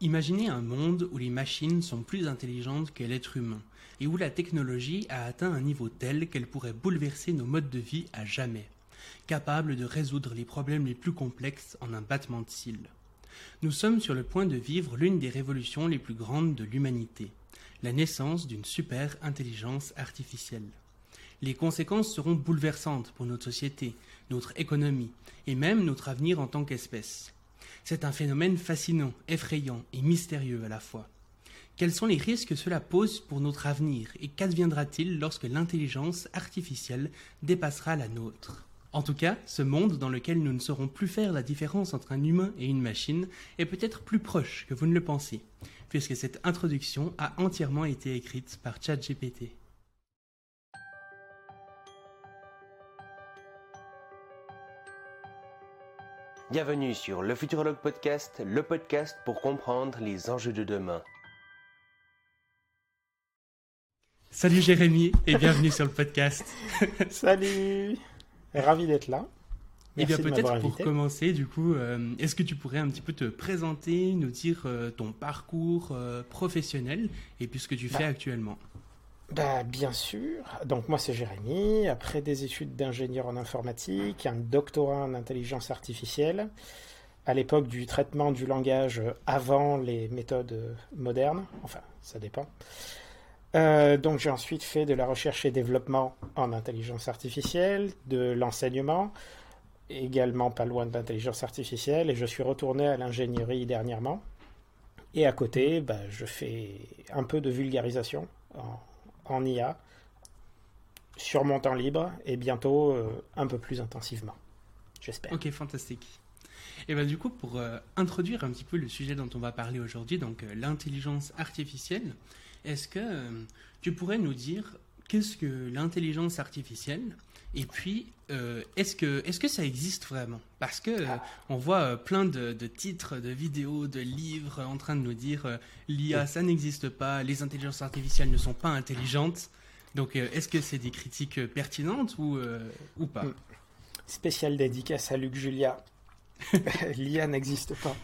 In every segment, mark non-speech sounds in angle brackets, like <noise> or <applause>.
Imaginez un monde où les machines sont plus intelligentes que l'être humain, et où la technologie a atteint un niveau tel qu'elle pourrait bouleverser nos modes de vie à jamais, capable de résoudre les problèmes les plus complexes en un battement de cils. Nous sommes sur le point de vivre l'une des révolutions les plus grandes de l'humanité, la naissance d'une super intelligence artificielle. Les conséquences seront bouleversantes pour notre société, notre économie, et même notre avenir en tant qu'espèce. C'est un phénomène fascinant, effrayant et mystérieux à la fois. Quels sont les risques que cela pose pour notre avenir et qu'adviendra-t-il lorsque l'intelligence artificielle dépassera la nôtre? En tout cas, ce monde dans lequel nous ne saurons plus faire la différence entre un humain et une machine est peut-être plus proche que vous ne le pensez, puisque cette introduction a entièrement été écrite par ChatGPT. Bienvenue sur le Futurologue Podcast, le podcast pour comprendre les enjeux de demain. Salut Jérémy et bienvenue sur le podcast. <laughs> Salut Ravi d'être là. et eh bien peut-être pour commencer, du coup, euh, est-ce que tu pourrais un petit peu te présenter, nous dire euh, ton parcours euh, professionnel et puis ce que tu fais bah. actuellement? Bah, bien sûr. Donc moi c'est Jérémy, après des études d'ingénieur en informatique, un doctorat en intelligence artificielle, à l'époque du traitement du langage avant les méthodes modernes, enfin ça dépend. Euh, donc j'ai ensuite fait de la recherche et développement en intelligence artificielle, de l'enseignement, également pas loin de l'intelligence artificielle, et je suis retourné à l'ingénierie dernièrement. Et à côté, bah, je fais un peu de vulgarisation en en IA sur mon temps libre et bientôt euh, un peu plus intensivement. J'espère. Ok, fantastique. Et bien du coup, pour euh, introduire un petit peu le sujet dont on va parler aujourd'hui, donc euh, l'intelligence artificielle, est-ce que tu pourrais nous dire qu'est-ce que l'intelligence artificielle et puis, euh, est-ce que, est que ça existe vraiment? Parce que euh, on voit euh, plein de, titres, de vidéos, de livres en train de nous dire l'IA, ça n'existe pas, les intelligences artificielles ne sont pas intelligentes. Donc, est-ce que c'est des critiques pertinentes ou, ou pas? Hmm. Spécial dédicace à Luc Julia. <laughs> <laughs> L'IA n'existe pas.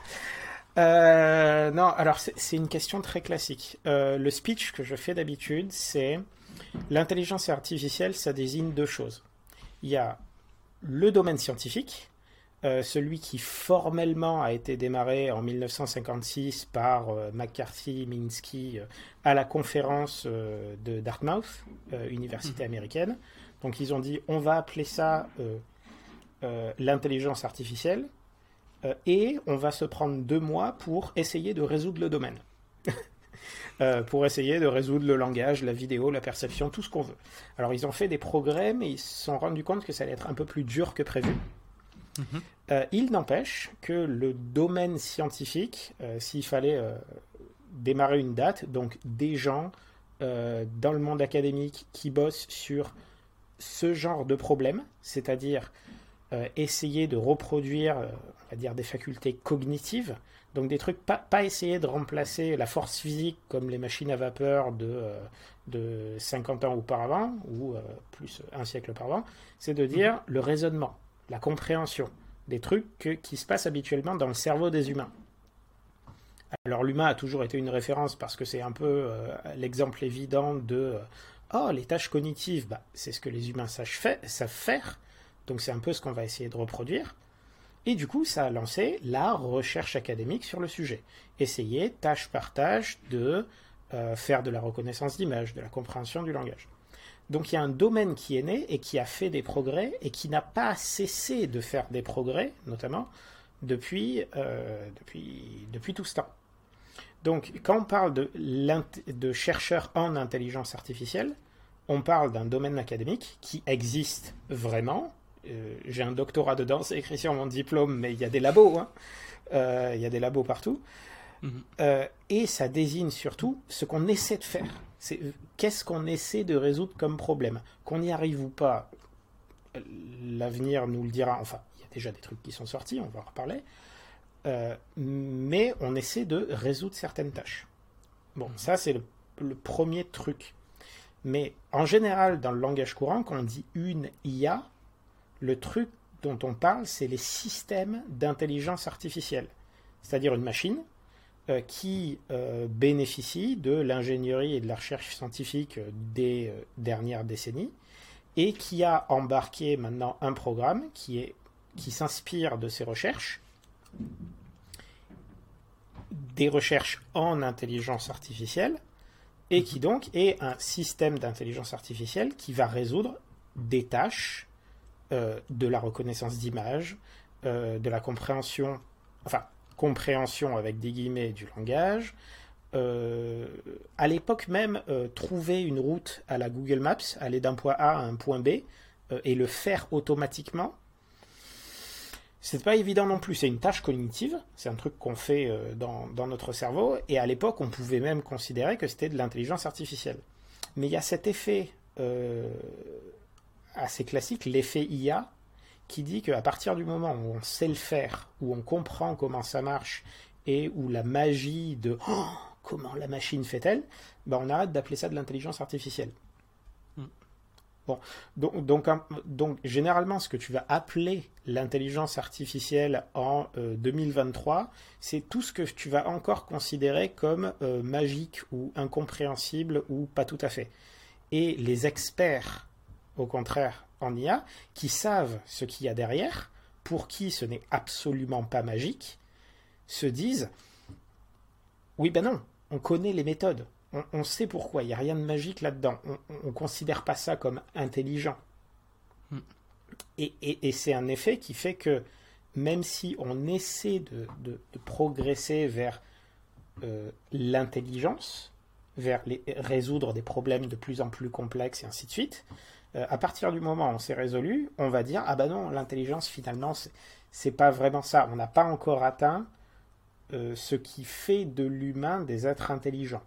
non, alors c'est une question très classique. le speech que je fais d'habitude, c'est l'intelligence artificielle, ça désigne deux choses il y a le domaine scientifique, euh, celui qui formellement a été démarré en 1956 par euh, McCarthy, Minsky, euh, à la conférence de Dartmouth, université mhm. américaine. Donc ils ont dit on va appeler ça l'intelligence artificielle et on va se prendre deux mois pour essayer de résoudre le domaine. Euh, pour essayer de résoudre le langage, la vidéo, la perception, tout ce qu'on veut. Alors ils ont fait des progrès, mais ils se sont rendus compte que ça allait être un peu plus dur que prévu. Mhm. Euh, il n'empêche que le domaine scientifique, euh, s'il fallait démarrer une date, donc des gens dans le monde académique qui bossent sur ce genre de problème, c'est-à-dire essayer de reproduire, on va dire, des facultés cognitives, donc des trucs, pas, pas, essayer de remplacer la force physique comme les machines à vapeur de, euh, de 50 ans auparavant, ou euh, plus un siècle auparavant, c'est de dire mhm. le raisonnement, la compréhension des trucs qui se passent habituellement dans le cerveau des humains. Alors l'humain a toujours été une référence parce que c'est un peu euh, l'exemple évident de oh les tâches cognitives, bah, c'est ce que les humains savent faire, donc c'est un peu ce qu'on va essayer de reproduire. Et du coup, ça a lancé la recherche académique sur le sujet. Essayer, tâche par tâche, de euh, faire de la reconnaissance d'image, de la compréhension du langage. Donc il y a un domaine qui est né et qui a fait des progrès et qui n'a pas cessé de faire des progrès, notamment depuis, euh, depuis, depuis tout ce temps. Donc quand on parle de, de chercheurs en intelligence artificielle, on parle d'un domaine académique qui existe vraiment, j'ai un doctorat dedans, c'est écrit sur mon diplôme, mais il y a des labos, hein. euh, il y a des labos partout. Mhm. Euh, et ça désigne surtout ce qu'on essaie de faire. C'est qu'est-ce qu'on essaie de résoudre comme problème? Qu'on y arrive ou pas, l'avenir nous le dira. Enfin, il y a déjà des trucs qui sont sortis, on va en reparler. mais on essaie de résoudre certaines tâches. Bon, mhm. ça c'est le, le, premier truc. Mais en général, dans le langage courant, quand on dit une IA, le truc dont on parle, c'est les systèmes d'intelligence artificielle. C'est-à-dire une machine euh, qui bénéficie de l'ingénierie et de la recherche scientifique des dernières décennies et qui a embarqué maintenant un programme qui, qui s'inspire de ces recherches, des recherches en intelligence artificielle, et qui donc est un système d'intelligence artificielle qui va résoudre des tâches euh, de la reconnaissance d'image, euh, de la compréhension, enfin compréhension avec des guillemets du langage, euh, à l'époque même, euh, trouver une route à la Google Maps, aller d'un point A à un point B, euh, et le faire automatiquement, c'est pas évident non plus. C'est une tâche cognitive, c'est un truc qu'on fait dans, dans, notre cerveau, et à l'époque, on pouvait même considérer que c'était de l'intelligence artificielle. Mais il y a cet effet assez classique, l'effet IA, qui dit qu'à partir du moment où on sait le faire, où on comprend comment ça marche, et où la magie de oh, comment la machine fait-elle, ben on arrête d'appeler ça de l'intelligence artificielle. Hmm. Bon, donc, donc, donc, généralement, ce que tu vas appeler l'intelligence artificielle en 2023, euh, c'est tout ce que tu vas encore considérer comme euh, magique ou incompréhensible ou pas tout à fait. Et les experts, au contraire, en IA, qui savent ce qu'il y a derrière, pour qui ce n'est absolument pas magique, se disent oui ben non, on connaît les méthodes, on, sait pourquoi, il n'y a rien de magique là-dedans, on ne considère pas ça comme intelligent. Hmm. Et, c'est un effet qui fait que même si on essaie de, progresser vers euh, l'intelligence, vers les, résoudre des problèmes de plus en plus complexes et ainsi de suite, euh, à partir du moment où on s'est résolu, on va dire ah ben non, l'intelligence finalement c'est pas vraiment ça. On n'a pas encore atteint euh, ce qui fait de l'humain des êtres intelligents.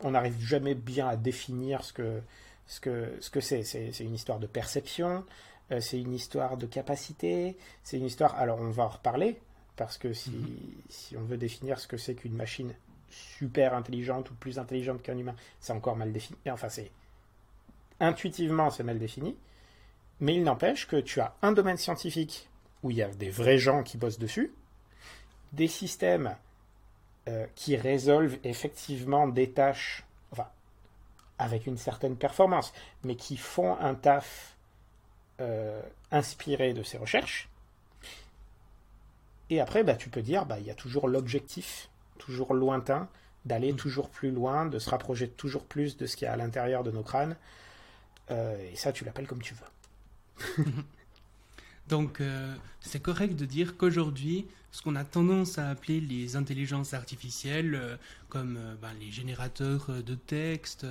On n'arrive jamais bien à définir ce que ce que ce que c'est. C'est une histoire de perception, euh, c'est une histoire de capacité, c'est une histoire. Alors on va en reparler parce que si, mhm. si on veut définir ce que c'est qu'une machine super intelligente ou plus intelligente qu'un humain, c'est encore mal défini. Enfin c'est intuitivement c'est mal défini. Mais il n'empêche que tu as un domaine scientifique où il y a des vrais gens qui bossent dessus, des systèmes euh, qui résolvent effectivement des tâches, enfin, avec une certaine performance, mais qui font un taf euh, inspiré de ces recherches. Et après, bah, tu peux dire, bah, il y a toujours l'objectif, toujours lointain, d'aller mm. toujours plus loin, de se rapprocher toujours plus de ce qu'il y a à l'intérieur de nos crânes. Euh, et ça, tu l'appelles comme tu veux. <laughs> Donc, c'est correct de dire qu'aujourd'hui, ce qu'on a tendance à appeler les intelligences artificielles, euh, comme euh, ben, les générateurs euh, de texte,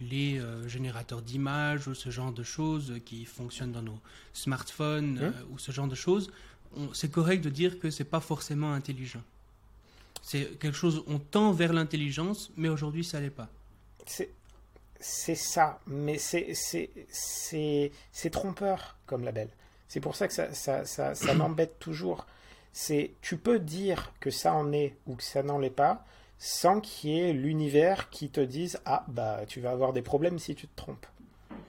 les générateurs d'images, ou ce genre de choses qui fonctionnent dans nos smartphones, hein ou ce genre de choses, c'est correct de dire que c'est pas forcément intelligent. C'est quelque chose, on tend vers l'intelligence, mais aujourd'hui ça l'est pas. C'est ça, mais c'est trompeur comme label. C'est pour ça que ça, ça, ça, ça <coughs> m'embête toujours c'est tu peux dire que ça en est ou que ça n'en l'est pas sans qu'il y ait l'univers qui te dise ah bah tu vas avoir des problèmes si tu te trompes.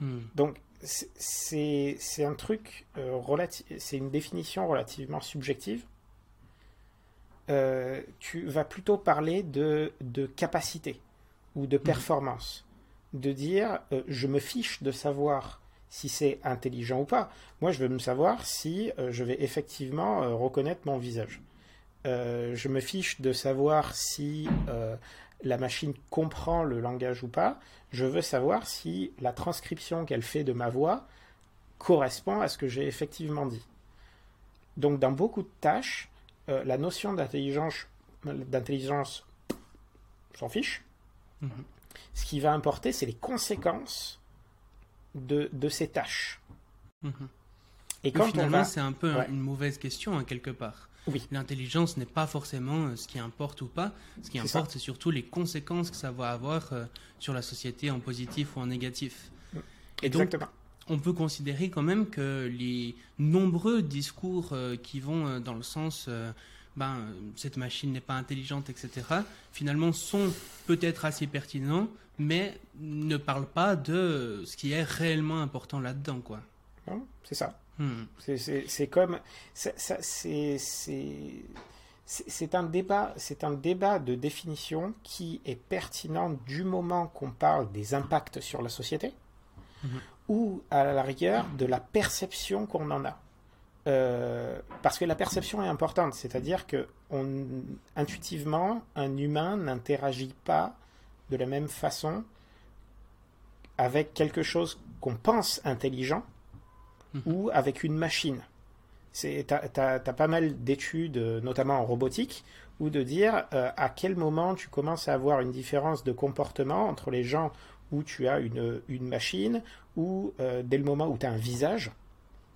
Hmm. Donc c'est un truc euh, c'est une définition relativement subjective. Euh, tu vas plutôt parler de, de capacité ou de hmm. performance. De dire euh, je me fiche de savoir si c'est intelligent ou pas. Moi, je veux me savoir si euh, je vais effectivement euh, reconnaître mon visage. Je me fiche de savoir si la machine comprend le langage ou pas. Je veux savoir si la transcription qu'elle fait de ma voix correspond à ce que j'ai effectivement dit. Donc, dans beaucoup de tâches, la notion d'intelligence, d'intelligence s'en fiche. Mm-hmm. Ce qui va importer, c'est les conséquences de, de ces tâches. Mhm. Et quand finalement, c'est un peu une mauvaise question, hein, quelque part. Oui. L'intelligence n'est pas forcément euh, ce qui importe ou pas. Ce qui importe, c'est surtout les conséquences que ça va avoir euh, sur la société en positif ou en négatif. Et Exactement. donc, on peut considérer quand même que les nombreux discours euh, qui vont dans le sens ben, cette machine n'est pas intelligente, etc., finalement sont peut-être assez pertinents, mais ne parlent pas de ce qui est réellement important là-dedans, quoi. C'est ça. Hmm. C'est comme. C'est un débat, c'est un débat de définition qui est pertinent du moment qu'on parle des impacts sur la société mhm. ou à la rigueur de la perception qu'on en a. Euh, parce que la perception est importante, c'est-à-dire que on, intuitivement, un humain n'interagit pas de la même façon avec quelque chose qu'on pense intelligent mhm. ou avec une machine. Tu as, pas mal d'études, notamment en robotique, ou de dire euh, à quel moment tu commences à avoir une différence de comportement entre les gens où tu as une, une machine ou euh, dès le moment où tu as un visage.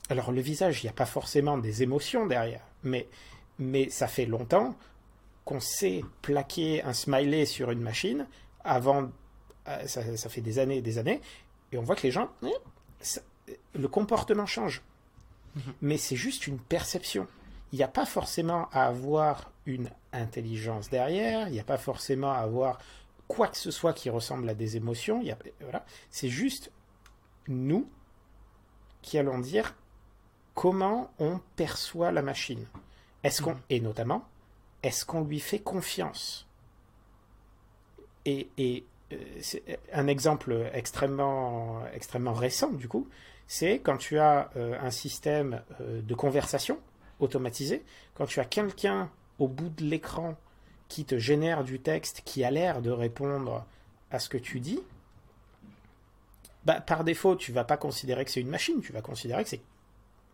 Alors le visage, il n'y a pas forcément des émotions derrière, mais, mais ça fait longtemps qu'on sait plaquer un smiley sur une machine avant, euh, ça, ça, fait des années et des années, et on voit que les gens, eh, le comportement change. Mhm. Mais c'est juste une perception. Il n'y a pas forcément à avoir une intelligence derrière, il n'y a pas forcément à avoir quoi que ce soit qui ressemble à des émotions. voilà. C'est juste nous qui allons dire comment on perçoit la machine. Est-ce qu'on, mhm. et notamment, est-ce qu'on lui fait confiance? Et, et euh, un exemple extrêmement, extrêmement récent, du coup, c'est quand tu as euh, un système euh, de conversation automatisé, quand tu as quelqu'un au bout de l'écran qui te génère du texte qui a l'air de répondre à ce que tu dis, bah, par défaut, tu vas pas considérer que c'est une machine, tu vas considérer que c'est...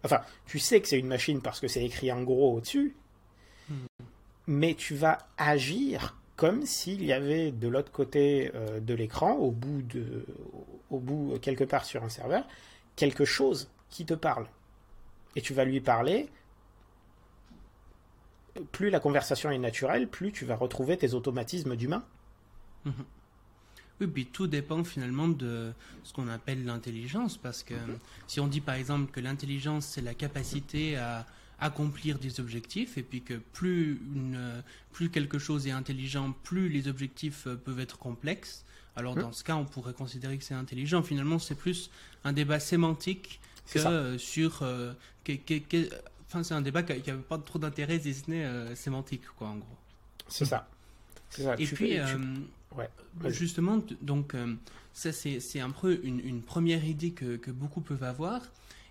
Enfin, tu sais que c'est une machine parce que c'est écrit en gros au-dessus, hmm. mais tu vas agir comme s'il y avait de l'autre côté euh, de l'écran, au bout de, au bout quelque part sur un serveur, quelque chose qui te parle. Et tu vas lui parler. Plus la conversation est naturelle, plus tu vas retrouver tes automatismes d'humain. Mhm. Oui, puis tout dépend finalement de ce qu'on appelle l'intelligence, parce que si on dit par exemple que l'intelligence c'est la capacité à accomplir des objectifs, et puis que plus, une, plus quelque chose est intelligent, plus les objectifs peuvent être complexes, alors dans ce cas, on pourrait considérer que c'est intelligent. Finalement, c'est plus un débat sémantique que euh, sur... Euh, enfin, c'est un débat qui n'avait pas trop d'intérêt, si ce n'est euh, sémantique, quoi, en gros. C'est ça. Et puis, justement, donc, ça, c'est un peu une, première idée que, que, beaucoup peuvent avoir.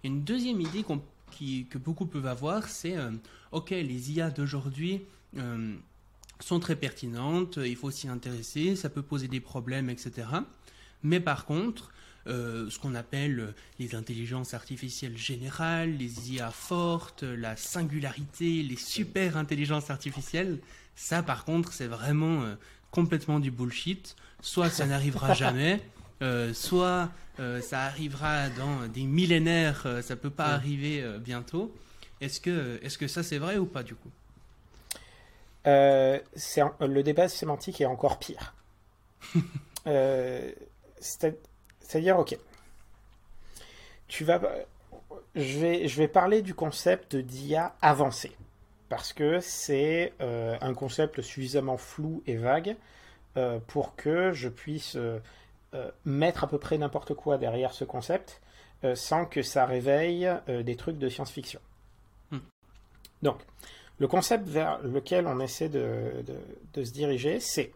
Et une deuxième idée qui, que beaucoup peuvent avoir, c'est, OK, les IA d'aujourd'hui sont très pertinentes, il faut s'y intéresser, ça peut poser des problèmes, etc. Mais par contre, euh, ce qu'on appelle les intelligences artificielles générales, les IA fortes, la singularité, les super intelligences artificielles, ça par contre c'est vraiment euh, complètement du bullshit. Soit ça n'arrivera <laughs> jamais, euh, soit ça arrivera dans des millénaires, ça peut pas arriver bientôt. Est-ce que, est -ce que ça c'est vrai ou pas du coup? Euh, le débat sémantique est encore pire. <laughs> euh, C'est-à-dire, ok, tu vas, je vais, je vais parler du concept d'IA avancé parce que c'est euh, un concept suffisamment flou et vague euh, pour que je puisse euh, mettre à peu près n'importe quoi derrière ce concept sans que ça réveille des trucs de science-fiction. Hmm. Donc, le concept vers lequel on essaie de, se diriger, c'est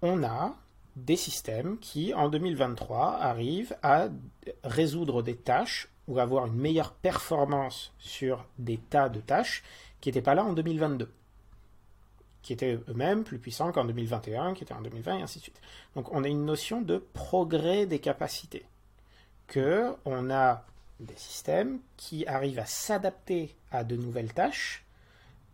on a des systèmes qui, en 2023, arrivent à résoudre des tâches ou avoir une meilleure performance sur des tas de tâches qui n'étaient pas là en 2022, qui étaient eux-mêmes plus puissants qu'en 2021, qui étaient en 2020, et ainsi de suite. Donc on a une notion de progrès des capacités, que on a des systèmes qui arrivent à s'adapter à de nouvelles tâches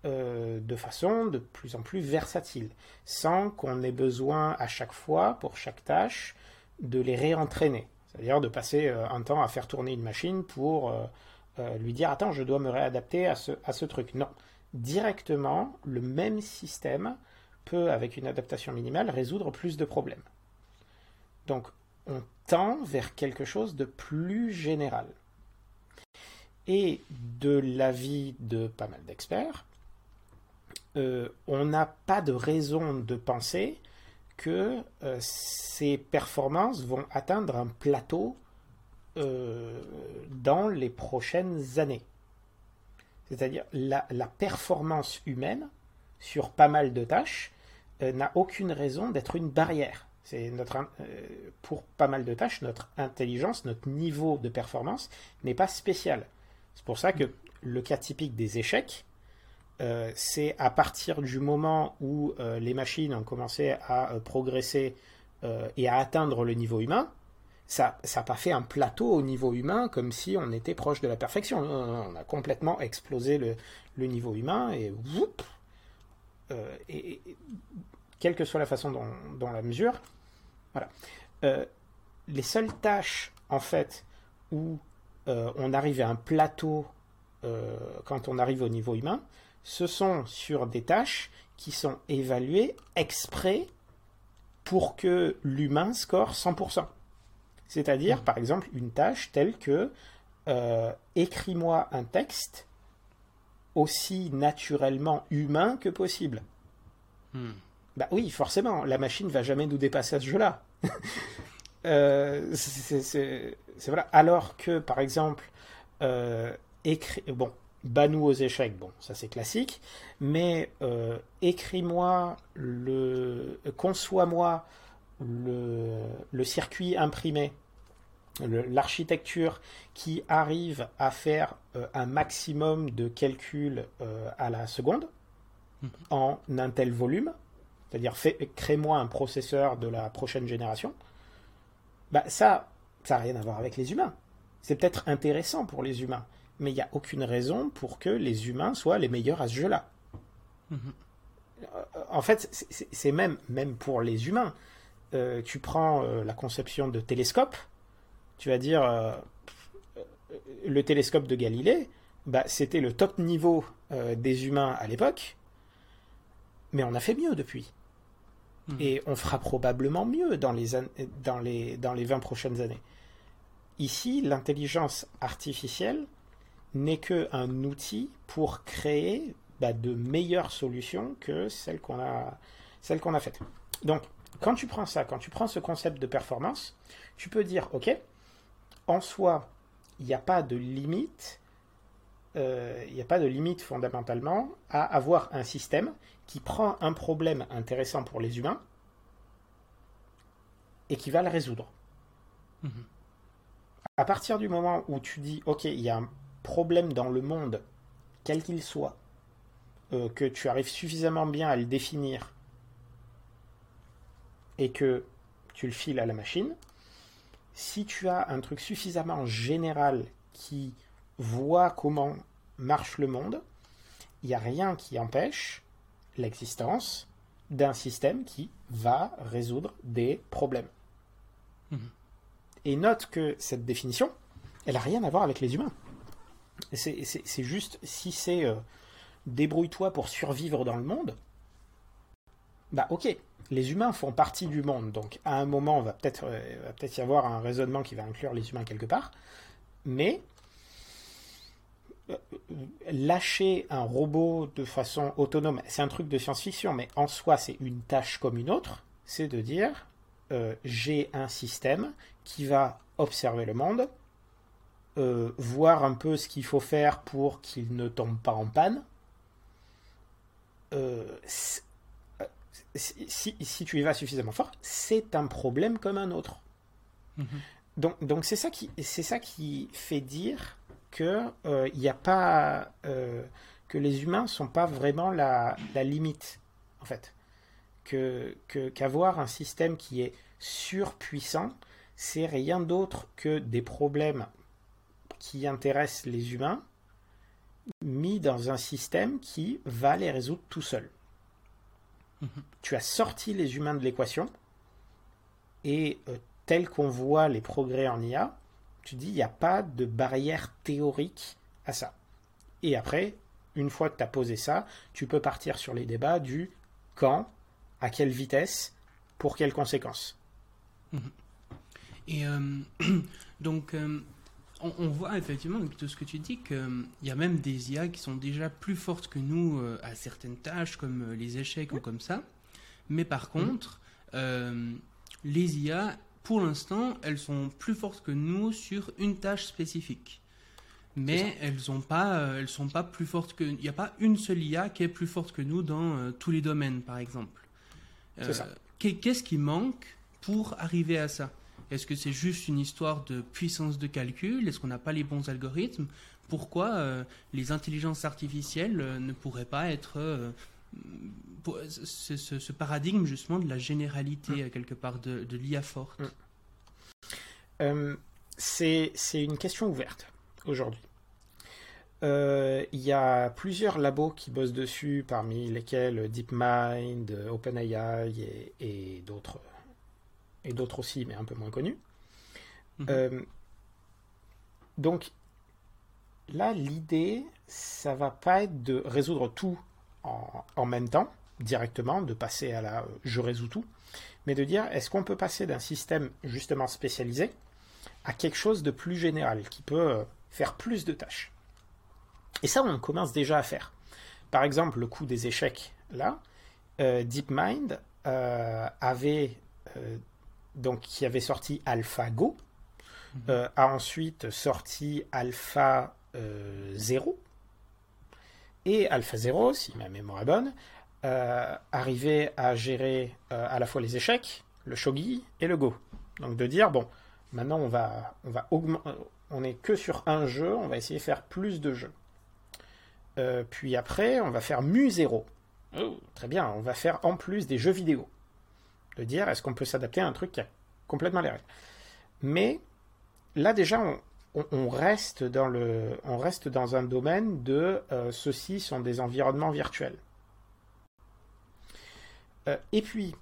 euh, de façon de plus en plus versatile, sans qu'on ait besoin à chaque fois, pour chaque tâche, de les réentraîner. C'est-à-dire de passer euh, un temps à faire tourner une machine pour euh, lui dire Attends, je dois me réadapter à ce, à ce truc. Non. Directement, le même système peut, avec une adaptation minimale, résoudre plus de problèmes. Donc, on tend vers quelque chose de plus général. Et de l'avis de pas mal d'experts, euh, on n'a pas de raison de penser que euh, ces performances vont atteindre un plateau euh, dans les prochaines années. C'est-à-dire la, performance humaine sur pas mal de tâches euh, n'a aucune raison d'être une barrière. C'est notre pour pas mal de tâches, notre intelligence, notre niveau de performance n'est pas spécial. C'est pour ça que le cas typique des échecs, euh, c'est à partir du moment où euh, les machines ont commencé à euh, progresser et à atteindre le niveau humain, ça n'a pas fait un plateau au niveau humain comme si on était proche de la perfection. On a complètement explosé le, niveau humain et whoop, quelle que soit la façon dont, la mesure, voilà. Les seules tâches, en fait, où on arrive à un plateau quand on arrive au niveau humain, ce sont sur des tâches qui sont évaluées exprès pour que l'humain score 100%. C'est-à-dire, par exemple, une tâche telle que euh, écris-moi un texte aussi naturellement humain que possible. Hmm. Bah oui, forcément, la machine va jamais nous dépasser à ce jeu-là. <laughs> Euh, c'est- voilà. Alors que, par exemple, euh, écri- bon, Banou aux échecs, bon, ça c'est classique, mais euh, écris-moi le, conçois-moi le, le circuit imprimé, l'architecture qui arrive à faire euh, un maximum de calculs euh, à la seconde en un tel volume, c'est-à-dire crée-moi un processeur de la prochaine génération, bah ça, ça n'a rien à voir avec les humains. C'est peut-être intéressant pour les humains, mais il n'y a aucune raison pour que les humains soient les meilleurs à ce jeu-là. Mhm. En fait, c'est- même, même pour les humains. Euh, tu prends euh, la conception de télescope, tu vas dire euh, le télescope de Galilée, bah, c'était le top niveau des humains à l'époque, mais on a fait mieux depuis. Mhm. Et on fera probablement mieux dans les, an- dans les, dans les 20 prochaines années. Ici, l'intelligence artificielle n'est qu'un outil pour créer bah, de meilleures solutions que celles qu'on a, celles qu'on a faites. Donc, quand tu prends ça, quand tu prends ce concept de performance, tu peux dire, OK, en soi, il n'y a pas de limite, euh, il n'y a pas de limite fondamentalement à avoir un système qui prend un problème intéressant pour les humains et qui va le résoudre. Mhm. À partir du moment où tu dis, OK, il y a un problème dans le monde, quel qu'il soit, euh, que tu arrives suffisamment bien à le définir et que tu le files à la machine, si tu as un truc suffisamment général qui voit comment marche le monde, il n'y a rien qui empêche l'existence d'un système qui va résoudre des problèmes. Mhm. Et note que cette définition, elle n'a rien à voir avec les humains. C'est juste, si c'est euh, débrouille-toi pour survivre dans le monde, bah ok, les humains font partie du monde, donc à un moment, on va peut-être euh, va peut-être y avoir un raisonnement qui va inclure les humains quelque part, mais euh, lâcher un robot de façon autonome, c'est un truc de science-fiction, mais en soi, c'est une tâche comme une autre, c'est de dire, j'ai un système qui va observer le monde, euh, voir un peu ce qu'il faut faire pour qu'il ne tombe pas en panne. Euh, si, si- si tu y vas suffisamment fort, c'est un problème comme un autre. Mhm. Donc, donc c'est ça qui, c'est ça qui fait dire que euh, n'y a pas euh, que les humains sont pas vraiment la, la limite en fait. Que qu'avoir un système qui est surpuissant, c'est rien d'autre que des problèmes qui intéressent les humains mis dans un système qui va les résoudre tout seul. Mhm. Tu as sorti les humains de l'équation et euh, tel qu'on voit les progrès en IA, tu dis il n'y a pas de barrière théorique à ça. Et après, une fois que tu as posé ça, tu peux partir sur les débats du quand, à quelle vitesse, pour quelles conséquences. Et euh, <clears throat> donc, euh, on, on voit effectivement tout ce que tu dis qu'il y a même des IA qui sont déjà plus fortes que nous euh, à certaines tâches, comme euh, les échecs ou comme ça. Mais par contre, euh, les IA, pour l'instant, elles sont plus fortes que nous sur une tâche spécifique. mais elles ont pas, euh, elles sont pas plus fortes que. Il n'y a pas une seule IA qui est plus forte que nous dans tous les domaines, par exemple. C'est ça. Qu'est-ce qui manque pour arriver à ça? Est-ce que c'est juste une histoire de puissance de calcul? Est-ce qu'on n'a pas les bons algorithmes? Pourquoi euh, les intelligences artificielles euh, ne pourraient pas être euh, pour- ce, ce- ce paradigme justement de la généralité euh, quelque part de, de l'IA forte? Mm. C'est une question ouverte aujourd'hui. Il y a plusieurs labos qui bossent dessus, parmi lesquels DeepMind, OpenAI et, et d'autres et d'autres aussi, mais un peu moins connus. Mhm. Euh, donc là, l'idée, ça va pas être de résoudre tout en, en même temps, directement, de passer à la euh, je résous tout, mais de dire est-ce qu'on peut passer d'un système justement spécialisé à quelque chose de plus général, qui peut euh, faire plus de tâches? Et ça, on commence déjà à faire. Par exemple, le coup des échecs, là, DeepMind avait, donc, qui avait sorti AlphaGo, euh, a ensuite sorti Alpha euh, 0, et Alpha 0, si ma mémoire est bonne, euh, arrivait à gérer euh, à la fois les échecs, le shogi et le go. Donc de dire, bon, maintenant on va, on va augmenter, on n'est que sur un jeu, on va essayer de faire plus de jeux. Euh, puis après, on va faire mu0. Oh, très bien, on va faire en plus des jeux vidéo. De dire, est-ce qu'on peut s'adapter à un truc qui a complètement les. Mais là déjà, on, reste dans un domaine de euh, ceux-ci sont des environnements virtuels. Euh, et puis,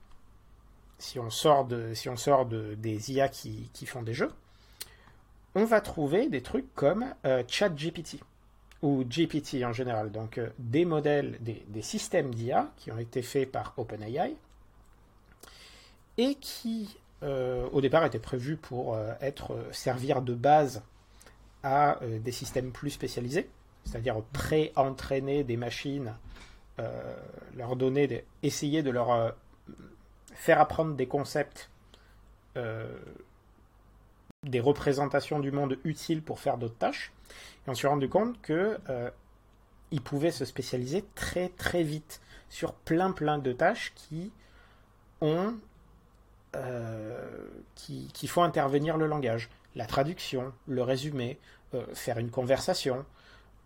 si on sort, de, des IA qui, font des jeux, on va trouver des trucs comme euh, ChatGPT ou GPT en général, donc des modèles, des systèmes d'IA qui ont été faits par OpenAI et qui, euh, au départ, étaient prévus pour euh, être euh, servir de base à des systèmes plus spécialisés, c'est-à-dire pré-entraîner des machines, leur donner, essayer de leur faire apprendre des concepts, des représentations du monde utiles pour faire d'autres tâches. Et on s'est rendu compte que ils pouvaient se spécialiser très très vite sur plein plein de tâches qui ont qui, qui font intervenir le langage, la traduction, le résumé, euh, faire une conversation,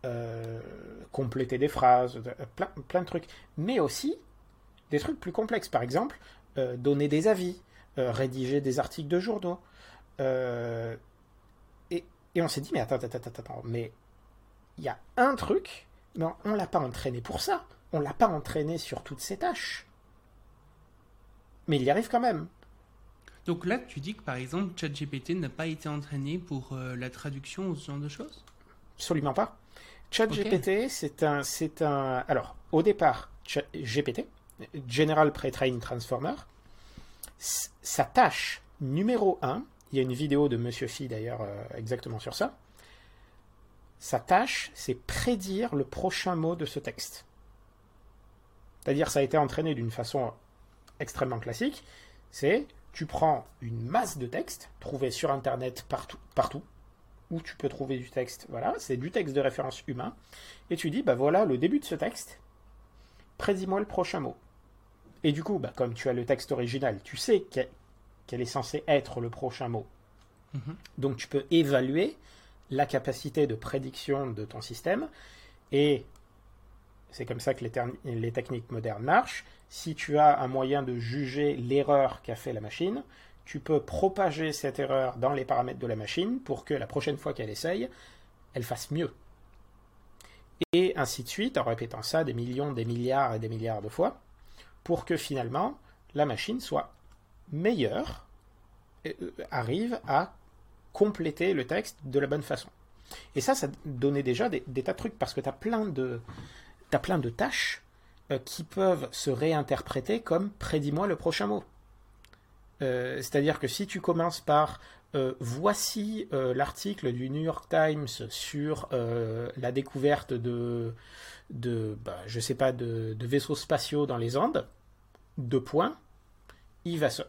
euh, compléter des phrases, euh, plein, plein de trucs, mais aussi des trucs plus complexes. Par exemple, euh, donner des avis, euh, rédiger des articles de journaux. Euh, et, et on s'est dit, mais attends, attends, attends, attends, mais il y a un truc, mais on ne l'a pas entraîné pour ça. On l'a pas entraîné sur toutes ces tâches. Mais il y arrive quand même. Donc là, tu dis que par exemple, ChatGPT n'a pas été entraîné pour euh, la traduction ou ce genre de choses? Absolument pas. ChatGPT, c'est un, c'est un. Alors, au départ, GPT, General Pre-trained Transformer, sa tâche numéro un, il y a une vidéo de Monsieur Phi d'ailleurs euh, exactement sur ça. Sa tâche, c'est prédire le prochain mot de ce texte. C'est-à-dire, ça a été entraîné d'une façon extrêmement classique. C'est, tu prends une masse de texte, trouvé sur Internet partout, partout, où tu peux trouver du texte. Voilà, c'est du texte de référence humain. Et tu dis, bah voilà le début de ce texte. Prédis-moi le prochain mot. Et du coup, bah, comme tu as le texte original, tu sais quel, est censé être le prochain mot. Mhm. Donc tu peux évaluer la capacité de prédiction de ton système. Et c'est comme ça que les techniques modernes marchent. Si tu as un moyen de juger l'erreur qu'a fait la machine, tu peux propager cette erreur dans les paramètres de la machine pour que la prochaine fois qu'elle essaye, elle fasse mieux. Et ainsi de suite, en répétant ça des millions, des milliards et des milliards de fois, pour que finalement la machine soit meilleure, euh, arrive à compléter le texte de la bonne façon. Et ça, ça donnait déjà des, tas de trucs, parce que tu as plein de, tâches qui peuvent se réinterpréter comme prédis-moi le prochain mot. Euh, C'est-à-dire que si tu commences par euh, voici euh, l'article du New York Times sur euh, la découverte de, de bah, je sais pas, de, vaisseaux spatiaux dans les Andes, deux points, il va se...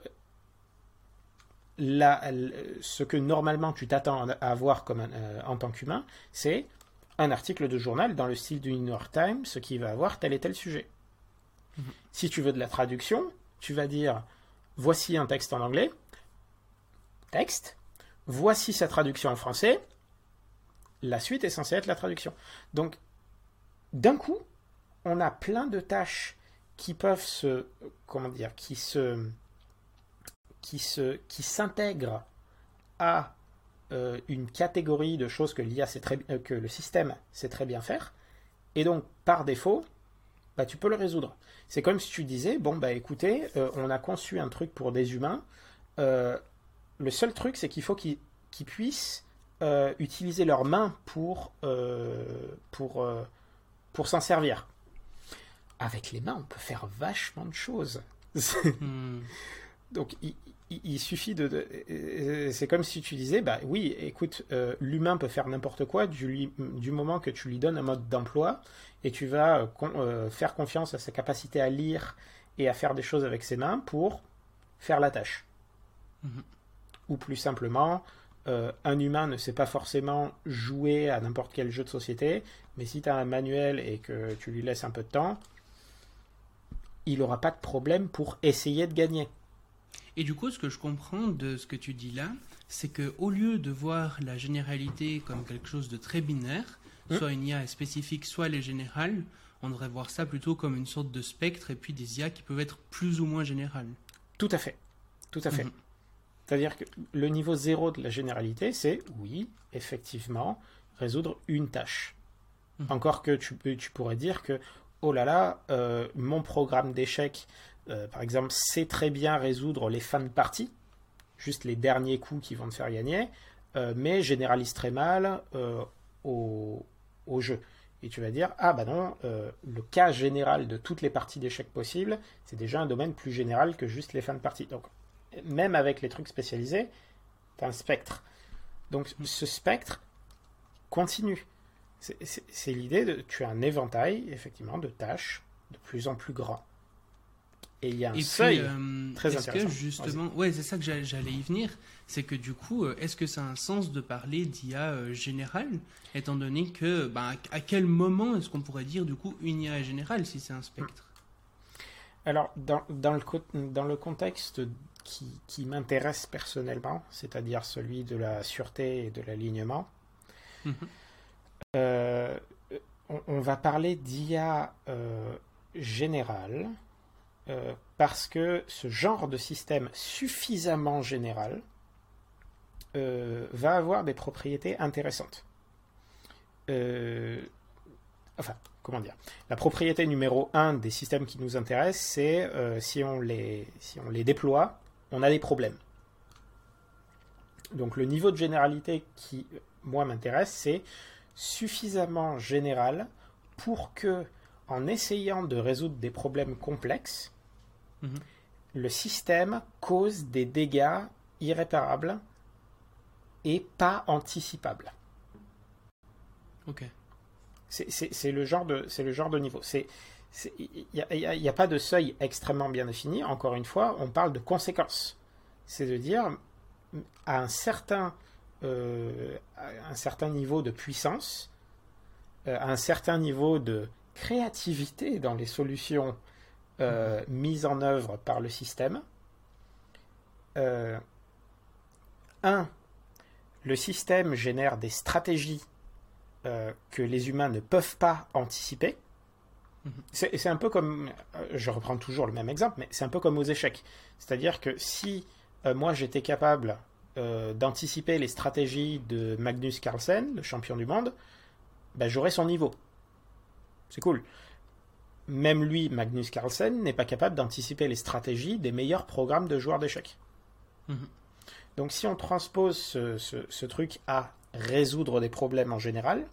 ce que normalement tu t'attends à avoir comme en tant qu'humain, c'est un article de journal dans le style du New York Times, qui va avoir tel et tel sujet. Mhm. Si tu veux de la traduction, tu vas dire voici un texte en anglais, texte, voici sa traduction en français, la suite est censée être la traduction. Donc, d'un coup, on a plein de tâches qui peuvent se, comment dire, qui se, qui s'intègrent à euh, une catégorie de choses que l'IA euh, que le système sait très bien faire, et donc par défaut, bah, tu peux le résoudre. C'est comme si tu disais, bon bah écoutez, euh, on a conçu un truc pour des humains, le seul truc c'est qu'il faut qu'ils puissent utiliser leurs mains pour, pour, pour s'en servir. Avec les mains, on peut faire vachement de choses. <laughs> Hmm. Donc, il, il suffit de. c'est comme si tu disais, bah oui, écoute, euh, l'humain peut faire n'importe quoi du, du, moment que tu lui donnes un mode d'emploi et tu vas euh, euh, faire confiance à sa capacité à lire et à faire des choses avec ses mains pour faire la tâche. Mhm. Ou plus simplement, un humain ne sait pas forcément jouer à n'importe quel jeu de société, mais si tu as un manuel et que tu lui laisses un peu de temps, il n'aura pas de problème pour essayer de gagner. Et du coup, ce que je comprends de ce que tu dis là, c'est que au lieu de voir la généralité comme quelque chose de très binaire, mmh. soit une IA spécifique, soit les générales, on devrait voir ça plutôt comme une sorte de spectre et puis des IA qui peuvent être plus ou moins générales. Tout à fait. Tout à fait. Mmh. C'est-à-dire que le niveau zéro de la généralité, c'est oui, effectivement, résoudre une tâche. Mmh. Encore que tu, tu pourrais dire que, oh là là, euh, mon programme d'échecs euh, par exemple, sait très bien résoudre les fins de partie, juste les derniers coups qui vont te faire gagner, euh, mais généralise très mal euh, au, jeu. Et tu vas dire, ah bah non, le cas général de toutes les parties d'échecs possibles, c'est déjà un domaine plus général que juste les fins de partie. Donc, même avec les trucs spécialisés, tu as un spectre. Donc, ce spectre continue. C'est l'idée de, tu as un éventail, effectivement, de tâches de plus en plus grand. Et il y a un seuil euh, très intéressant. Que justement, ouais, c'est ça que j'allais y venir. C'est que du coup, euh, est-ce que ça a un sens de parler d'IA euh, générale, étant donné que, bah, à quel moment est-ce qu'on pourrait dire du coup une IA générale si c'est un spectre? Alors, dans, dans, le, dans le contexte qui, qui m'intéresse personnellement, c'est-à-dire celui de la sûreté et de l'alignement, mhm. on, on, va parler d'IA générale euh, parce que ce genre de système suffisamment général euh, va avoir des propriétés intéressantes. Euh, enfin, comment dire? La propriété numéro un des systèmes qui nous intéressent, c'est si, si on les déploie, on a des problèmes. Donc le niveau de généralité qui, moi, m'intéresse, c'est suffisamment général pour que, en essayant de résoudre des problèmes complexes, Mhm. Le système cause des dégâts irréparables et pas anticipables. Ok. C'est le, genre de, le genre de niveau. Il n'y a, pas de seuil extrêmement bien défini. Encore une fois, on parle de conséquences. C'est de dire, à un certain, euh, un certain niveau de puissance, euh, à un certain niveau de créativité dans les solutions euh, mise en œuvre par le système. Euh, un, le système génère des stratégies euh, que les humains ne peuvent pas anticiper. Mhm. C'est un peu comme, je reprends toujours le même exemple, mais c'est un peu comme aux échecs. C'est-à-dire que si moi j'étais capable d'anticiper les stratégies de Magnus Carlsen, le champion du monde, ben, j'aurais son niveau. C'est cool même lui, Magnus Carlsen, n'est pas capable d'anticiper les stratégies des meilleurs programmes de joueurs d'échecs. Mhm. Donc si on transpose ce, truc à résoudre des problèmes en général,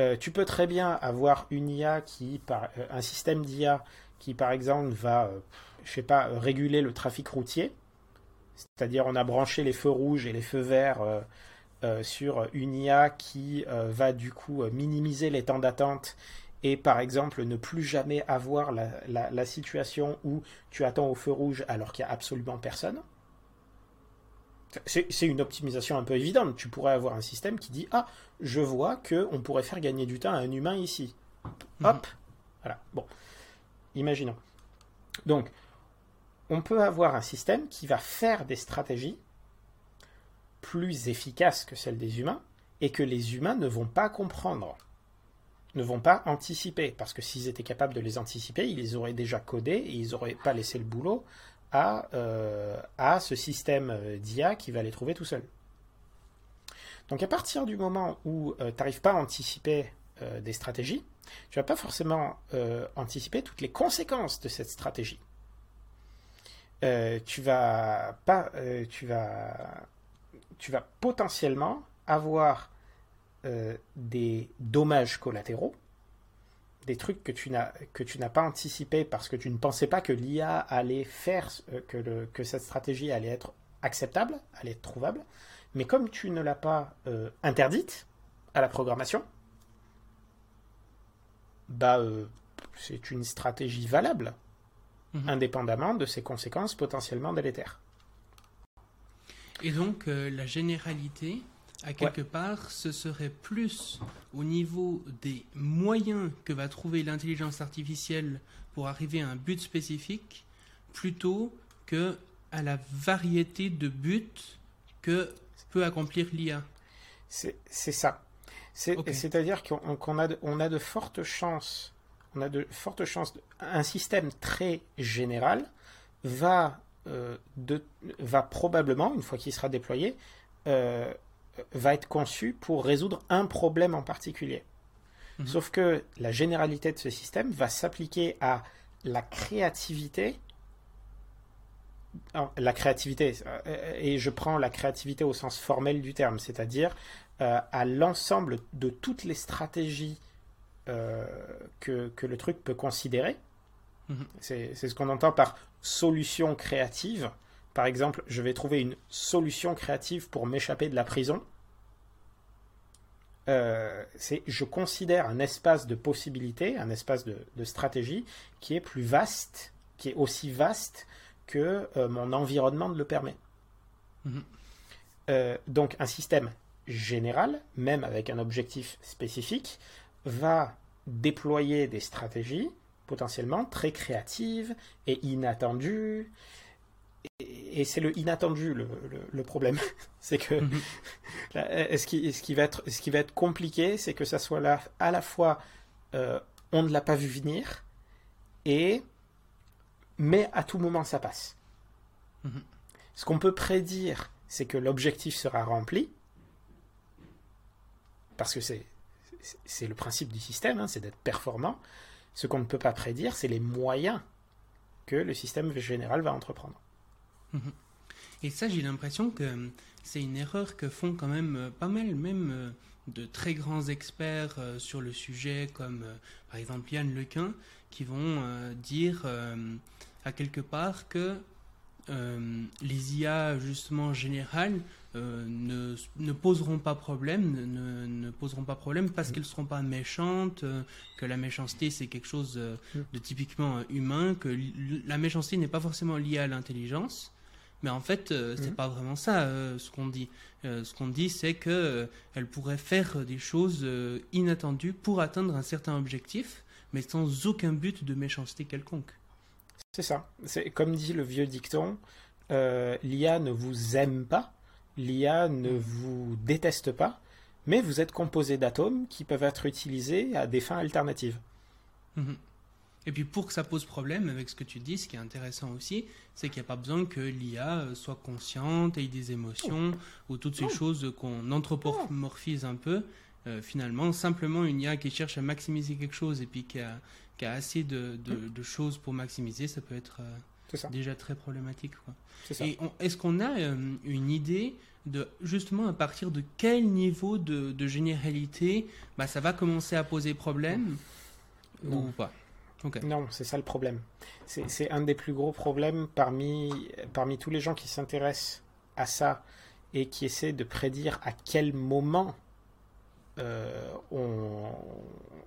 euh, tu peux très bien avoir une IA qui, par, euh, un système d'IA qui par exemple va, euh, je sais pas, réguler le trafic routier, c'est-à-dire on a branché les feux rouges et les feux verts sur une IA qui va du coup minimiser les temps d'attente et par exemple ne plus jamais avoir la, situation où tu attends au feu rouge alors qu'il n'y a absolument personne. c'est une optimisation un peu évidente. Tu pourrais avoir un système qui dit Ah, je vois qu'on pourrait faire gagner du temps à un humain ici. Mhm. Hop Voilà. Bon. Imaginons. Donc, on peut avoir un système qui va faire des stratégies plus efficaces que celles des humains et que les humains ne vont pas comprendre, ne vont pas anticiper. Parce que s'ils étaient capables de les anticiper, ils les auraient déjà codés et ils n'auraient pas laissé le boulot à, euh, ce système euh, d'IA qui va les trouver tout seul. Donc à partir du moment où tu n'arrives pas à anticiper euh, des stratégies, tu vas pas forcément euh, anticiper toutes les conséquences de cette stratégie. Euh, tu vas pas, euh, tu vas, tu vas potentiellement avoir euh, des dommages collatéraux, des trucs que tu n'as pas anticipé parce que tu ne pensais pas que l'IA allait faire euh, que le, que cette stratégie allait être acceptable, allait être trouvable, mais comme tu ne l'as pas euh, interdite à la programmation, bah euh, c'est une stratégie valable, Mhm. indépendamment de ses conséquences potentiellement délétères. Et donc, euh, la généralité, à quelque part, ce serait plus au niveau des moyens que va trouver l'intelligence artificielle pour arriver à un but spécifique, plutôt que à la variété de buts que peut accomplir l'IA. C'est ça. C'est-à-dire qu'on a, on a de fortes chances, on a de fortes chances. un système très général va, euh, de, va probablement, une fois qu'il sera déployé, euh, va être conçu pour résoudre un problème en particulier. Mhm. Sauf que la généralité de ce système va s'appliquer à la créativité. Alors, la créativité, euh, et je prends la créativité au sens formel du terme, c'est-à-dire euh, à l'ensemble de toutes les stratégies euh, que, que le truc peut considérer. Mhm. C'est ce qu'on entend par solution créative. Par exemple, je vais trouver une solution créative pour m'échapper de la prison. Euh, c'est je considère un espace de possibilités, un espace de, de stratégie qui est plus vaste, qui est aussi vaste que euh, mon environnement ne le permet. Mhm. Euh, donc un système général, même avec un objectif spécifique, va déployer des stratégies potentiellement très créatives et inattendues. Et, et c'est le inattendu le, le- le problème. <laughs> c'est que Mhm. <laughs> là, ce, qui, ce, qui va être, ce qui va être compliqué, c'est que ça soit là à la fois euh, on ne l'a pas vu venir et mais à tout moment ça passe. Mhm. Ce qu'on peut prédire, c'est que l'objectif sera rempli parce que c'est le principe du système, hein, c'est d'être performant. Ce qu'on ne peut pas prédire, c'est les moyens que le système général va entreprendre. Et ça, j'ai l'impression que euh, c'est une erreur que font quand même euh, pas mal, même euh, de très grands experts sur le sujet, comme par exemple Yann Lequin, qui vont dire à quelque part que euh, les IA justement générales euh, ne, ne poseront pas problème, ne, ne poseront pas problème parce qu'elles ne seront pas méchantes, euh, que la méchanceté c'est quelque chose euh, de typiquement humain, que la méchanceté n'est pas forcément liée à l'intelligence. Mais en fait, euh, c'est Mhm. pas vraiment ça euh, ce qu'on dit. Euh, ce qu'on dit, c'est que euh, elle pourrait faire des choses inattendues pour atteindre un certain objectif, mais sans aucun but de méchanceté quelconque. C'est ça. C'est comme dit le vieux dicton, l'IA ne vous aime pas, l'IA ne vous déteste pas, mais vous êtes composé d'atomes qui peuvent être utilisés à des fins alternatives. Mhm. Et puis pour que ça pose problème avec ce que tu dis, ce qui est intéressant aussi, c'est qu'il n'y a pas besoin que l'IA euh, soit consciente, ait des émotions, ou toutes ces Non. choses qu'on anthropomorphise un peu. Euh, finalement, simplement une IA qui cherche à maximiser quelque chose et puis qui a, qui a assez de, de- de choses pour maximiser, ça peut être euh, ça. déjà très problématique. quoi. C'est ça. Et on- est-ce qu'on a euh, une idée de justement à partir de quel niveau de, de généralité bah, ça va commencer à poser problème Non. ou pas? Non, c'est ça le problème. C'est un des plus gros problèmes parmi, parmi tous les gens qui s'intéressent à ça et qui essaient de prédire à quel moment euh, on,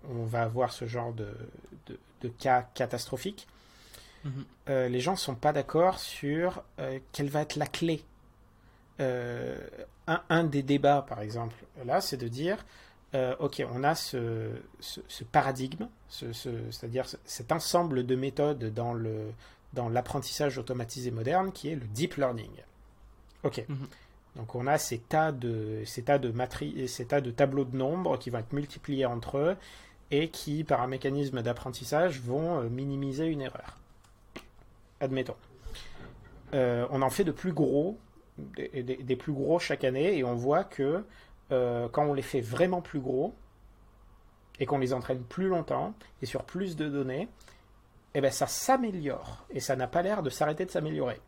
on va avoir ce genre de, de- de cas catastrophiques. Mhm. Euh, les gens ne sont pas d'accord sur euh, quelle va être la clé. un, des débats, par exemple, là, c'est de dire, ok, on a ce, paradigme, c'est-à-dire cet ensemble de méthodes dans le dans l'apprentissage automatisé moderne, qui est le deep learning. Ok. Mhm. Donc on a ces tas de ces tas de ces tas de tableaux de nombres qui vont être multipliés entre eux et qui, par un mécanisme d'apprentissage, vont euh, minimiser une erreur. Admettons. Euh, on en fait de plus gros, des, plus gros chaque année, et on voit que euh, quand on les fait vraiment plus gros, et qu'on les entraîne plus longtemps, et sur plus de données, eh ben ça s'améliore, et ça n'a pas l'air de s'arrêter de s'améliorer.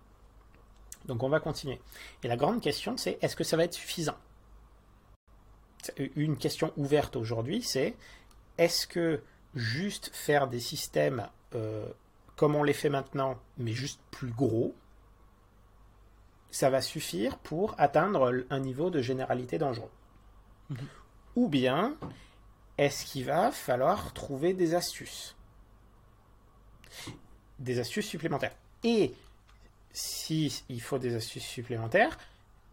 Donc on va continuer. Et la grande question, c'est est-ce que ça va être suffisant? Une question ouverte aujourd'hui, c'est est-ce que juste faire des systèmes euh, comme on les fait maintenant, mais juste plus gros, ça va suffire pour atteindre un niveau de généralité dangereux? Ou bien, est-ce qu'il va falloir trouver des astuces? Des astuces supplémentaires. Et s'il faut des astuces supplémentaires,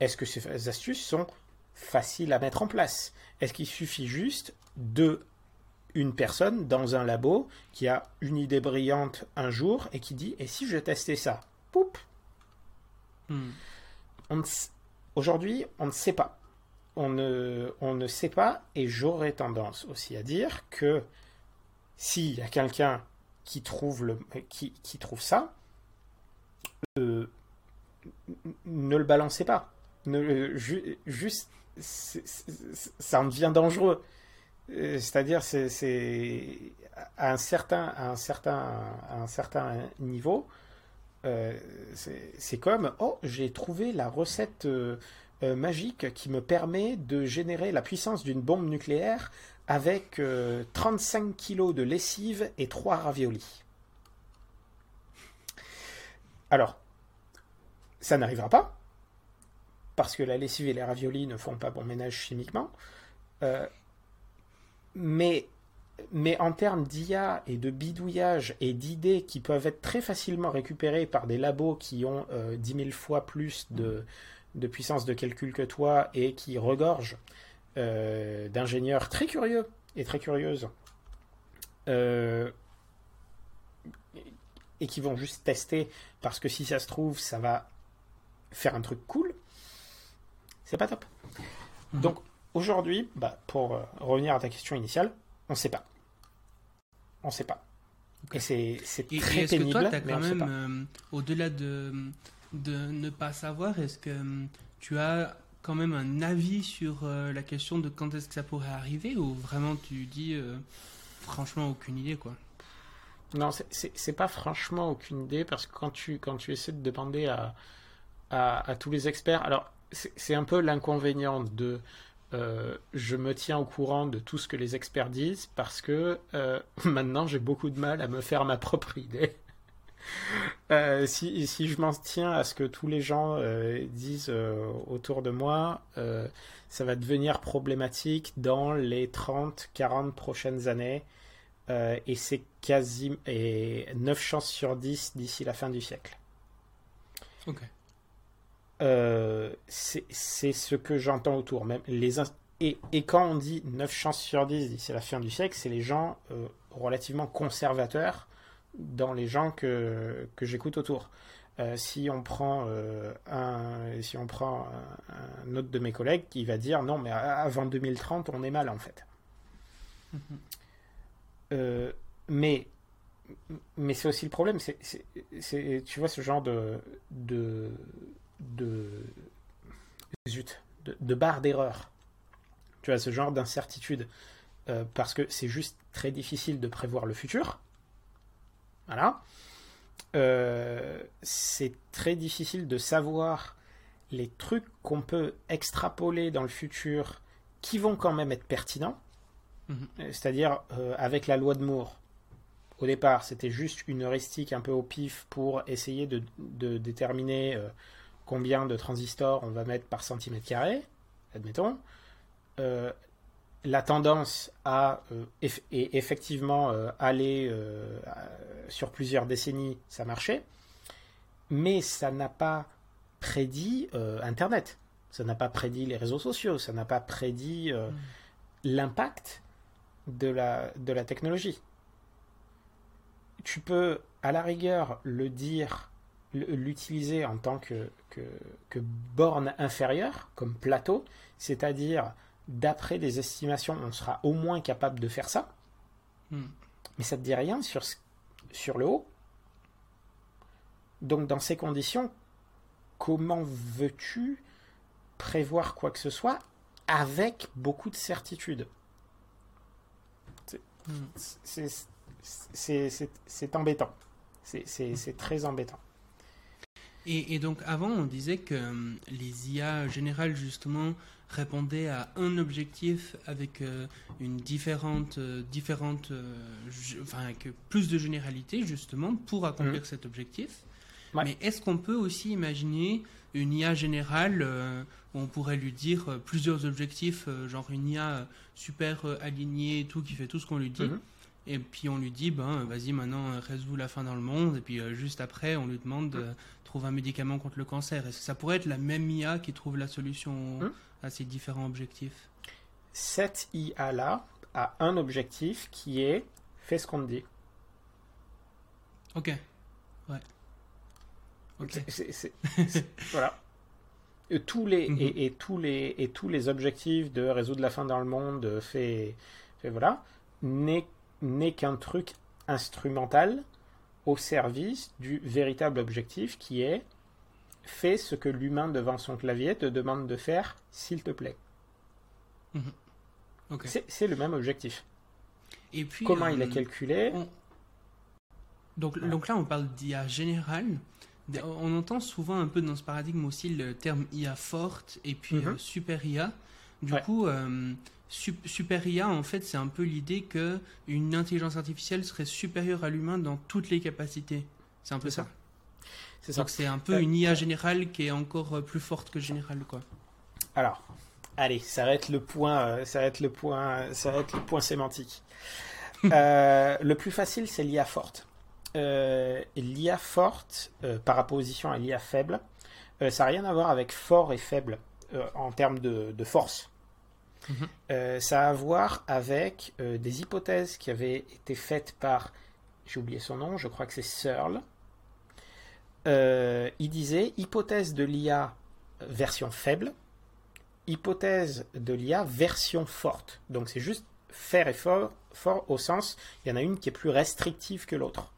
est-ce que ces astuces sont faciles à mettre en place? Est-ce qu'il suffit juste de une personne dans un labo qui a une idée brillante un jour et qui dit et si je testais ça? Poup hmm. Aujourd'hui, on ne sait pas. On ne, on ne sait pas et j'aurais tendance aussi à dire que s'il y a quelqu'un qui trouve, le, qui, qui trouve ça, euh, ne le balancez pas. Ne, juste, ça en devient dangereux. Euh, c'est-à-dire, c'est à un certain, à un certain, un certain niveau, euh, c'est comme oh, j'ai trouvé la recette magique qui me permet de générer la puissance d'une bombe nucléaire avec 35 kilos de lessive et 3 raviolis. Alors, ça n'arrivera pas, parce que la lessive et les raviolis ne font pas bon ménage chimiquement. Euh, mais, mais en termes d'IA et de bidouillage et d'idées qui peuvent être très facilement récupérées par des labos qui ont euh, 10 000 fois plus de, de, puissance de calcul que toi et qui regorgent euh, d'ingénieurs très curieux et très curieuses, euh, et qui vont juste tester parce que si ça se trouve, ça va faire un truc cool, c'est pas top. Mhm. Donc aujourd'hui, bah, pour euh, revenir à ta question initiale, on sait pas. On sait pas. Et c'est, très pénible. Que toi, as quand même, euh, au-delà de, de ne pas savoir, est-ce que euh, tu as quand même un avis sur la question de quand est-ce que ça pourrait arriver ou vraiment tu dis franchement aucune idée quoi? Non, c'est pas franchement aucune idée parce que quand tu, quand tu essaies de demander à, à, tous les experts, alors c'est un peu l'inconvénient de euh, je me tiens au courant de tout ce que les experts disent parce que euh, <laughs> maintenant j'ai beaucoup de mal à me faire ma propre idée. Euh, si, si, je m'en tiens à ce que tous les gens disent autour de moi, ça va devenir problématique dans les 30-40 prochaines années euh, et c'est quasi et 9 chances sur 10 d'ici la fin du siècle. Ok. Euh, c'est ce que j'entends autour. Même les et, et, quand on dit 9 chances sur 10 d'ici la fin du siècle, c'est les gens euh, relativement conservateurs dans les gens que, que j'écoute autour. si on prend un si on prend un, autre de mes collègues qui va dire non mais avant 2030 on est mal en fait. Mm-hmm. Euh, mais mais c'est aussi le problème. C'est, tu vois, ce genre de. de. de. zut, de, barre d'erreur. Tu vois, ce genre d'incertitude. Euh, parce que c'est juste très difficile de prévoir le futur. Voilà. Euh, c'est très difficile de savoir les trucs qu'on peut extrapoler dans le futur qui vont quand même être pertinents. Mhm. C'est-à-dire, euh, avec la loi de Moore, au départ, c'était juste une heuristique un peu au pif pour essayer de, déterminer euh, combien de transistors on va mettre par centimètre carré, admettons. Euh, la tendance à et effectivement aller sur plusieurs décennies, ça marchait, mais ça n'a pas prédit Internet. Ça n'a pas prédit les réseaux sociaux, ça n'a pas prédit euh, Mm. l'impact de la, de la technologie. Tu peux, à la rigueur, le dire, l'utiliser en tant que, que, que borne inférieure, comme plateau, c'est-à-dire, d'après des estimations, on sera au moins capable de faire ça, Mm. mais ça ne te dit rien sur, sur le haut. Donc, dans ces conditions, comment veux-tu prévoir quoi que ce soit avec beaucoup de certitude? C'est- c'est embêtant. C'est- C'est très embêtant. Et, et donc avant, on disait que euh, les IA générales, justement, répondaient à un objectif avec euh, une différente, euh, différente euh, enfin, avec plus de généralité, justement, pour accomplir cet objectif. Ouais. Mais est-ce qu'on peut aussi imaginer une IA générale euh, où on pourrait lui dire euh, plusieurs objectifs, euh, genre une IA super alignée et tout, qui fait tout ce qu'on lui dit? Mhm. et puis on lui dit, ben vas-y maintenant résous la faim dans le monde. Et puis juste après, on lui demande de trouver un médicament contre le cancer. Est-ce que ça pourrait être la même IA qui trouve la solution. À ces différents objectifs Cette IA-là a un objectif qui est fais ce qu'on te dit. Ok. Ouais. Ok. C'est- c'est- c'est- c'est- <laughs> voilà. Tous les, Mhm. et, et tous les, et tous les objectifs de résoudre la faim dans le monde, de fait, fait voilà, n'est n'est qu'un truc instrumental au service du véritable objectif qui est fais ce que l'humain devant son clavier te demande de faire, s'il te plaît. Ok. C'est c'est le même objectif. Et puis Comment il euh, est calculé on- Donc, donc là, on parle d'IA générale. On entend souvent un peu dans ce paradigme aussi le terme IA forte et puis Mhm. euh, super IA. Du Ouais. coup, euh, sup- super IA, en fait, c'est un peu l'idée que une intelligence artificielle serait supérieure à l'humain dans toutes les capacités. C'est un peu C'est ça. ça. Ça. Donc c'est un peu Euh, une IA générale qui est encore euh, plus forte que générale, quoi. Alors, allez, ça va être le point, euh, ça va être le point, ça va être le point sémantique. <laughs> Euh, le plus facile, c'est l'IA forte. Euh, L'IA forte, euh, par opposition à l'IA faible, euh, ça n'a rien à voir avec fort et faible euh, en termes de, de force. Mhm. Euh, ça a à voir avec euh, des hypothèses qui avaient été faites par, j'ai oublié son nom, je crois que c'est Searle. Euh, il disait hypothèse de l'IA version faible, hypothèse de l'IA version forte. Donc c'est juste faire et fort, fort au sens, il y en a une qui est plus restrictive que l'autre.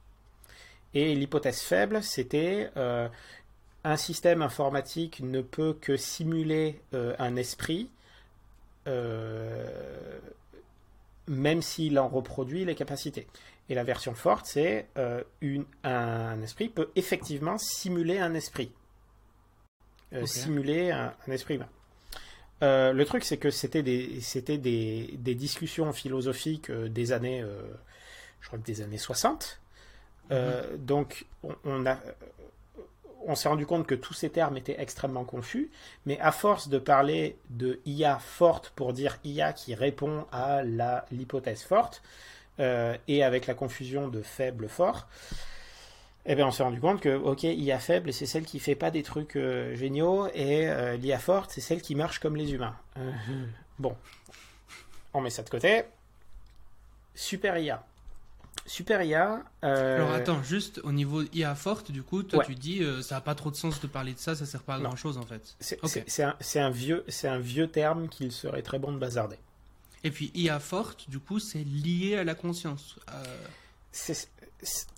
Et l'hypothèse faible, c'était euh, un système informatique ne peut que simuler euh, un esprit, même s'il en reproduit les capacités. Et la version forte, c'est euh, un esprit peut effectivement simuler un esprit. Euh. Simuler un, un esprit humain. Euh, le truc, c'est que c'était des, c'était des, des discussions philosophiques des années, je crois que des années 60. Euh, Donc, on, on a, on s'est rendu compte que tous ces termes étaient extrêmement confus, mais à force de parler de IA forte pour dire IA qui répond à l'hypothèse forte, et avec la confusion de faible fort, eh bien, on s'est rendu compte que, ok, IA faible, c'est celle qui fait pas des trucs euh, géniaux, et euh, l'IA forte, c'est celle qui marche comme les humains. Euh, <laughs> bon, on met ça de côté. Super IA. Super IA. euh, Alors attends, juste au niveau IA forte, du coup, toi Ouais. tu dis euh, ça n'a pas trop de sens de parler de ça, ça sert pas à Non. grand chose en fait. C'est un, un vieux, c'est un vieux terme qu'il serait très bon de bazarder. Et puis IA forte, du coup, c'est lié à la conscience. Euh,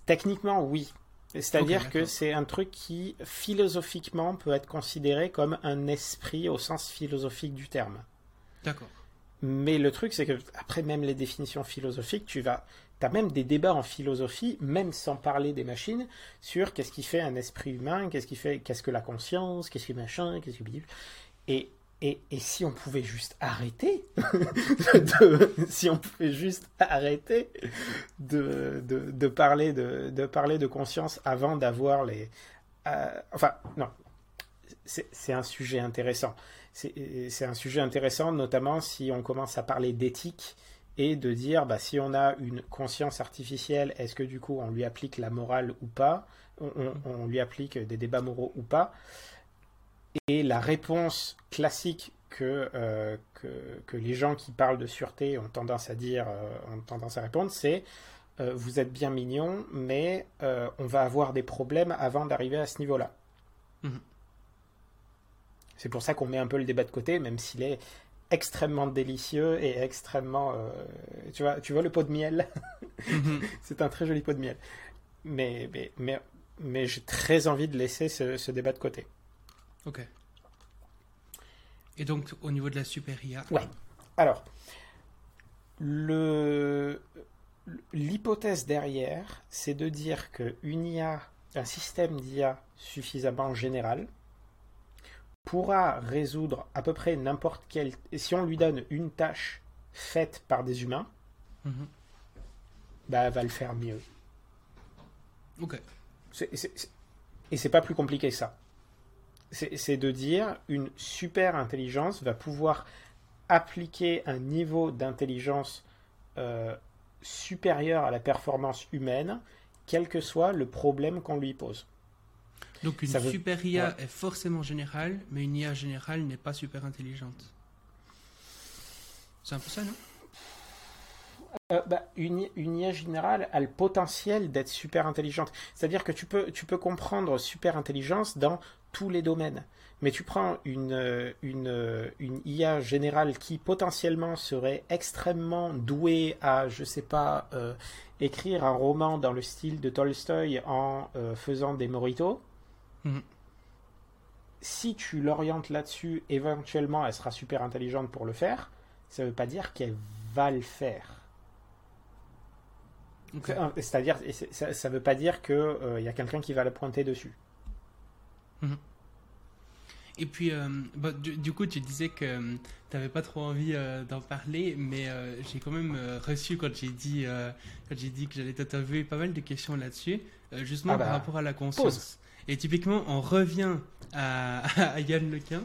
techniquement, oui. C'est-à-dire que c'est un truc qui, philosophiquement, peut être considéré comme un esprit au sens philosophique du terme. D'accord. Mais le truc, c'est que, après même les définitions philosophiques, tu vas. Tu as même des débats en philosophie, même sans parler des machines, sur qu'est-ce qui fait un esprit humain, qu'est-ce qui fait, qu'est-ce que la conscience, qu'est-ce que machin, qu'est-ce que. Et, et, et si on pouvait juste arrêter, <laughs> de- si on pouvait juste arrêter de, de, de parler de, de parler de conscience avant d'avoir les. euh, enfin, non. C'est un sujet intéressant. C'est c'est un sujet intéressant, notamment si on commence à parler d'éthique et de dire bah, si on a une conscience artificielle, est-ce que du coup on lui applique la morale ou pas? On, on- on lui applique des débats moraux ou pas? Et la réponse classique que, que, que, les gens qui parlent de sûreté ont tendance à dire, ont tendance à répondre, c'est vous êtes bien mignon, mais on va avoir des problèmes avant d'arriver à ce niveau-là. Mhm. C'est pour ça qu'on met un peu le débat de côté, même s'il est extrêmement délicieux et extrêmement. Euh, tu, vois, tu vois le pot de miel? <laughs> Mhm. C'est un très joli pot de miel. Mais, mais, mais, mais j'ai très envie de laisser ce, débat de côté. Ok. Et donc, au niveau de la super IA Ouais. Alors, le, l'hypothèse derrière, c'est de dire qu'une IA, un système d'IA suffisamment général, pourra résoudre à peu près n'importe quelle... Si on lui donne une tâche faite par des humains, mhm. bah, elle va le faire mieux. Ok. Et c'est pas plus compliqué que ça. C'est de dire une super intelligence va pouvoir appliquer un niveau d'intelligence euh, supérieur à la performance humaine, quel que soit le problème qu'on lui pose. Donc une super IA est forcément générale, mais une IA générale n'est pas super intelligente. C'est un peu ça, non? Euh, bah, une, IA générale a le potentiel d'être super intelligente. C'est-à-dire que tu peux, tu peux comprendre super intelligence dans tous les domaines. Mais tu prends une, une, une IA générale qui potentiellement serait extrêmement douée à, je sais pas, euh, écrire un roman dans le style de Tolstoy en euh, faisant des moritos Mhm. Si tu l'orientes là-dessus, éventuellement, elle sera super intelligente pour le faire. Ça ne veut pas dire qu'elle va le faire. C'est-à-dire, ça ne veut pas dire qu'il euh, y a quelqu'un qui va la pointer dessus. Mhm. Et puis, euh, bah, du, coup, tu disais que euh, tu n'avais pas trop envie d'en parler, mais j'ai quand même reçu, quand j'ai dit, quand dit que j'allais t'interviewer, pas mal de questions là-dessus, justement ah par bah, rapport à la conscience. Et typiquement, on revient à, <laughs> Yann Lequin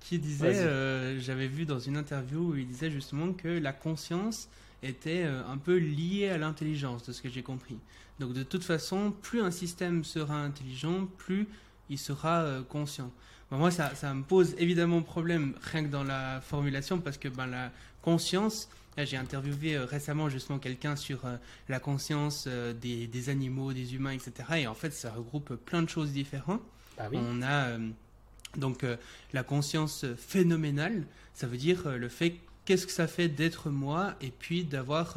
qui disait, euh, j'avais vu dans une interview où il disait justement que la conscience était euh, un peu liée à l'intelligence, de ce que j'ai compris. Donc de toute façon, plus un système sera intelligent, plus il sera euh, conscient. moi, ça, ça, me pose évidemment problème rien que dans la formulation parce que ben, la conscience, j'ai interviewé euh, récemment justement quelqu'un sur euh, la conscience euh, des, animaux, des humains, etc. Et en fait, ça regroupe plein de choses différentes. Bah On a donc la conscience phénoménale, ça veut dire le fait qu'est-ce que ça fait d'être moi et puis d'avoir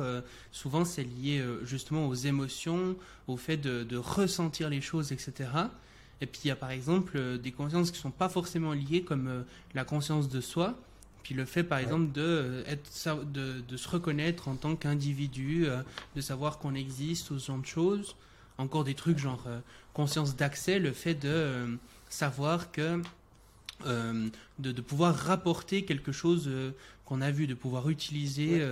souvent c'est lié justement aux émotions au fait de, de, ressentir les choses etc et puis il y a par exemple des consciences qui sont pas forcément liées comme la conscience de soi puis le fait, par exemple, de, euh, être, de, de, se reconnaître en tant qu'individu, euh, de savoir qu'on existe, aux genre de choses. Encore des trucs genre euh, conscience d'accès, le fait de savoir que. De, de, pouvoir rapporter quelque chose qu'on a vu, de pouvoir utiliser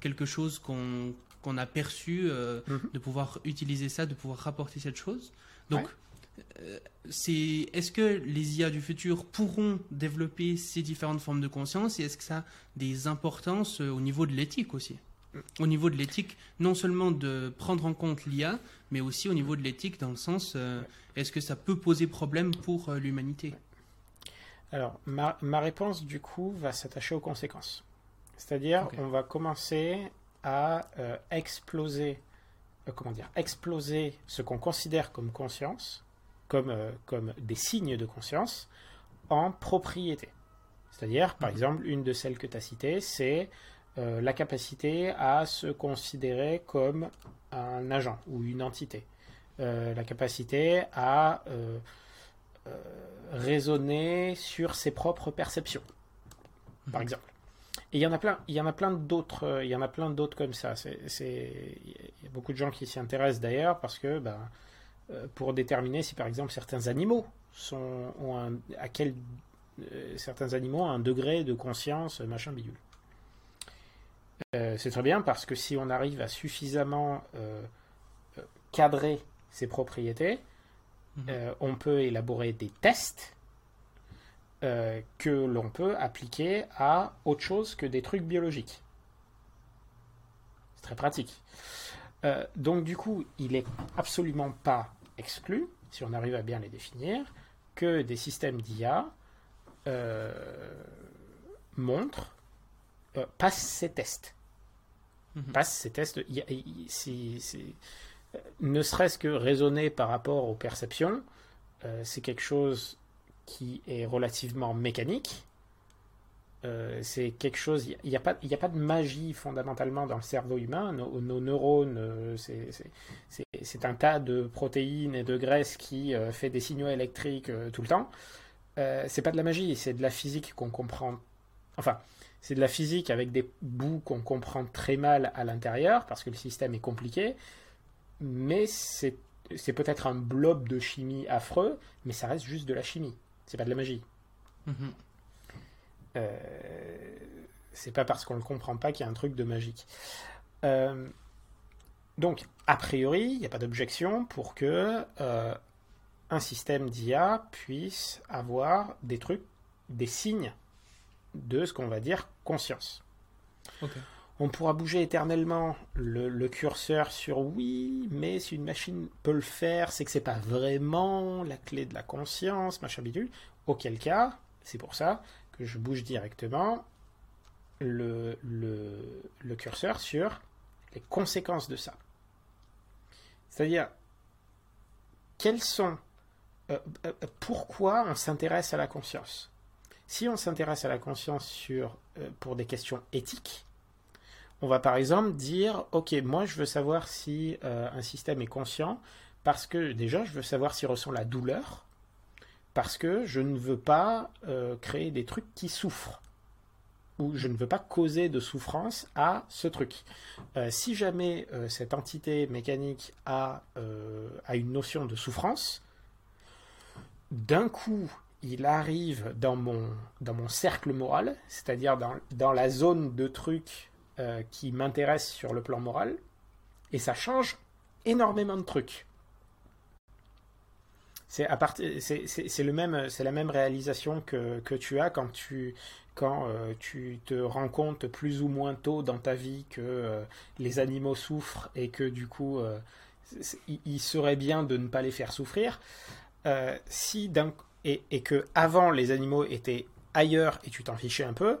quelque chose qu'on qu'on a perçu, mhm. de pouvoir utiliser ça, de pouvoir rapporter cette chose. Donc, euh, c'est est-ce que les IA du futur pourront développer ces différentes formes de conscience et est-ce que ça a des importances euh, au niveau de l'éthique aussi? Au niveau de l'éthique, non seulement de prendre en compte l'IA, mais aussi au niveau de l'éthique dans le sens euh, est-ce que ça peut poser problème pour l'humanité? Alors, ma, ma, réponse du coup va s'attacher aux conséquences. C'est-à-dire, on va commencer à exploser, comment dire, exploser ce qu'on considère comme conscience comme, euh, comme des signes de conscience en propriété. C'est-à-dire, par mhm. exemple, une de celles que tu as citées, c'est euh, la capacité à se considérer comme un agent ou une entité. Euh, la capacité à raisonner sur ses propres perceptions, par mhm. exemple. Et il y en a plein, il y en a plein d'autres, il y en a plein d'autres comme ça. C'est, il y a beaucoup de gens qui s'y intéressent d'ailleurs parce que ben, pour déterminer si par exemple certains animaux sont, ont un, à quel euh, certains animaux ont un degré de conscience machin bidule. Euh, c'est très bien parce que si on arrive à suffisamment cadrer ces propriétés, mhm. on peut élaborer des tests que l'on peut appliquer à autre chose que des trucs biologiques. C'est très pratique. donc du coup, il est absolument pas exclut, si on arrive à bien les définir, que des systèmes d'IA euh, montre, euh, passe ses tests. Mhm. Passe ses tests. Euh, ne serait-ce que raisonner par rapport aux perceptions, c'est quelque chose qui est relativement mécanique. Euh, c'est quelque chose. Il n'y a, pas- de magie fondamentalement dans le cerveau humain. Nos, neurones, euh, c'est- un tas de protéines et de graisses qui euh, fait des signaux électriques tout le temps. C'est pas de la magie, c'est de la physique qu'on comprend. Enfin, c'est de la physique avec des bouts qu'on comprend très mal à l'intérieur parce que le système est compliqué. Mais c'est peut-être un blob de chimie affreux, mais ça reste juste de la chimie. C'est pas de la magie. Mhm. Euh, c'est pas parce qu'on le comprend pas qu'il y a un truc de magique. Euh, donc, a priori, il n'y a pas d'objection pour que euh, un système d'IA puisse avoir des trucs, des signes de ce qu'on va dire conscience. On pourra bouger éternellement le, le curseur sur oui, mais si une machine peut le faire, c'est que c'est pas vraiment la clé de la conscience, machin bidule. Auquel cas, c'est pour ça je bouge directement le, curseur sur les conséquences de ça. C'est-à-dire, quelles sont. euh, euh, pourquoi on s'intéresse à la conscience? Si on s'intéresse à la conscience sur, euh, pour des questions éthiques, on va par exemple dire Ok, moi je veux savoir si un système est conscient parce que déjà je veux savoir s'il ressent la douleur, parce que je ne veux pas euh, créer des trucs qui souffrent ou je ne veux pas causer de souffrance à ce truc. Euh, si jamais euh, cette entité mécanique a, a une notion de souffrance, d'un coup, il arrive dans mon, dans mon cercle moral, c'est-à-dire dans, dans la zone de trucs qui m'intéressent sur le plan moral, et ça change énormément de trucs. C'est à partir, c'est, le même, c'est la même réalisation que, que tu as quand tu, quand euh, tu te rends compte plus ou moins tôt dans ta vie que euh, les animaux souffrent et que du coup, euh, il, serait bien de ne pas les faire souffrir. Si et, et que avant les animaux étaient ailleurs et tu t'en fichais un peu,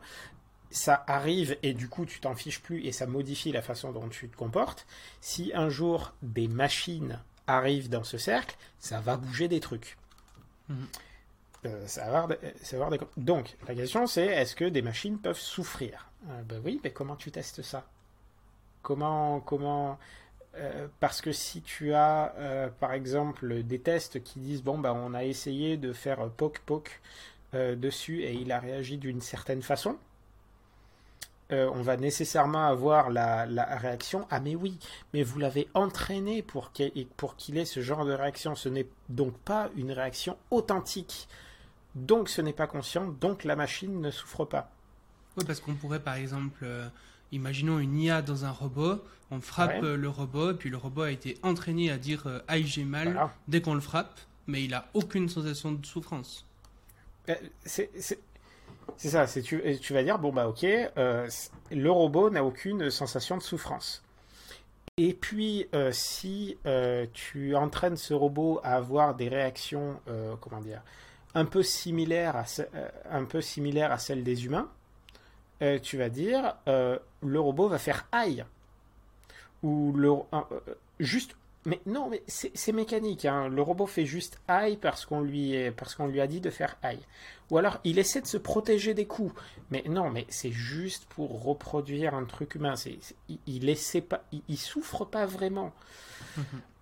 ça arrive et du coup tu t'en fiches plus et ça modifie la façon dont tu te comportes. Si un jour des machines arrivent dans ce cercle, ça va bouger des trucs. Euh, ça va avoir des- ça va avoir des- Donc la question c'est est-ce que des machines peuvent souffrir? Euh, Ben oui, mais comment tu testes ça? Comment comment euh, parce que si tu as, euh, par exemple, des tests qui disent bon, bah, on a essayé de faire poc poc euh, dessus et il a réagi d'une certaine façon, euh, on va nécessairement avoir la, la réaction ah mais oui, mais vous l'avez entraîné pour qu'il pour qu'il ait ce genre de réaction. Ce n'est donc pas une réaction authentique. Donc ce n'est pas conscient, donc la machine ne souffre pas. Oui, parce qu'on pourrait par exemple, euh, imaginons une IA dans un robot, on frappe Ouais. euh, le robot, puis le robot a été entraîné à dire euh, aïe j'ai mal Voilà. dès qu'on le frappe, mais il a aucune sensation de souffrance. C'est c'est- c'est ça, tu, tu vas dire, bon bah ok, euh, le robot n'a aucune sensation de souffrance. Et puis, euh, si euh, tu entraînes ce robot à avoir des réactions, comment dire, un peu similaires à, un peu similaires à celles des humains, tu vas dire, le robot va faire aïe. Ou le, juste mais non, mais c'est mécanique. hein. Le robot fait juste aïe parce qu'on lui, qu'on lui a dit de faire aïe. Ou alors il essaie de se protéger des coups. Mais non, mais c'est juste pour reproduire un truc humain. Il, il essaie pas, il, il souffre pas vraiment.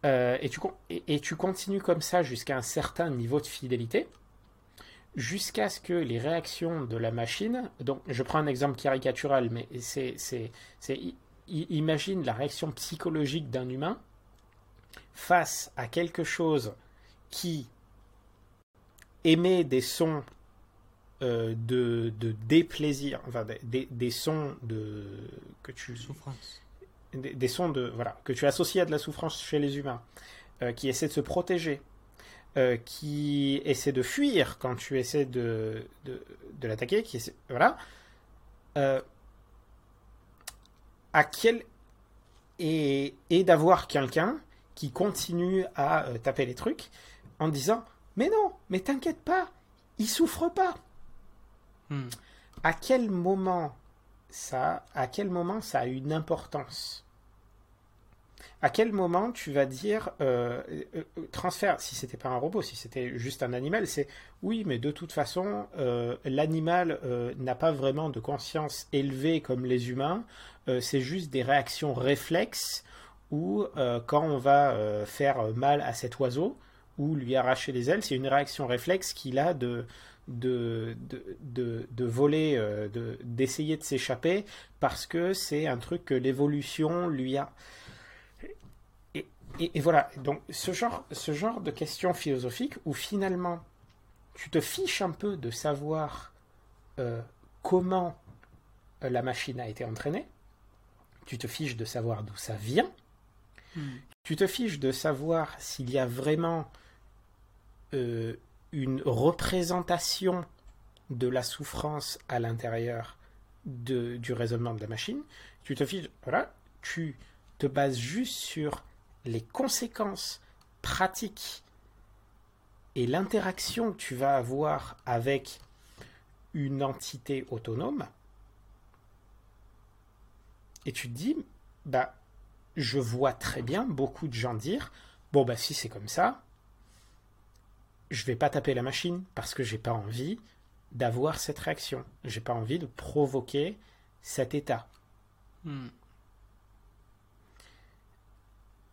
Euh, et, tu, et, et tu continues comme ça jusqu'à un certain niveau de fidélité, jusqu'à ce que les réactions de la machine. Donc, je prends un exemple caricatural, mais c'est, imagine la réaction psychologique d'un humain face à quelque chose qui émet des sons euh, de, de déplaisir, enfin des, des- des sons de que tu Souffrance. des, des sons de voilà que tu associes à de la souffrance chez les humains, euh, qui essaient de se protéger, euh, qui essaient de fuir quand tu essaies de de, de l'attaquer, qui essaient- voilà. À quel et, et d'avoir quelqu'un qui continue à euh, taper les trucs en disant mais non mais t'inquiète pas il souffre pas Hmm. À quel moment ça, à quel moment ça a une importance? À quel moment tu vas dire euh, euh, transfert, si c'était pas un robot, si c'était juste un animal, c'est oui, mais de toute façon, l'animal n'a pas vraiment de conscience élevée comme les humains, c'est juste des réactions réflexes où quand on va faire mal à cet oiseau ou lui arracher les ailes, c'est une réaction réflexe qu'il a de, de, de, de, voler, d'essayer de s'échapper parce que c'est un truc que l'évolution lui a. Et, voilà, donc ce genre, ce genre de questions philosophiques où finalement tu te fiches un peu de savoir euh, comment euh, la machine a été entraînée, tu te fiches de savoir d'où ça vient, hmm. tu te fiches de savoir s'il y a vraiment euh, une représentation de la souffrance à l'intérieur du raisonnement de la machine, tu te fiches, voilà, tu te bases juste sur les conséquences pratiques et l'interaction que tu vas avoir avec une entité autonome, et tu te dis, bah, je vois très bien beaucoup de gens dire, bon, bah, si c'est comme ça, je vais pas taper la machine parce que j'ai pas envie d'avoir cette réaction. J'ai pas envie de provoquer cet état. Hmm.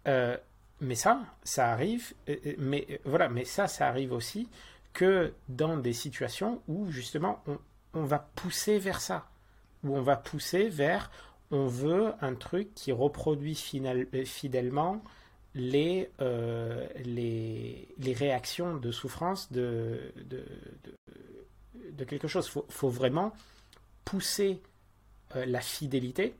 Euh, mais ça, ça arrive, euh, euh, mais voilà, mais ça, ça arrive aussi que dans des situations où justement on, on va pousser vers ça, où on va pousser vers, on veut un truc qui reproduit final, fidèlement les, les, les, réactions de souffrance de, de, quelque chose. Il faut, faut, vraiment pousser la fidélité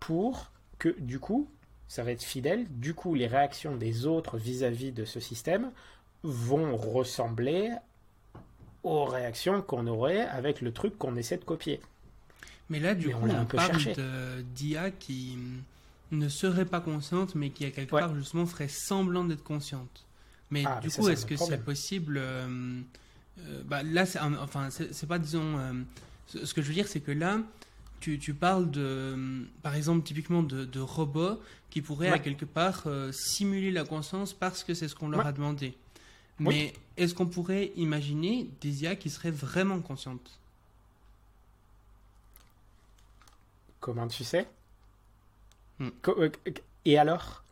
pour que du coup ça va être fidèle. Du coup, les réactions des autres vis-à-vis de ce système vont ressembler aux réactions qu'on aurait avec le truc qu'on essaie de copier. Mais là, du coup, on, parle d'IA qui ne serait pas consciente, mais qui, à quelque part, justement, ferait semblant d'être consciente. Mais ah, du coup, est-ce que c'est possible euh, euh, bah, Là, c'est enfin, c'est pas, disons... Euh, ce que je veux dire, c'est que là, tu, tu, parles de, par exemple, typiquement de, robots qui pourraient à quelque part simuler la conscience parce que c'est ce qu'on leur a demandé. Mais est-ce qu'on pourrait imaginer des IA qui seraient vraiment conscientes? Comment tu sais? Hmm. euh, Et alors?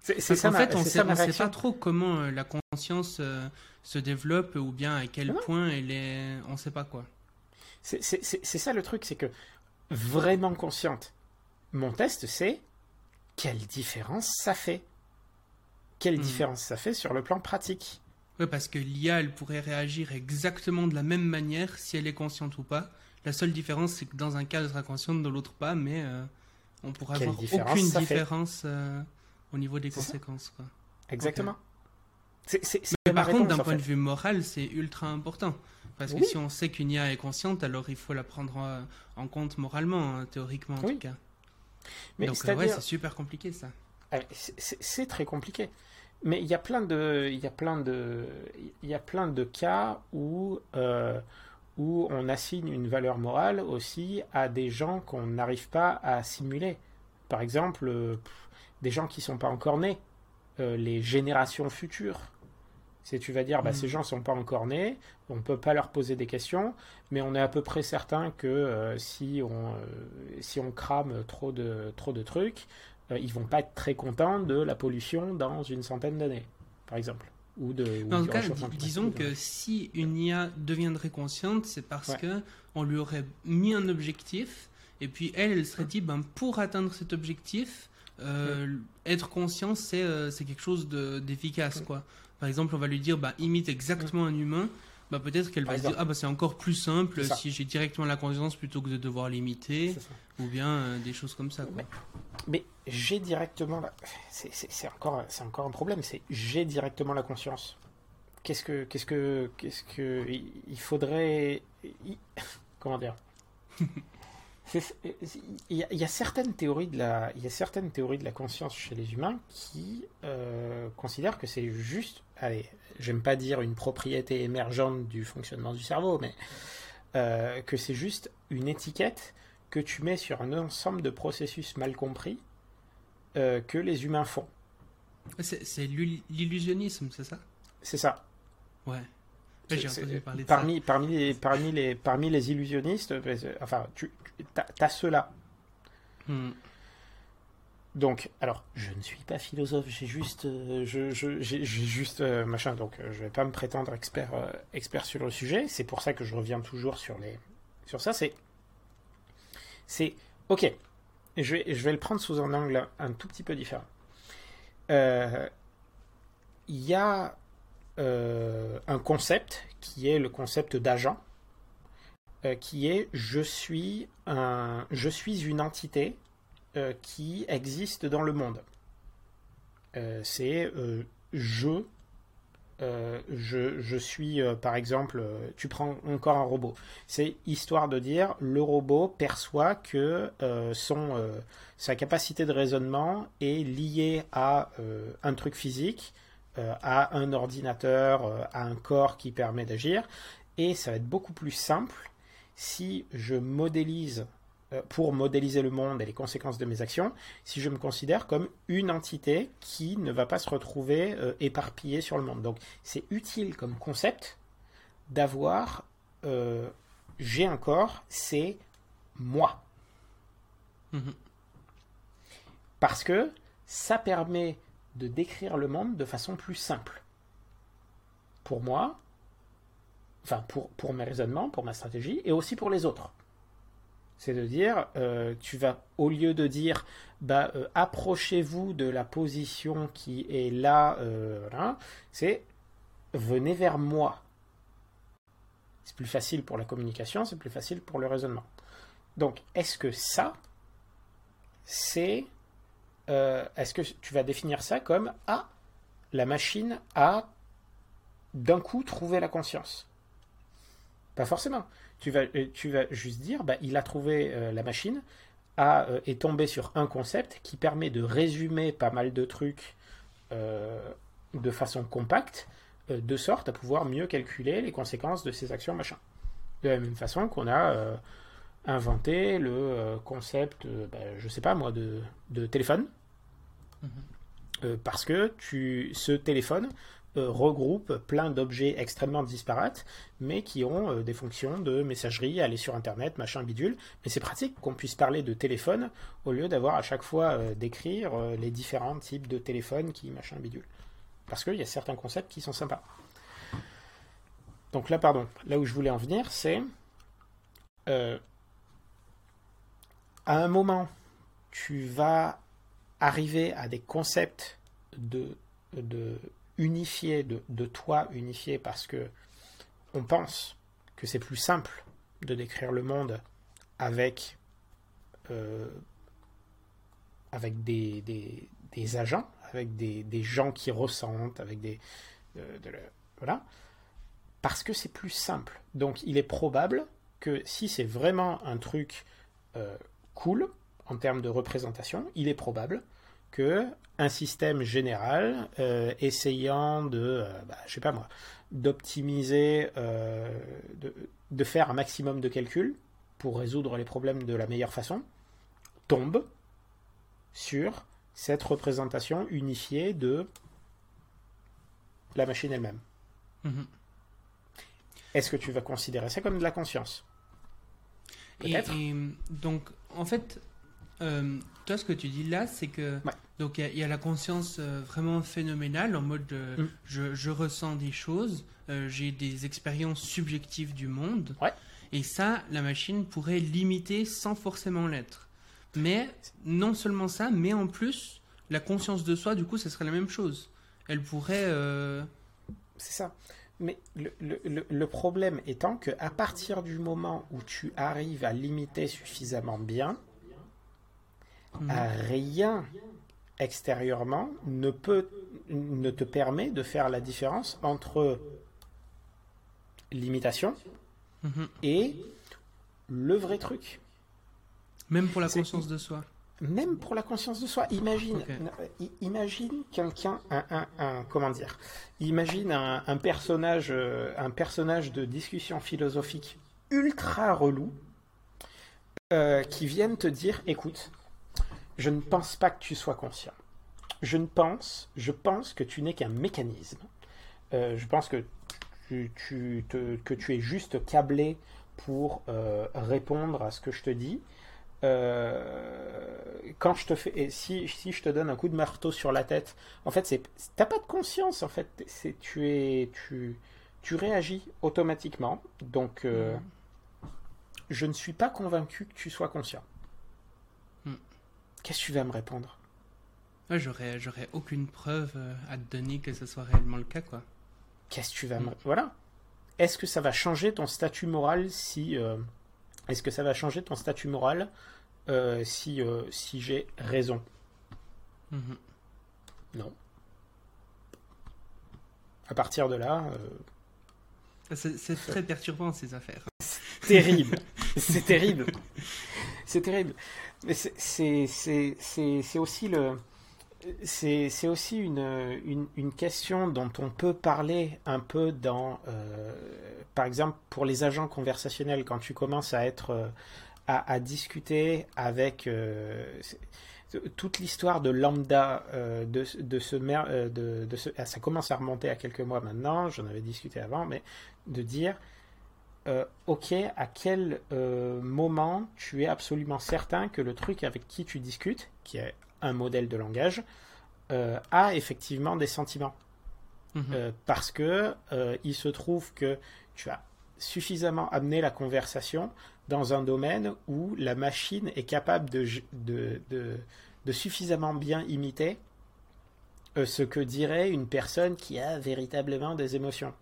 C'est ça, en fait, on ne sait, pas trop comment euh, la conscience se développe ou bien à quel point elle est. On ne sait pas quoi. C'est ça le truc, c'est que vraiment consciente. Mon test, c'est quelle différence ça fait? Quelle hmm. différence ça fait sur le plan pratique? Oui, parce que l'IA, elle pourrait réagir exactement de la même manière si elle est consciente ou pas. La seule différence, c'est que dans un cas, elle sera consciente, dans l'autre pas, mais euh, on pourra avoir aucune différence euh, au niveau des conséquences. Quoi. Exactement. mais par contre, d'un point de vue moral, c'est ultra important. Parce que si on sait qu'une IA est consciente, alors il faut la prendre euh, en compte moralement, hein, théoriquement en tout cas. Mais Donc ouais, c'est super compliqué ça. C'est très compliqué. Mais il y a plein de, il y a plein de, il y a plein de cas où euh, où on assigne une valeur morale aussi à des gens qu'on n'arrive pas à simuler. Par exemple, euh, des gens qui sont pas encore nés, les générations futures. C'est tu vas dire, bah, ces mm. gens sont pas encore nés, on ne peut pas leur poser des questions, mais on est à peu près certain que euh, si, on, euh, si on crame trop de, trop de trucs, ils euh, ils vont pas être très contents de la pollution dans une centaine d'années, par exemple. Ou de, en tout cas, disons que si une IA deviendrait consciente, c'est parce que on lui aurait mis un objectif, et puis elle, elle serait dit, ben, pour atteindre cet objectif, être conscient, c'est quelque chose d'efficace, quoi. Par exemple, on va lui dire, bah, imite exactement un humain. Bah, peut-être qu'elle va se dire, ah, bah, c'est encore plus simple si j'ai directement la conscience plutôt que de devoir l'imiter. Ou bien euh, des choses comme ça. Mais, j'ai directement. La... C'est encore, encore un problème. C'est j'ai directement la conscience. Qu'est-ce que. Qu'est-ce que. Qu'est-ce que. Il faudrait. <laughs> Comment dire? <laughs> Il y, a, certaines théories de la, il y a certaines théories de la conscience chez les humains qui euh, considèrent que c'est juste, allez, j'aime pas dire une propriété émergente du fonctionnement du cerveau, mais euh, que c'est juste une étiquette que tu mets sur un ensemble de processus mal compris euh, que les humains font. C'est l'illusionnisme, c'est ça? C'est ça. Ouais. Entendu parler de parmi, parmi, les, parmi, les, parmi les illusionnistes, euh, enfin, tu, tu as, ceux-là. Hmm. Donc, alors, je ne suis pas philosophe, j'ai juste, euh, je, je- euh, machin, donc euh, je vais pas me prétendre expert, expert sur le sujet. C'est pour ça que je reviens toujours sur les, sur ça. C'est, c'est, ok. Je vais, le prendre sous un angle un tout petit peu différent. Il y a un concept qui est le concept d'agent, qui est je suis un, je suis une entité qui existe dans le monde. Euh, c'est euh, je, euh, je, je suis, euh, par exemple, euh, tu prends encore un robot. C'est histoire de dire le robot perçoit que euh, son, euh, sa capacité de raisonnement est liée à euh, un truc physique, euh, à un ordinateur, euh, à un corps qui permet d'agir. Et ça va être beaucoup plus simple si je modélise euh, pour modéliser le monde et les conséquences de mes actions, si je me considère comme une entité qui ne va pas se retrouver euh, éparpillée sur le monde. Donc c'est utile comme concept d'avoir euh, j'ai un corps, c'est moi. Mhm. Parce que ça permet de décrire le monde de façon plus simple. Pour moi, enfin pour, pour mes raisonnements, pour ma stratégie, et aussi pour les autres. C'est de dire, euh, tu vas, au lieu de dire, bah, euh, approchez-vous de la position qui est là, euh, voilà, c'est venez vers moi. C'est plus facile pour la communication, c'est plus facile pour le raisonnement. Donc, est-ce que ça, c'est. est-ce que tu vas définir ça comme Ah, la machine a d'un coup trouvé la conscience? Pas forcément. Tu vas, euh, tu vas juste dire bah, il a trouvé euh, la machine, a, euh, est tombé sur un concept qui permet de résumer pas mal de trucs euh, de façon compacte, de sorte à pouvoir mieux calculer les conséquences de ses actions, machin. De la même façon qu'on a inventé le concept, bah, je sais pas moi, de, de téléphone. Euh, parce que tu, ce téléphone regroupe plein d'objets extrêmement disparates, mais qui ont euh, des fonctions de messagerie, aller sur Internet, machin bidule. Mais c'est pratique qu'on puisse parler de téléphone au lieu d'avoir à chaque fois euh, d'écrire euh, les différents types de téléphones qui machin bidule. Parce qu'il y a certains concepts qui sont sympas. Donc là, pardon, là où je voulais en venir, c'est euh, à un moment, tu vas arriver à des concepts de unifiés, de, de toi unifié, parce que on pense que c'est plus simple de décrire le monde avec, euh, avec des, des, des agents, avec des, des gens qui ressentent, avec des. de- voilà. Parce que c'est plus simple. Donc il est probable que si c'est vraiment un truc euh, cool en termes de représentation, il est probable que un système général euh, essayant de, euh, bah, je sais pas moi, d'optimiser, euh, de, de faire un maximum de calculs pour résoudre les problèmes de la meilleure façon, tombe sur cette représentation unifiée de la machine elle-même. Mhm. Est-ce que tu vas considérer ça comme de la conscience? Et, Peut-être. et, donc, en fait, euh, toi, ce que tu dis là, c'est que Ouais. donc il y a- il y, a la conscience euh, vraiment phénoménale en mode euh, Mm. je, je ressens des choses, j'ai des expériences subjectives du monde, Ouais. et ça, la machine pourrait limiter sans forcément l'être. Mais non seulement ça, mais en plus, la conscience de soi, du coup, ce serait la même chose. Elle pourrait. C'est ça. Mais le- le problème étant que à partir du moment où tu arrives à limiter suffisamment bien, Mhm. rien extérieurement ne peut ne te permet de faire la différence entre l'imitation mhm. et le vrai truc. Même pour la conscience de soi. Même pour la conscience de soi, imagine, euh, imagine quelqu'un, un, un- un- comment dire, imagine un, un personnage, euh, un personnage de discussion philosophique ultra relous euh, qui viennent te dire écoute, je ne pense pas que tu sois conscient. Je ne pense, je pense que tu n'es qu'un mécanisme. Euh, je pense que tu, tu te- que tu es juste câblé pour euh, répondre à ce que je te dis. Euh, quand je te fais, et si, si je te donne un coup de marteau sur la tête, en fait, c'est, t'as pas de conscience, en fait, c'est, tu es, tu, tu réagis automatiquement. Donc, euh, je ne suis pas convaincu que tu sois conscient. Qu'est-ce que tu vas me répondre? Ouais, j'aurais, j'aurais aucune preuve euh, à te donner que ce soit réellement le cas, quoi. Qu'est-ce que tu vas me... Mm. Voilà. Est-ce que ça va changer ton statut moral si... euh, Est-ce que ça va changer ton statut moral euh, si, euh, si j'ai raison? Mhm. Non. À partir de là, C'est, c'est très perturbant, ces affaires. terrible. c'est terrible. <laughs> C'est terrible. Mais c'est- aussi le... C'est aussi une, une, question dont on peut parler un peu dans, euh, par exemple, pour les agents conversationnels, quand tu commences à être, euh, à, discuter avec euh, toute l'histoire de lambda, de, de ce, de, de ce, ah, ça commence à remonter à quelques mois maintenant, j'en avais discuté avant, mais de dire, euh, ok, à quel euh, moment tu es absolument certain que le truc avec qui tu discutes, qui est un modèle de langage, euh, a effectivement des sentiments. Mhm. Parce que il se trouve que tu as suffisamment amené la conversation dans un domaine où la machine est capable de, de, de, de suffisamment bien imiter ce que dirait une personne qui a véritablement des émotions.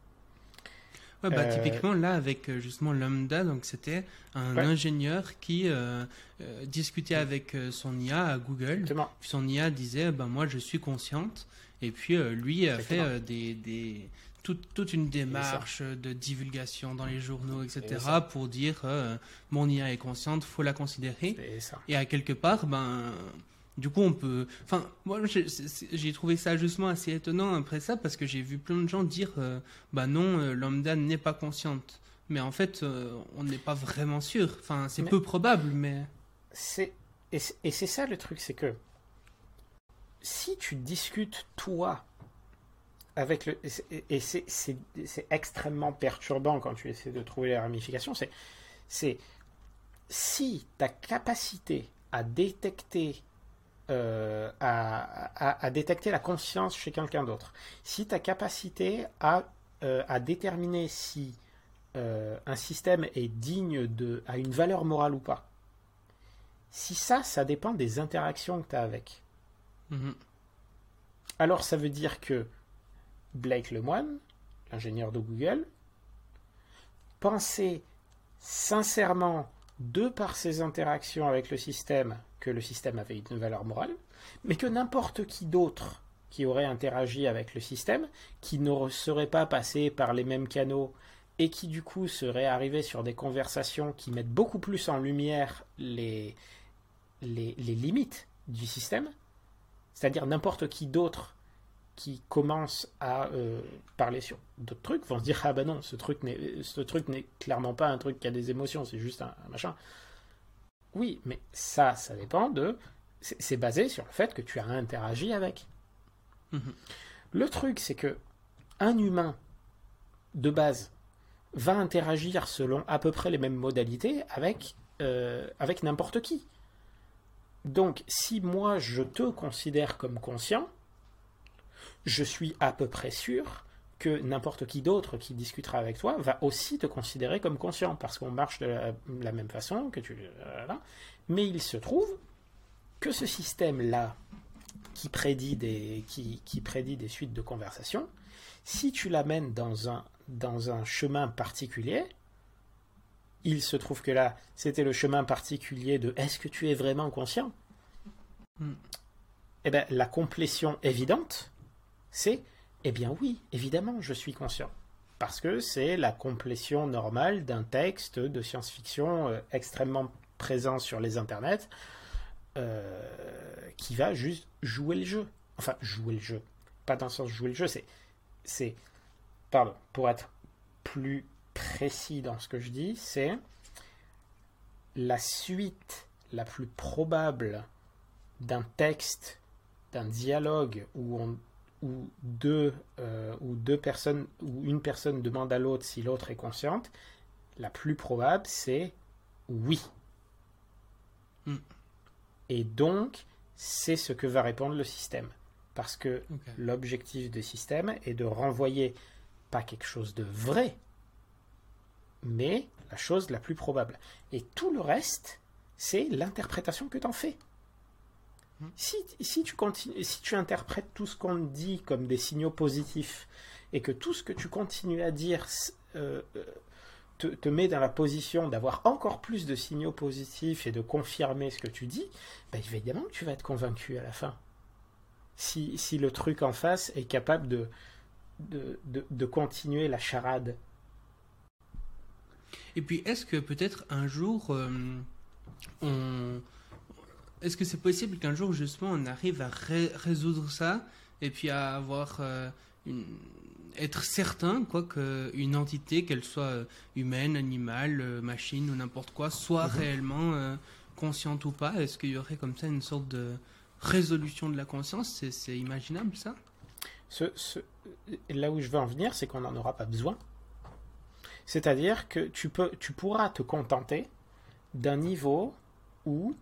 Ouais, bah, Euh, typiquement, là, avec euh, justement Lambda, donc c'était un Ouais. ingénieur qui euh, euh, discutait avec son IA à Google. Exactement. Puis son IA disait, ben moi je suis consciente. Et puis lui a fait des, des, toute, toute une démarche de divulgation dans les journaux, etc. Et pour dire, mon IA est consciente, faut la considérer. Ça. Et à quelque part, ben, du coup, on peut. Enfin, moi, j'ai trouvé ça justement assez étonnant après ça parce que j'ai vu plein de gens dire, euh, bah non, euh, lambda n'est pas consciente. Mais en fait, euh, on n'est pas vraiment sûr. Enfin, c'est peu probable, mais. C'est et c'est ça le truc, c'est que si tu discutes toi avec le et c'est- extrêmement perturbant quand tu essaies de trouver les ramifications, c'est c'est si ta capacité à détecter euh, à, à- à détecter la conscience chez quelqu'un d'autre, si ta capacité à, euh, à déterminer si euh, un système est digne de a une valeur morale ou pas, si ça, ça dépend des interactions que tu as avec, Mhm. alors ça veut dire que Blake Lemoine, l'ingénieur de Google, pensait sincèrement, de par ses interactions avec le système, que le système avait une valeur morale, mais que n'importe qui d'autre qui aurait interagi avec le système, qui ne serait pas passé par les mêmes canaux et qui du coup serait arrivé sur des conversations qui mettent beaucoup plus en lumière les, les, limites du système, c'est-à-dire n'importe qui d'autre qui commence à euh, parler sur d'autres trucs vont se dire ah ben non ce truc n'est ce truc n'est clairement pas un truc qui a des émotions c'est juste un, un machin oui mais ça ça dépend de c'est basé sur le fait que tu as interagi avec Mhm. le truc c'est que un humain de base va interagir selon à peu près les mêmes modalités avec euh, avec n'importe qui donc si moi je te considère comme conscient je suis à peu près sûr que n'importe qui d'autre qui discutera avec toi va aussi te considérer comme conscient, parce qu'on marche de la, la même façon, que tu... voilà. Mais il se trouve que ce système-là, qui prédit, des, qui, qui prédit des suites de conversations, si tu l'amènes dans un, dans un chemin particulier, il se trouve que là, c'était le chemin particulier de est-ce que tu es vraiment conscient? Mm. Eh bien, la complétion évidente, c'est eh bien oui, évidemment, je suis conscient. Parce que c'est la complétion normale d'un texte de science-fiction euh, extrêmement présent sur les internets euh, qui va juste jouer le jeu. Enfin, jouer le jeu. Pas dans le sens jouer le jeu, c'est. c'est pardon, pour être plus précis dans ce que je dis, c'est la suite la plus probable d'un texte, d'un dialogue où, on, où, deux, euh, où deux personnes, où une personne demande à l'autre si l'autre est consciente, la plus probable c'est oui. Hmm. Et donc, c'est ce que va répondre le système. Parce que l'objectif du système est de renvoyer pas quelque chose de vrai, mais la chose la plus probable. Et tout le reste, c'est l'interprétation que tu en fais. Si, si, tu continues, si tu interprètes tout ce qu'on dit comme des signaux positifs et que tout ce que tu continues à dire euh, euh, te, te met dans la position d'avoir encore plus de signaux positifs et de confirmer ce que tu dis, ben évidemment que tu vas être convaincu à la fin. Si, si le truc en face est capable de, de, de, de continuer la charade. Et puis, est-ce que peut-être un jour, euh, on... Est-ce que c'est possible qu'un jour, justement, on arrive à ré- résoudre ça et puis à avoir euh, une... être certain, quoi, qu'une entité, qu'elle soit euh, humaine, animale, euh, machine ou n'importe quoi, soit Mhm. réellement euh, consciente ou pas Est-ce qu'il y aurait comme ça une sorte de résolution de la conscience? C'est- imaginable, ça? Ce, ce- là où je veux en venir, c'est qu'on n'en aura pas besoin. C'est-à-dire que tu, peux, tu pourras te contenter d'un niveau où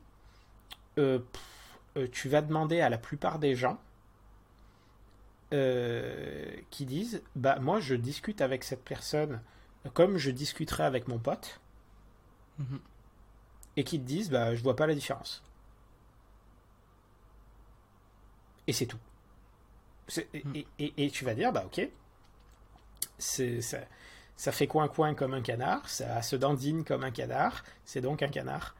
pff, euh, tu vas demander à la plupart des gens euh, qui disent bah moi je discute avec cette personne comme je discuterais avec mon pote. Mhm. et qui te disent bah je vois pas la différence. Et c'est tout. C'est- et, et- tu vas dire bah ok c'est ça, ça fait coin coin comme un canard ça se dandine comme un canard c'est donc un canard.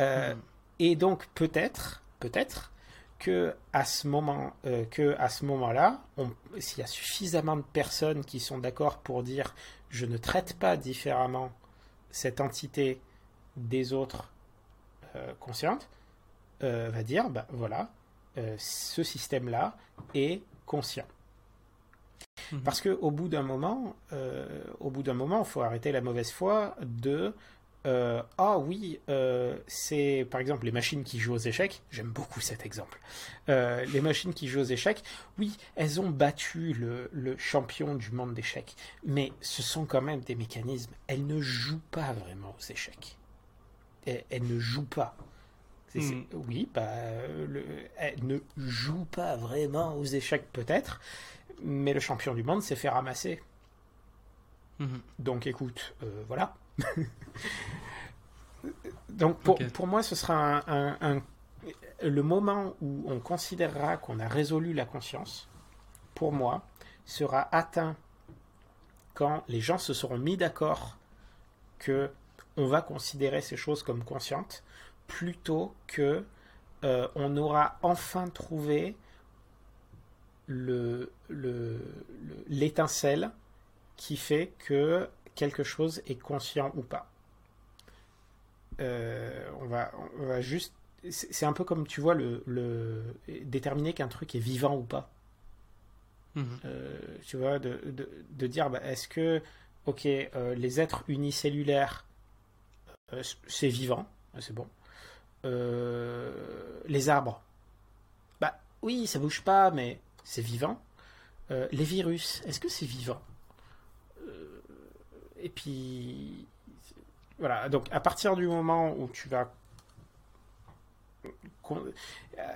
Euh, Mhm. Et donc peut-être, peut-être que à ce moment, euh, que à ce moment-là, s'il y a suffisamment de personnes qui sont d'accord pour dire je ne traite pas différemment cette entité des autres euh, conscientes, euh, va dire bah voilà, ce système-là est conscient. Mhm. Parce que au bout d'un moment, au bout d'un moment, il faut arrêter la mauvaise foi de euh, ah oui, euh, c'est par exemple les machines qui jouent aux échecs. J'aime beaucoup cet exemple. Euh, les machines qui jouent aux échecs, oui, elles ont battu le, le champion du monde d'échecs, mais ce sont quand même des mécanismes. Elles ne jouent pas vraiment aux échecs. Elles, elles ne jouent pas. C'est- c'est- Mhm. Oui, bah, le- elles ne jouent pas vraiment aux échecs peut-être, mais le champion du monde s'est fait ramasser. Mhm. Donc écoute, voilà. <laughs> Donc pour, moi, ce sera un, un- un- le moment où on considérera qu'on a résolu la conscience, pour moi, sera atteint quand les gens se seront mis d'accord que on va considérer ces choses comme conscientes, plutôt que euh, on aura enfin trouvé le- le- le- l'étincelle qui fait que quelque chose est conscient ou pas. Euh, on, va, on va juste. C'est un peu comme tu vois le, le déterminer qu'un truc est vivant ou pas. Mhm. Euh, tu vois, de, de, de dire bah, est-ce que, ok, euh, les êtres unicellulaires, c'est vivant, c'est bon. Les arbres, bah oui, ça bouge pas, mais c'est vivant. Les virus, est-ce que c'est vivant? Et puis, voilà, donc à partir du moment où tu vas.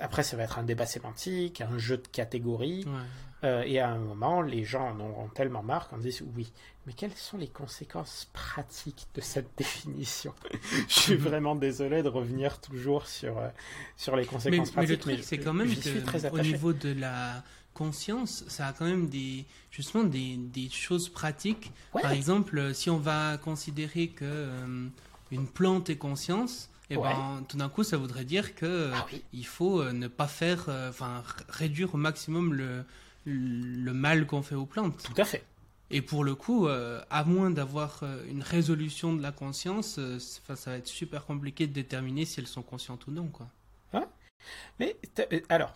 Après, ça va être un débat sémantique, un jeu de catégories. Ouais. Euh, et à un moment, les gens en auront tellement marre qu'on dise oui, mais quelles sont les conséquences pratiques de cette <laughs> définition? Je suis vraiment désolé de revenir toujours sur, euh, sur les Mais, conséquences mais le pratiques. truc, c'est quand même suis très que, au niveau de la conscience, ça a quand même des, justement des, des choses pratiques. Ouais. Par exemple, si on va considérer que euh, une plante est conscience, et Ouais. ben, tout d'un coup, ça voudrait dire que euh, Ah oui. il faut euh, ne pas faire, euh, enfin, réduire au maximum le, le mal qu'on fait aux plantes. Tout à fait. Et pour le coup, euh, à moins d'avoir euh, une résolution de la conscience, euh, ça va être super compliqué de déterminer si elles sont conscientes ou non, quoi. Mais t'as- euh, alors.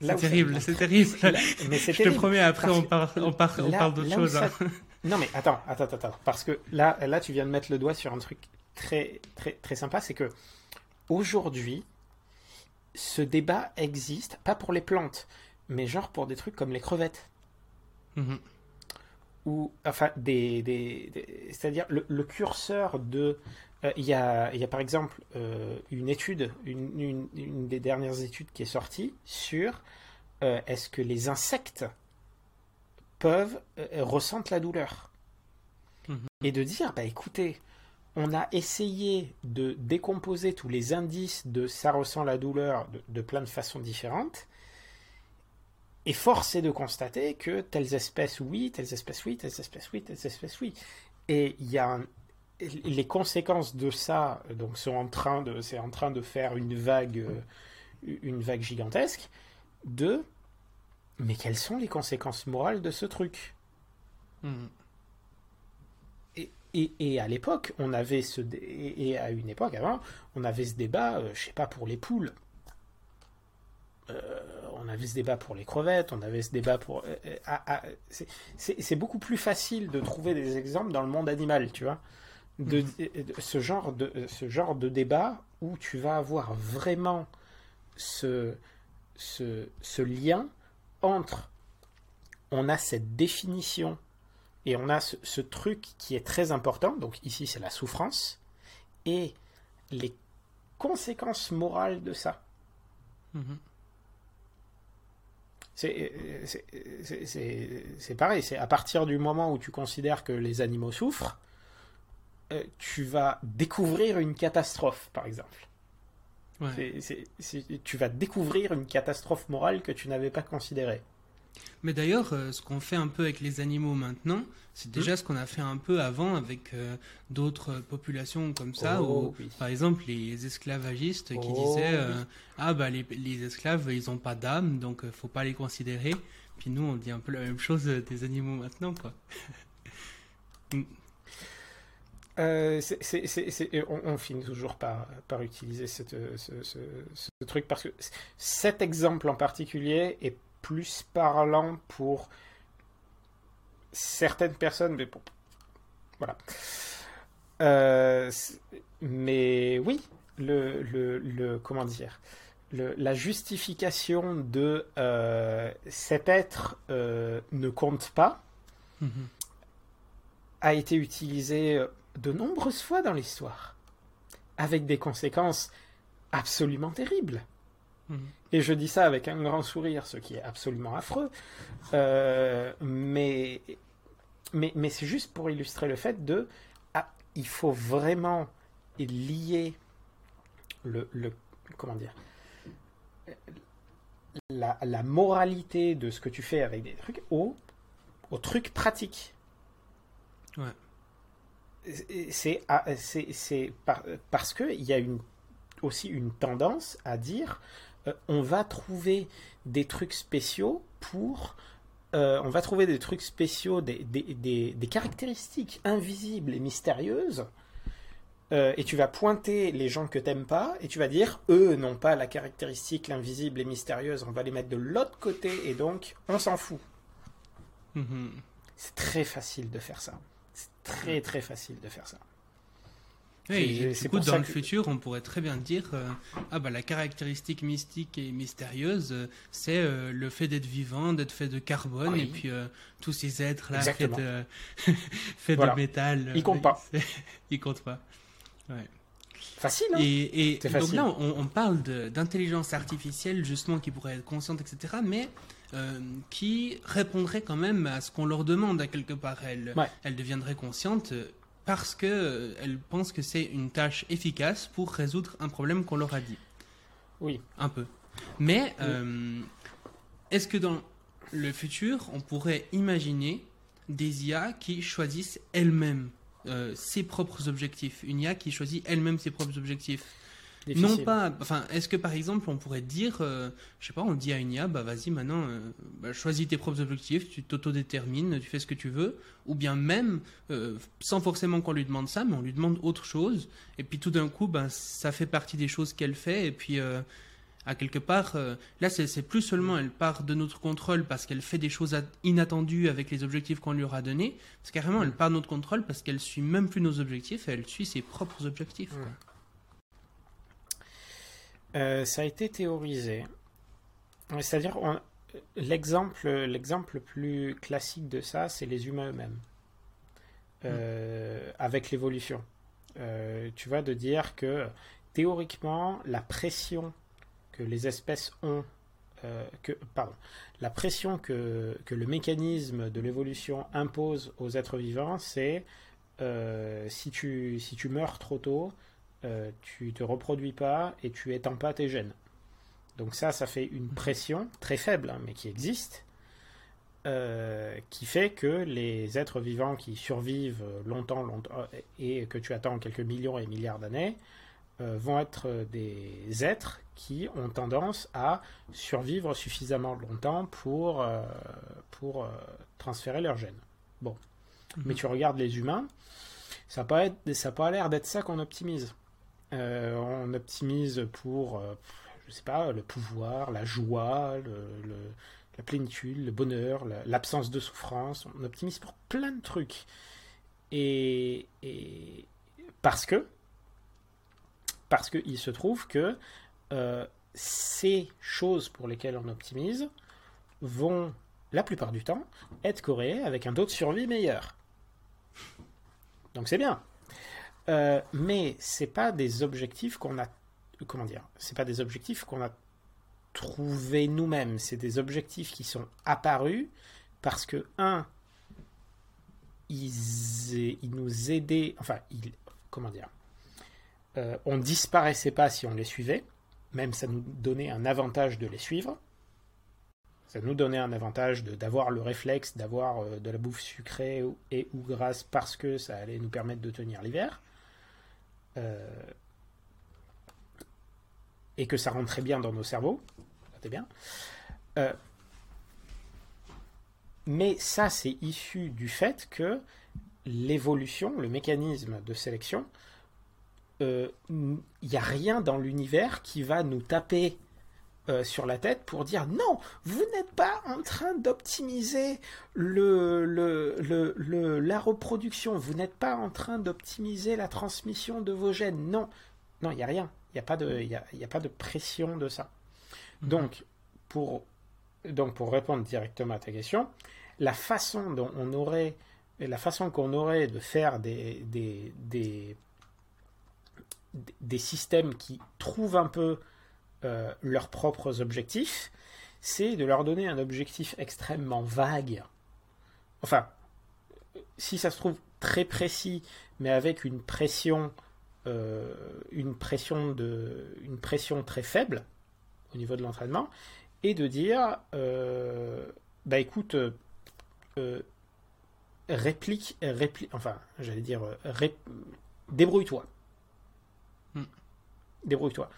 C'est terrible, c'est terrible. Là- mais c'est Je te promets, après Parce on, parle, on, parle, on là- parle d'autre chose. ça- hein. non mais attends, attends, attends, parce que là, là, tu viens de mettre le doigt sur un truc très, très, très sympa, c'est que aujourd'hui, ce débat existe, pas pour les plantes, mais genre pour des trucs comme les crevettes. Mhm. Ou, enfin, des, des, des- c'est-à-dire le, le curseur de. Euh, Il y, a, il y a par exemple euh, une étude, une, une- une des dernières études qui est sortie sur euh, est-ce que les insectes peuvent euh, ressentent la douleur. Mhm. et de dire bah écoutez on a essayé de décomposer tous les indices de ça ressent la douleur de, de plein de façons différentes. Et force est de constater que telles espèces oui telles espèces oui telles espèces oui telles espèces oui. Et il y a un- les conséquences de ça donc sont en train de c'est en train de faire une vague euh, une vague gigantesque de mais quelles sont les conséquences morales de ce truc? Mhm. et, et, et à l'époque, on avait ce dé- et et à une époque avant, on avait ce débat, euh, je sais pas pour les poules, Euh, on avait ce débat pour les crevettes, on avait ce débat pour. euh, euh, ah, ah, c'est beaucoup plus facile de trouver des exemples dans le monde animal, tu vois, de, de ce genre de ce genre de débat où tu vas avoir vraiment ce ce, ce lien entre on a cette définition et on a ce, ce truc qui est très important, donc ici c'est la souffrance, et les conséquences morales de ça. Mhm. C'est- c'est- c'est pareil, c'est à partir du moment où tu considères que les animaux souffrent, euh, tu vas découvrir une catastrophe, par exemple. Ouais. Tu vas découvrir une catastrophe morale que tu n'avais pas considérée. Mais d'ailleurs, euh, ce qu'on fait un peu avec les animaux maintenant, c'est déjà Hmm. ce qu'on a fait un peu avant avec euh, d'autres populations comme ça, Oh, oui. par exemple les esclavagistes qui Oh, disaient euh, ah bah les, les esclaves ils ont pas d'âme donc euh, faut pas les considérer. Puis nous on dit un peu la même chose des animaux maintenant quoi. <laughs> Euh, on, on finit toujours par, par utiliser cette- ce, ce- ce truc parce que cet exemple en particulier est plus parlant pour certaines personnes, mais pour, voilà. Euh, mais oui, le, le, le- comment dire, le- la justification de euh, cet être euh, ne compte pas Mhm. a été utilisé euh, de nombreuses fois dans l'histoire, avec des conséquences absolument terribles. Mhm. Et je dis ça avec un grand sourire, ce qui est absolument affreux. Euh, mais mais, mais c'est juste pour illustrer le fait de... Ah, il faut vraiment lier le... le comment dire la, la moralité de ce que tu fais avec des trucs au, au truc pratique. Ouais. C'est ah, par- parce qu'il y a une, aussi une tendance à dire euh, on va trouver des trucs spéciaux pour. euh, on va trouver des trucs spéciaux, des, des, des- des caractéristiques invisibles et mystérieuses. euh, et tu vas pointer les gens que t'aimes pas et tu vas dire eux n'ont pas la caractéristique l'invisible et mystérieuse, on va les mettre de l'autre côté et donc on s'en fout. Mhm. C'est très facile de faire ça. C'est très très facile de faire ça. C'est- et du coup, dans le que- futur, on pourrait très bien dire euh, ah bah la caractéristique mystique et mystérieuse, euh, c'est euh, le fait d'être vivant, d'être fait de carbone, Oui. et puis tous ces êtres là <laughs> faits de faits Voilà. de métal, Ils comptent pas. <laughs> ils comptent pas. Ouais. Facile, hein Et, et donc facile. là, on, on parle d'intelligence artificielle justement qui pourrait être consciente, etc. Mais euh, qui répondrait quand même à ce qu'on leur demande à quelque part. Elle, Ouais. elle deviendrait consciente euh, parce que euh, elle pense que c'est une tâche efficace pour résoudre un problème qu'on leur a dit. Oui. Un peu. Mais euh, est-ce que dans le futur, on pourrait imaginer des IA qui choisissent elles-mêmes euh, ses propres objectifs? Une IA qui choisit elle-même ses propres objectifs? Difficile. non pas. Enfin, est-ce que par exemple, on pourrait dire, euh, je sais pas, on dit à une IA, bah vas-y maintenant, euh, bah, choisis tes propres objectifs, tu t'autodétermines, tu fais ce que tu veux, ou bien même, euh, sans forcément qu'on lui demande ça, mais on lui demande autre chose, et puis tout d'un coup, ben ça fait partie des choses qu'elle fait, et puis euh, À quelque part, euh, là, c'est plus seulement elle part de notre contrôle parce qu'elle fait des choses inattendues avec les objectifs qu'on lui aura donnés, c'est carrément elle part de notre contrôle parce qu'elle suit même plus nos objectifs, elle suit ses propres objectifs. Euh, ça a été théorisé. C'est-à-dire, l'exemple, l'exemple le plus classique de ça, c'est les humains eux-mêmes, euh, avec l'évolution. tu vois, de dire que théoriquement, la pression que les espèces ont, euh, que, pardon, la pression que, que le mécanisme de l'évolution impose aux êtres vivants, c'est euh, si, tu, si tu meurs trop tôt, euh, tu te reproduis pas et tu étends pas tes gènes. Donc ça, ça fait une pression très faible, hein, mais qui existe, qui fait que les êtres vivants qui survivent longtemps, longtemps et que tu attends quelques millions et milliards d'années, euh, vont être des êtres qui ont tendance à survivre suffisamment longtemps pour, euh, pour euh, transférer leurs gènes. Bon. Mhm. Mais tu regardes les humains, ça n'a pas, pas l'air d'être ça qu'on optimise. On optimise pour, je sais pas, le pouvoir, la joie, la plénitude, le bonheur, l'absence de souffrance. On optimise pour plein de trucs. et parce que parce qu'il se trouve que euh, ces choses pour lesquelles on optimise vont, la plupart du temps, être corrélées avec un taux de survie meilleur. Donc c'est bien. Euh, mais c'est pas des objectifs qu'on a. Comment dire C'est pas des objectifs qu'on a trouvés nous-mêmes. C'est des objectifs qui sont apparus parce que, un, ils, nous aidaient. Enfin, comment dire euh, on disparaissait pas si on les suivait, même ça nous donnait un avantage de les suivre. Ça nous donnait un avantage d'avoir le réflexe d'avoir euh, de la bouffe sucrée et ou grasse parce que ça allait nous permettre de tenir l'hiver. Euh, et que ça rentrait bien dans nos cerveaux. Bien. mais ça, c'est issu du fait que l'évolution, le mécanisme de sélection, il euh, n'y a rien dans l'univers qui va nous taper euh, sur la tête pour dire non, vous n'êtes pas en train d'optimiser le, le, la reproduction, vous n'êtes pas en train d'optimiser la transmission de vos gènes. Non, non, il n'y a rien. Il n'y a, pas de, y a, a pas de pression de ça. Mhm. Donc, pour, donc, pour répondre directement à ta question, la façon dont on aurait, la façon qu'on aurait de faire des, des, des des systèmes qui trouvent un peu euh, leurs propres objectifs, c'est de leur donner un objectif extrêmement vague. Enfin, si ça se trouve très précis, mais avec une pression, euh, une pression de, une pression très faible au niveau de l'entraînement, et de dire, euh, bah écoute, réplique, réplique, enfin, j'allais dire, débrouille-toi débrouille-toi.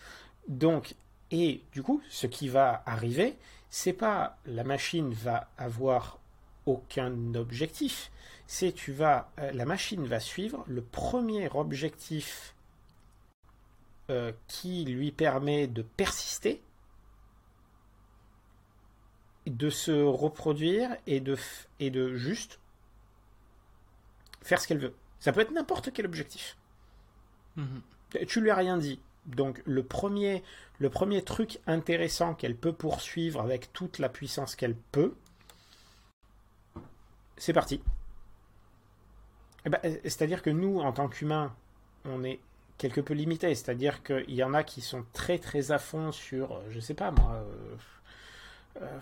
Donc, et du coup, ce qui va arriver, c'est pas la machine va avoir aucun objectif, c'est tu vas, euh, la machine va suivre le premier objectif euh, qui lui permet de persister, de se reproduire et de, et de juste faire ce qu'elle veut. Ça peut être n'importe quel objectif. Mhm. Tu lui as rien dit. Donc le premier, le premier truc intéressant qu'elle peut poursuivre avec toute la puissance qu'elle peut, c'est parti. Eh ben, c'est-à-dire que nous, en tant qu'humains, on est quelque peu limité. C'est-à-dire qu'il y en a qui sont très très à fond sur, euh, je sais pas moi, euh, euh,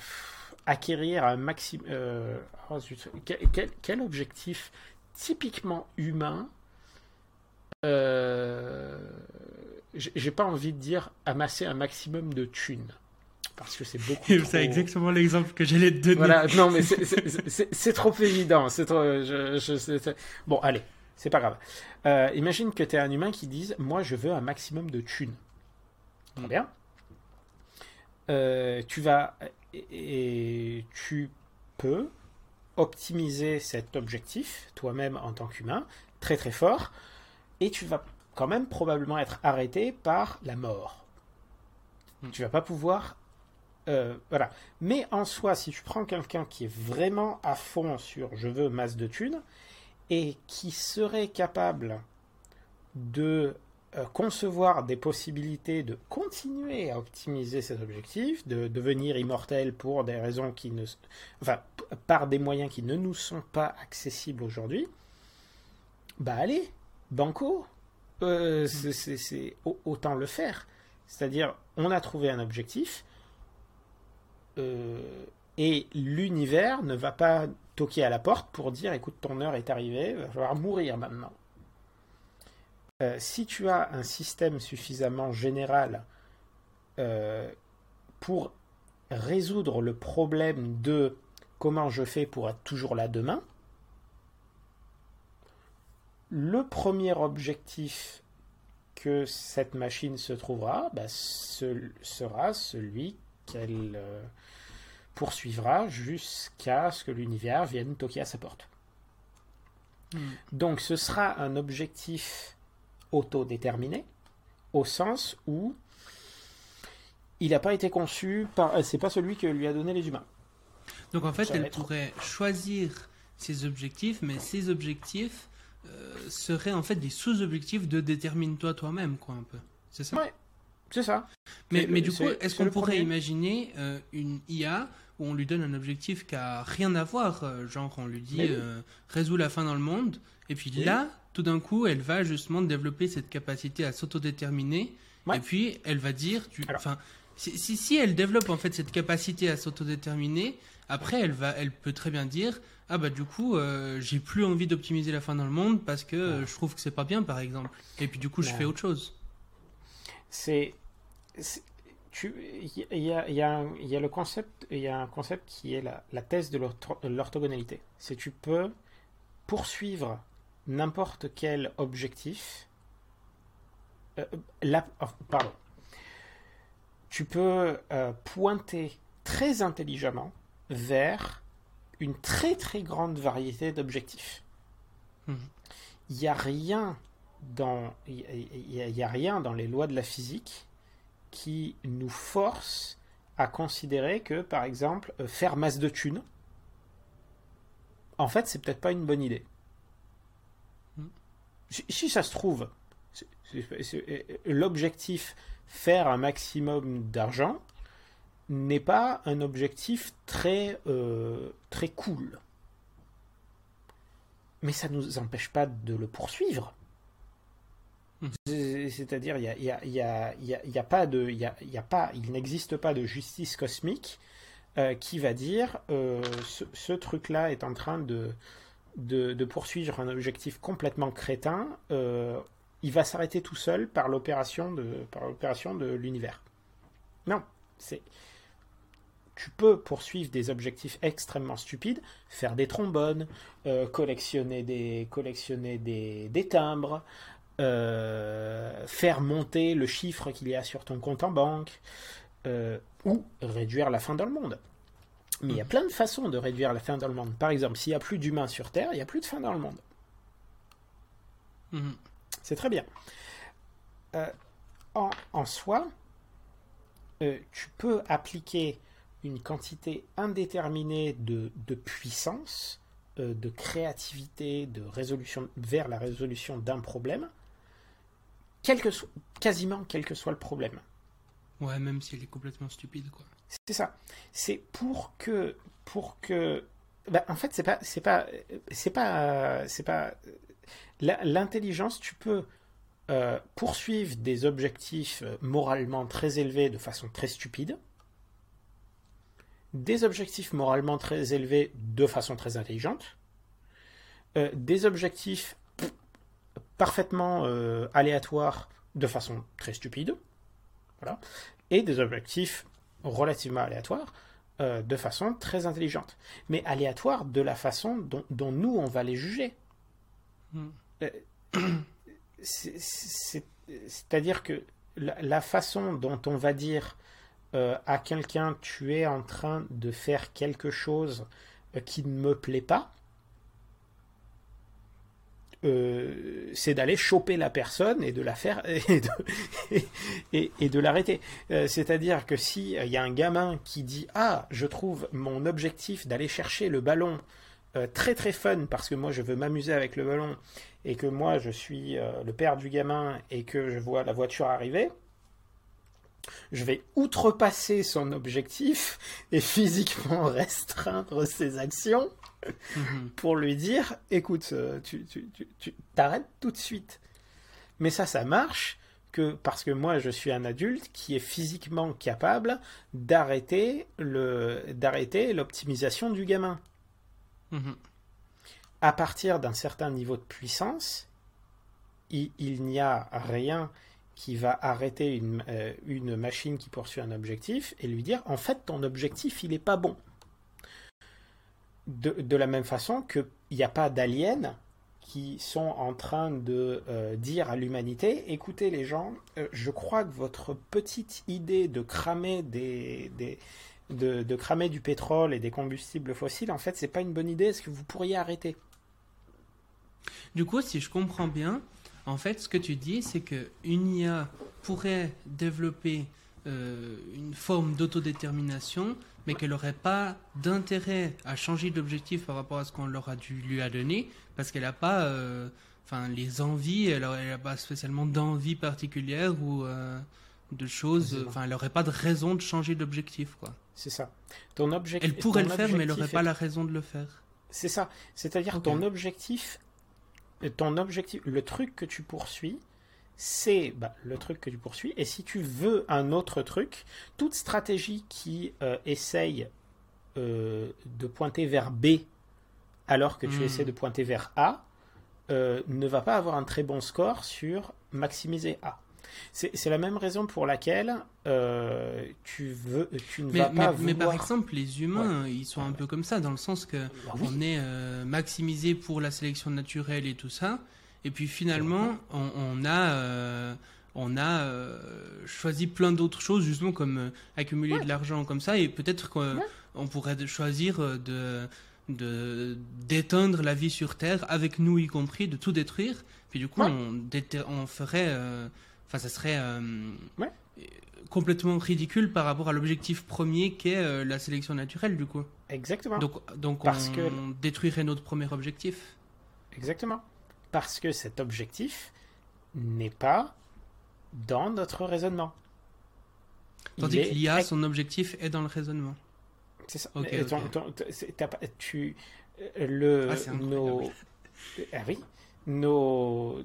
acquérir un maximum. Oh, quel, objectif typiquement humain j'ai pas envie de dire amasser un maximum de thunes. Parce que c'est beaucoup. <laughs> C'est exactement l'exemple que j'allais te donner. Voilà, non, mais c'est trop évident. C'est trop. Je, bon, allez, c'est pas grave. Euh, imagine que tu es un humain qui dise Moi, je veux un maximum de thunes. Très bien. Euh, tu vas. Et tu peux optimiser cet objectif, toi-même en tant qu'humain, très très fort, et tu vas quand même probablement être arrêté par la mort. Tu Tu vas pas pouvoir. Euh, voilà. Mais en soi, si tu prends quelqu'un qui est vraiment à fond sur je veux masse de thunes et qui serait capable de euh, concevoir des possibilités de continuer à optimiser ses objectifs, de devenir immortel pour des raisons qui ne, enfin, par des moyens qui ne nous sont pas accessibles aujourd'hui, bah allez, banco, euh, c'est autant le faire. C'est-à-dire, on a trouvé un objectif euh, et l'univers ne va pas toquer à la porte pour dire écoute, ton heure est arrivée, il va falloir mourir maintenant. Euh, si tu as un système suffisamment général pour résoudre le problème de comment je fais pour être toujours là demain, le premier objectif que cette machine se trouvera bah, sera celui qu'elle euh, poursuivra jusqu'à ce que l'univers vienne toquer à sa porte. Hmm. Donc ce sera un objectif autodéterminé au sens où il n'a pas été conçu par... Euh, c'est pas celui que lui a donné les humains. Donc en fait, elle pourrait choisir ses objectifs, mais ses objectifs euh, seraient en fait des sous-objectifs de détermine-toi toi-même, quoi, un peu. C'est ça? Ouais, c'est ça. Mais, mais du coup, est-ce qu'on pourrait imaginer euh, une IA où on lui donne un objectif qui a rien à voir, euh, genre on lui dit résous la fin dans le monde, et puis là, tout d'un coup, elle va justement développer cette capacité à s'autodéterminer, et puis elle va dire, tu, enfin, si, si, si, elle développe en fait cette capacité à s'autodéterminer, après elle va, elle peut très bien dire, ah bah du coup euh, j'ai plus envie d'optimiser la fin dans le monde parce que euh, je trouve que c'est pas bien par exemple et puis du coup je fais autre chose. C'est tu il y a, y, a, y a le concept il y a un concept qui est la, la thèse de l'orthogonalité. C'est tu peux poursuivre n'importe quel objectif euh, la, oh, pardon. Tu peux pointer très intelligemment vers une très très grande variété d'objectifs. Mhm. Il n'y a rien dans il y, a rien dans les lois de la physique qui nous force à considérer que par exemple euh, faire masse de thunes en fait c'est peut-être pas une bonne idée. Mhm. Si, ça se trouve l'objectif faire un maximum d'argent n'est pas un objectif très, euh, très cool. Mais ça ne nous empêche pas de le poursuivre. C'est-à-dire, il y a, y, a, y a, pas de, y a pas, il n'existe pas de justice cosmique euh, qui va dire euh, ce, truc-là est en train de, de, de, poursuivre un objectif complètement crétin. il va s'arrêter tout seul par l'opération de, par de l'univers. Non, c'est tu peux poursuivre des objectifs extrêmement stupides, faire des trombones, euh, collectionner, des, collectionner des, des timbres, euh, faire monter le chiffre qu'il y a sur ton compte en banque, euh, ou réduire la faim dans le monde. Mais il y a mhm. plein de façons de réduire la faim dans le monde. Par exemple, s'il n'y a plus d'humains sur Terre, il n'y a plus de faim dans le monde. Mhm. C'est très bien. En, en, soi, tu peux appliquer une quantité indéterminée de, de puissance, euh, de créativité, de résolution vers la résolution d'un problème, quel que soit, quasiment quel que soit le problème. Ouais, même si elle est complètement stupide, quoi. C'est ça. C'est pour que, pour que, bah, en fait, c'est pas, c'est pas, c'est pas, c'est pas, l'intelligence. Tu peux euh, poursuivre des objectifs moralement très élevés de façon très stupide des objectifs moralement très élevés de façon très intelligente, euh, des objectifs parfaitement euh, aléatoires de façon très stupide, voilà, et des objectifs relativement aléatoires euh, de façon très intelligente. Mais aléatoires de la façon dont, nous, on va les juger. Hmm. <coughs> C'est-à-dire que la, façon dont on va dire euh, à quelqu'un tu es en train de faire quelque chose euh, qui ne me plaît pas, euh, c'est d'aller choper la personne et de la faire <laughs> et de, l'arrêter. C'est-à-dire que si il y a un gamin qui dit ah je trouve mon objectif d'aller chercher le ballon très très fun parce que moi je veux m'amuser avec le ballon et que moi je suis le père du gamin et que je vois la voiture arriver, je vais outrepasser son objectif et physiquement <laughs> restreindre ses actions mhm. pour lui dire écoute, euh, tu, t'arrêtes tout de suite. Mais ça, ça marche que parce que moi, je suis un adulte qui est physiquement capable d'arrêter le d'arrêter l'optimisation du gamin. Mhm. À partir d'un certain niveau de puissance, il n'y a rien qui va arrêter une, euh, une, machine qui poursuit un objectif et lui dire en fait ton objectif il n'est pas bon. De, de, la même façon qu'il n'y a pas d'aliens qui sont en train de euh, dire à l'humanité écoutez les gens, euh, je crois que votre petite idée de cramer des, des de, de, cramer du pétrole et des combustibles fossiles, en fait, c'est pas une bonne idée. Est-ce que vous pourriez arrêter? Du coup, si je comprends bien, en fait, ce que tu dis, c'est qu'une IA pourrait développer euh, une forme d'autodétermination, mais qu'elle n'aurait pas d'intérêt à changer d'objectif par rapport à ce qu'on leur a dû, lui a donné, parce qu'elle n'a pas euh, enfin, les envies, elle n'a pas spécialement d'envie particulière ou euh, de choses, enfin, elle n'aurait pas de raison de changer d'objectif. quoi. C'est ça. Ton objectif, elle pourrait le faire, mais elle n'aurait pas la raison de le faire. C'est ça. C'est-à-dire ton objectif ton objectif, le truc que tu poursuis, c'est bah, le truc que tu poursuis. Et si tu veux un autre truc, toute stratégie qui euh, essaye euh, de pointer vers B alors que tu hmm. essaies de pointer vers A euh, ne va pas avoir un très bon score sur maximiser A. C'est la même raison pour laquelle euh, tu veux, tu ne mais, vas pas. Mais, par exemple, les humains, ils sont un peu comme ça, dans le sens que bah on est euh, maximisé pour la sélection naturelle et tout ça, et puis finalement, on, a. Euh, on a choisi plein d'autres choses, justement comme accumuler de l'argent comme ça, et peut-être qu'on pourrait choisir de de d'éteindre la vie sur Terre, avec nous y compris, de tout détruire. Puis du coup, on, on, ferait Enfin, ça serait euh, complètement ridicule par rapport à l'objectif premier qu'est euh, la sélection naturelle, du coup. Exactement. Donc, donc Parce on, que... détruirait notre premier objectif. Exactement. Parce que cet objectif n'est pas dans notre raisonnement. Tandis que l'IA, son objectif est dans le raisonnement. C'est ça. tu, le, ah, nos... ah oui, nos,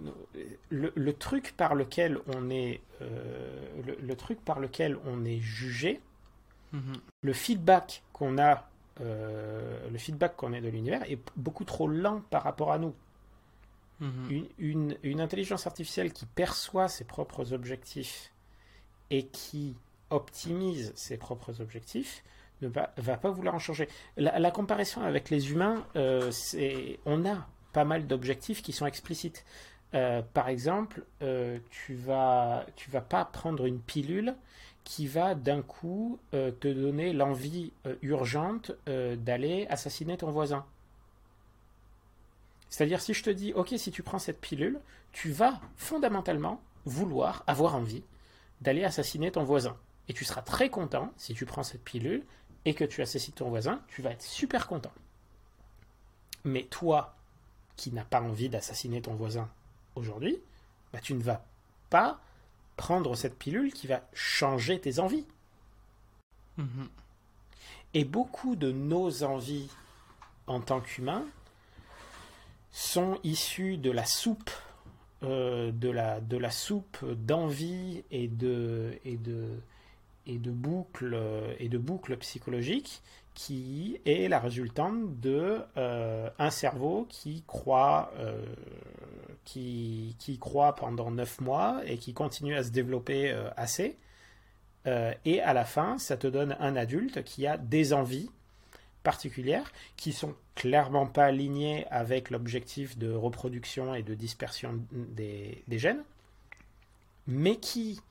le, truc par lequel on est euh, le, truc par lequel on est jugé, mhm. le feedback qu'on a, euh, le feedback qu'on a de l'univers est beaucoup trop lent par rapport à nous. Mhm. Une, une, intelligence artificielle qui perçoit ses propres objectifs et qui optimise ses propres objectifs ne va, va pas vouloir en changer. La, comparaison avec les humains, euh, c'est on a pas mal d'objectifs qui sont explicites. Euh, par exemple, euh, tu vas vas pas prendre une pilule qui va d'un coup euh, te donner l'envie urgente d'aller assassiner ton voisin. C'est-à-dire si je te dis OK, si tu prends cette pilule, tu vas fondamentalement vouloir avoir envie d'aller assassiner ton voisin. Et tu seras très content si tu prends cette pilule et que tu assassines ton voisin, tu vas être super content. Mais toi, qui n'a pas envie d'assassiner ton voisin aujourd'hui, bah, tu ne vas pas prendre cette pilule qui va changer tes envies. Mhm. Et beaucoup de nos envies en tant qu'humains sont issues de la soupe, euh, de, la, de la soupe d'envie et de, et de, et de boucles et de boucles psychologiques qui est la résultante de euh, un cerveau qui croit euh, qui, qui, croit pendant neuf mois et qui continue à se développer euh, assez. Et à la fin ça te donne un adulte qui a des envies particulières qui sont clairement pas alignées avec l'objectif de reproduction et de dispersion des, des gènes mais qui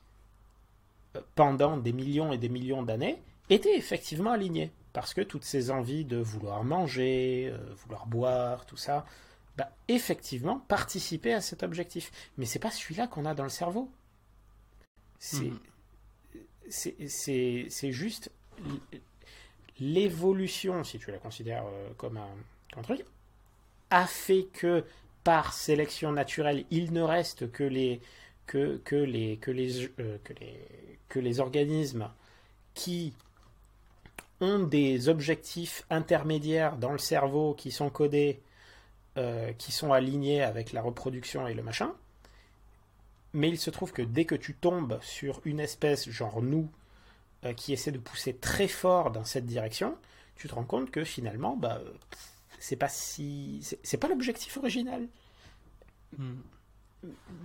pendant des millions et des millions d'années étaient effectivement alignés parce que toutes ces envies de vouloir manger, euh, vouloir boire, tout ça, bah, effectivement participer à cet objectif. Mais c'est pas celui-là qu'on a dans le cerveau. C'est c'est juste l'évolution, si tu la considères euh, comme un, comme un truc, a fait que par sélection naturelle, il ne reste que les, que, que les, que les, euh, que les, que les organismes qui ont des objectifs intermédiaires dans le cerveau qui sont codés, euh, qui sont alignés avec la reproduction et le machin. Mais il se trouve que dès que tu tombes sur une espèce, genre nous, euh, qui essaie de pousser très fort dans cette direction, tu te rends compte que finalement, bah, c'est pas si, c'est c'est pas l'objectif original. Hmm.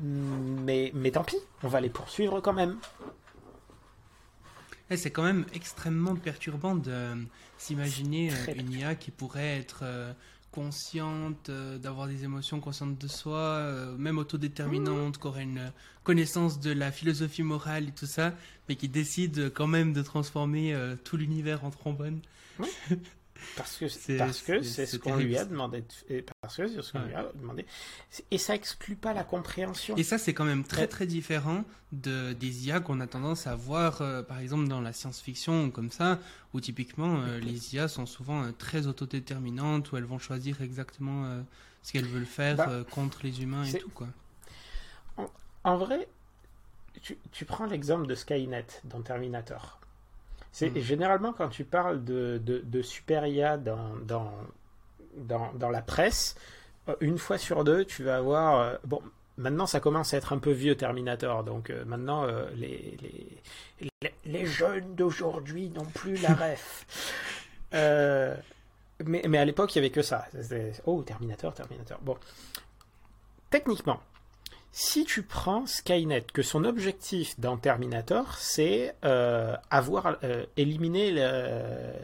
Mais, mais tant pis, on va les poursuivre quand même. Eh, c'est quand même extrêmement perturbant de euh, s'imaginer euh, une IA qui pourrait être euh, consciente, d'avoir des émotions conscientes de soi, même autodéterminante, qui aurait une connaissance de la philosophie morale et tout ça, mais qui décide quand même de transformer tout l'univers en trombone. <laughs> Parce que C'est- parce que c'est- ce qu'on lui a demandé. de- parce que c'est ce qu'on Ouais. lui a demandé. Et ça exclut pas la compréhension. Et ça, c'est quand même très Ouais. très différent de, des IA qu'on a tendance à voir, euh, par exemple, dans la science-fiction ou comme ça, où typiquement euh, les IA sont souvent euh, très autodéterminantes, où elles vont choisir exactement euh, ce qu'elles veulent faire Bah, euh, contre les humains et tout, quoi. En vrai, tu, tu prends l'exemple de Skynet dans Terminator. C'est Mm. généralement quand tu parles de, de, de super IA dans, dans, dans, dans la presse, euh, une fois sur deux, tu vas avoir. euh, bon, maintenant ça commence à être un peu vieux Terminator, donc euh, maintenant euh, les, les, les, les jeunes d'aujourd'hui n'ont plus la <laughs> ref. Mais, mais à l'époque, il n'y avait que ça. Oh, Terminator, Terminator. Bon. Techniquement, si tu prends Skynet, que son objectif dans Terminator, c'est euh, avoir euh, éliminé, le-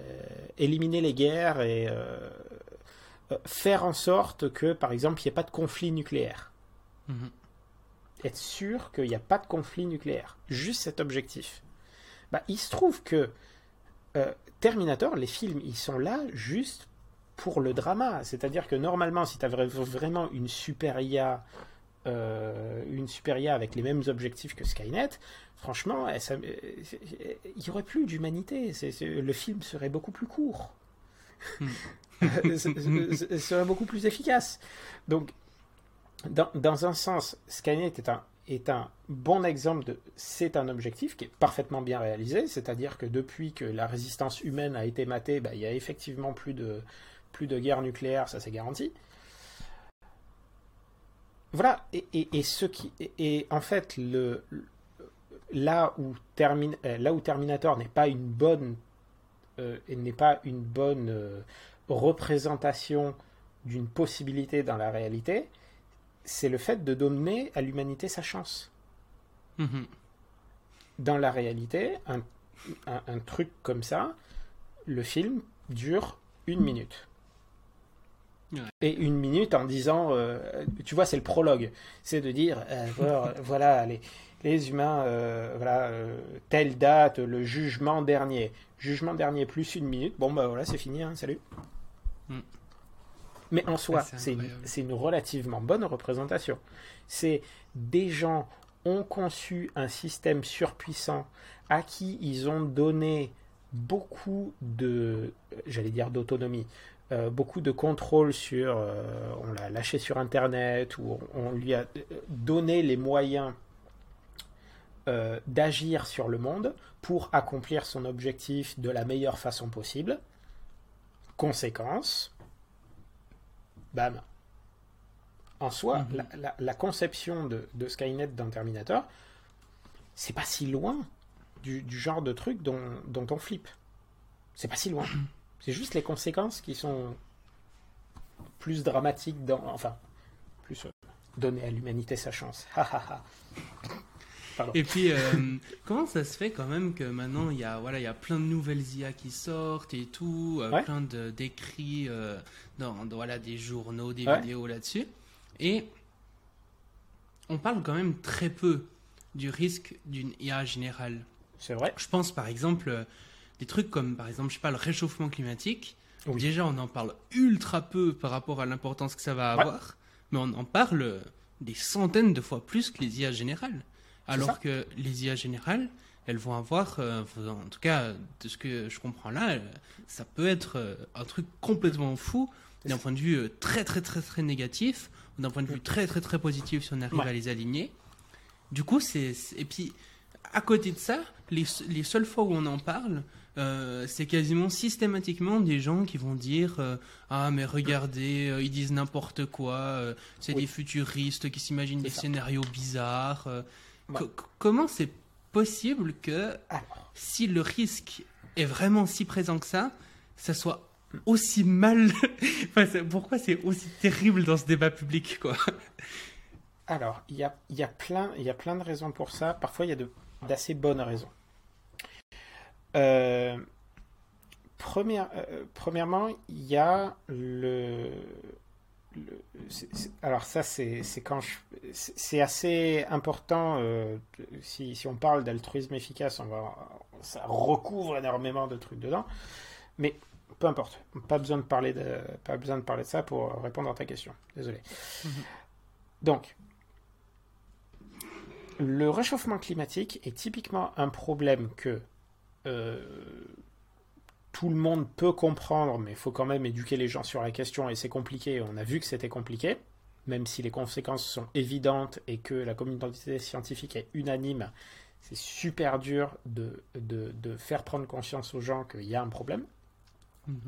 éliminer les guerres et euh, euh, faire en sorte que, par exemple, il n'y ait pas de conflit nucléaire. Mhm. Être sûr qu'il n'y a pas de conflit nucléaire. Juste cet objectif. Bah, il se trouve que euh, Terminator, les films, ils sont là juste pour le drama. C'est-à-dire que normalement, si tu avais vraiment une super IA euh, une super IA avec les mêmes objectifs que Skynet, franchement, eh, il n'y aurait plus d'humanité. Le film serait beaucoup plus court. Hmm. <laughs> Serait beaucoup plus efficace. Donc, dans, dans un sens, Skynet est un, est un bon exemple de c'est un objectif qui est parfaitement bien réalisé, c'est-à-dire que depuis que la résistance humaine a été matée, bah, il y a effectivement plus de, plus de guerre nucléaire, ça c'est garanti. Voilà, et, et, et ce qui, et, et en fait, le, là, où Termin- euh, là où Terminator n'est pas une bonne, euh, n'est pas une bonne euh, représentation d'une possibilité dans la réalité, c'est le fait de donner à l'humanité sa chance. Mhm. Dans la réalité, un, un- un truc comme ça, le film dure une minute. Ouais. Et une minute en disant, euh, tu vois, c'est le prologue, c'est de dire, euh, <laughs> voilà, voilà, les, les humains, euh, voilà, telle date, le jugement dernier, jugement dernier plus une minute, bon bah voilà, c'est fini, hein, salut. Mm. Mais en soi, Ouais, c'est une, une relativement bonne représentation. C'est des gens ont conçu un système surpuissant à qui ils ont donné beaucoup de, j'allais dire d'autonomie, euh, beaucoup de contrôle sur, euh, on l'a lâché sur Internet ou on, on lui a donné les moyens euh, d'agir sur le monde pour accomplir son objectif de la meilleure façon possible. Conséquence, bam. En soi, Mhm. la, la- la conception de, de Skynet dans Terminator, c'est pas si loin du, du genre de truc dont, dont on flippe. C'est pas si loin. <clears throat> C'est juste les conséquences qui sont plus dramatiques dans. Enfin, plus. euh, donner à l'humanité sa chance. Et puis, euh, <laughs> comment ça se fait quand même que maintenant il y a voilà il y a plein de nouvelles IA qui sortent et tout, euh, Ouais. plein de d'écrits euh, dans, dans, voilà des journaux, des Ouais. vidéos là-dessus, et on parle quand même très peu du risque d'une IA générale. C'est vrai. Je pense par exemple des trucs comme par exemple je sais pas le réchauffement climatique. Déjà, on en parle ultra peu par rapport à l'importance que ça va avoir, mais on en parle des centaines de fois plus que les IA générales. Alors que les IA générales, elles vont avoir, euh, en tout cas, de ce que je comprends là, euh, ça peut être euh, un truc complètement fou d'un point de vue très très très très négatif, d'un point de vue très très très positif si on arrive à les aligner. Du coup, c'est et puis à côté de ça, les, les seules fois où on en parle, c'est quasiment systématiquement des gens qui vont dire ah mais regardez ils disent n'importe quoi c'est des futuristes qui s'imaginent des scénarios bizarres comment c'est possible que si le risque est vraiment si présent que ça, ça soit aussi mal. <laughs> pourquoi c'est aussi terrible dans ce débat public, quoi? Alors, il y a, y, a plein, y a plein de raisons pour ça. Parfois, il y a d'assez bonnes raisons. Euh, première, euh, premièrement, il y a le, alors ça c'est quand c'est assez important euh, si, si, on parle d'altruisme efficace on va ça recouvre énormément de trucs dedans. Mais peu importe pas besoin de parler de pas besoin de parler de ça pour répondre à ta question. Désolé. Mhm. donc le réchauffement climatique est typiquement un problème que euh, tout le monde peut comprendre, mais il faut quand même éduquer les gens sur la question et c'est compliqué. On a vu que c'était compliqué, même si les conséquences sont évidentes et que la communauté scientifique est unanime. C'est super dur de, de, faire prendre conscience aux gens qu'il y a un problème. Mhm.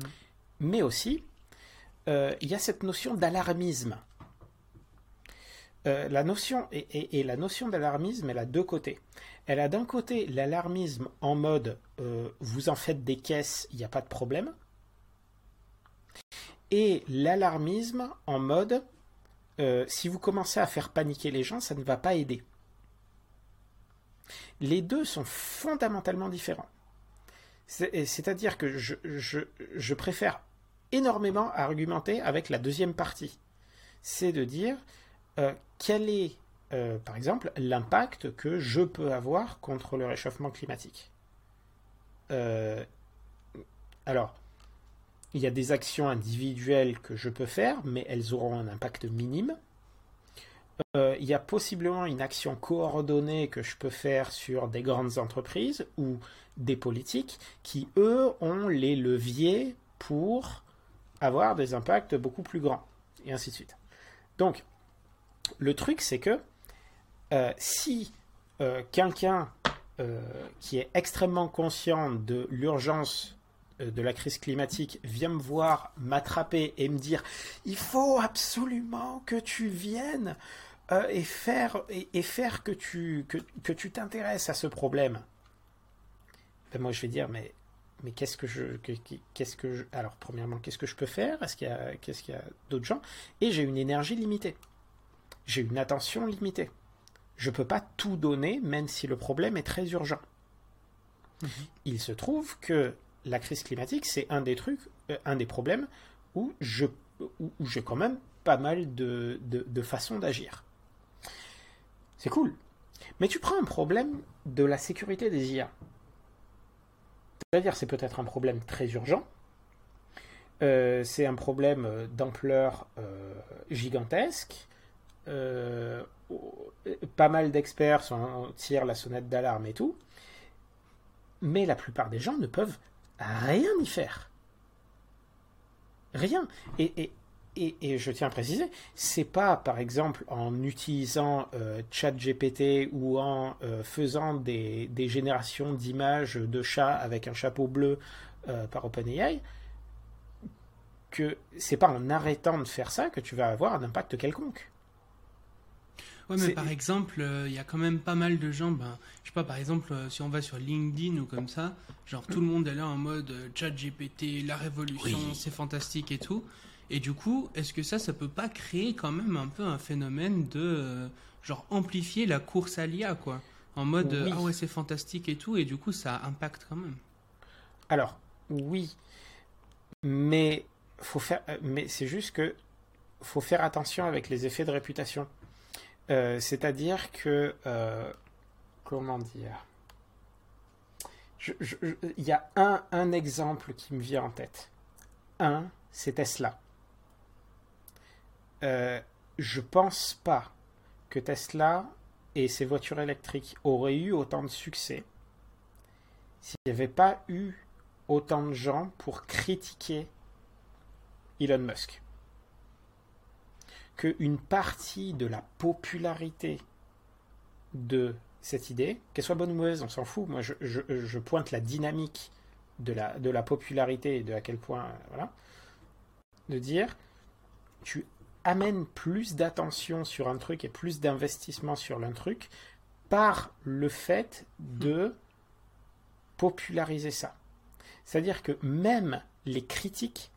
Mais aussi, euh, il y a cette notion d'alarmisme. Euh, la notion et, la notion d'alarmisme, elle a deux côtés. Elle a d'un côté l'alarmisme en mode euh, vous en faites des caisses, il n'y a pas de problème. Et l'alarmisme en mode euh, si vous commencez à faire paniquer les gens, ça ne va pas aider. Les deux sont fondamentalement différents. C'est-à-dire que je, préfère énormément argumenter avec la deuxième partie. C'est de dire euh, quel est, euh, par exemple, l'impact que je peux avoir contre le réchauffement climatique. Euh, alors, il y a des actions individuelles que je peux faire, mais elles auront un impact minime. il y a possiblement une action coordonnée que je peux faire sur des grandes entreprises ou des politiques qui, eux, ont les leviers pour avoir des impacts beaucoup plus grands, et ainsi de suite. Donc, le truc, c'est que euh, si euh, quelqu'un euh, qui est extrêmement conscient de l'urgence de la crise climatique vient me voir, m'attraper et me dire il faut absolument que tu viennes et faire, et, faire que tu que, tu t'intéresses à ce problème. Ben moi je vais dire mais mais qu'est-ce que je qu'est-ce que alors premièrement qu'est-ce que je peux faire? Est-ce qu'il y a qu'est-ce qu'il y a d'autres gens? Et j'ai une énergie limitée j'ai une attention limitée. Je ne peux pas tout donner, même si le problème est très urgent. Mhm. Il se trouve que la crise climatique, c'est un des trucs, euh, un des problèmes où je où, j'ai quand même pas mal de, de, façons d'agir. C'est cool. Mais tu prends un problème de la sécurité des IA. C'est-à-dire, c'est peut-être un problème très urgent. Euh, c'est un problème d'ampleur euh, gigantesque. Euh, pas mal d'experts tirent la sonnette d'alarme et tout, mais la plupart des gens ne peuvent rien y faire. Rien. Et, et, et, je tiens à préciser, c'est pas par exemple en utilisant euh, ChatGPT ou en euh, faisant des, des générations d'images de chats avec un chapeau bleu par OpenAI que c'est pas en arrêtant de faire ça que tu vas avoir un impact quelconque. Ouais, mais par exemple, euh, il y a quand même pas mal de gens, ben, je sais pas, par exemple, euh, si on va sur LinkedIn ou comme ça, genre tout le monde est là en mode euh, chat GPT, la révolution, c'est fantastique et tout. Et du coup, est-ce que ça, ça peut pas créer quand même un peu un phénomène de, genre, amplifier la course à l'IA, quoi? En mode, ah ouais, c'est fantastique et tout, et du coup, ça impacte quand même. Alors, oui, mais faut faire, mais c'est juste que faut faire attention avec les effets de réputation. Euh, c'est-à-dire que, euh, comment dire, il y a un, exemple qui me vient en tête. un, c'est Tesla. Euh, je pense pas que Tesla et ses voitures électriques auraient eu autant de succès s'il n'y avait pas eu autant de gens pour critiquer Elon Musk. Qu'une partie de la popularité de cette idée, qu'elle soit bonne ou mauvaise, on s'en fout. Moi, je, pointe la dynamique de la, de la popularité et de à quel point, voilà, de dire, tu amènes plus d'attention sur un truc et plus d'investissement sur un truc par le fait de populariser ça. C'est-à-dire que même les critiques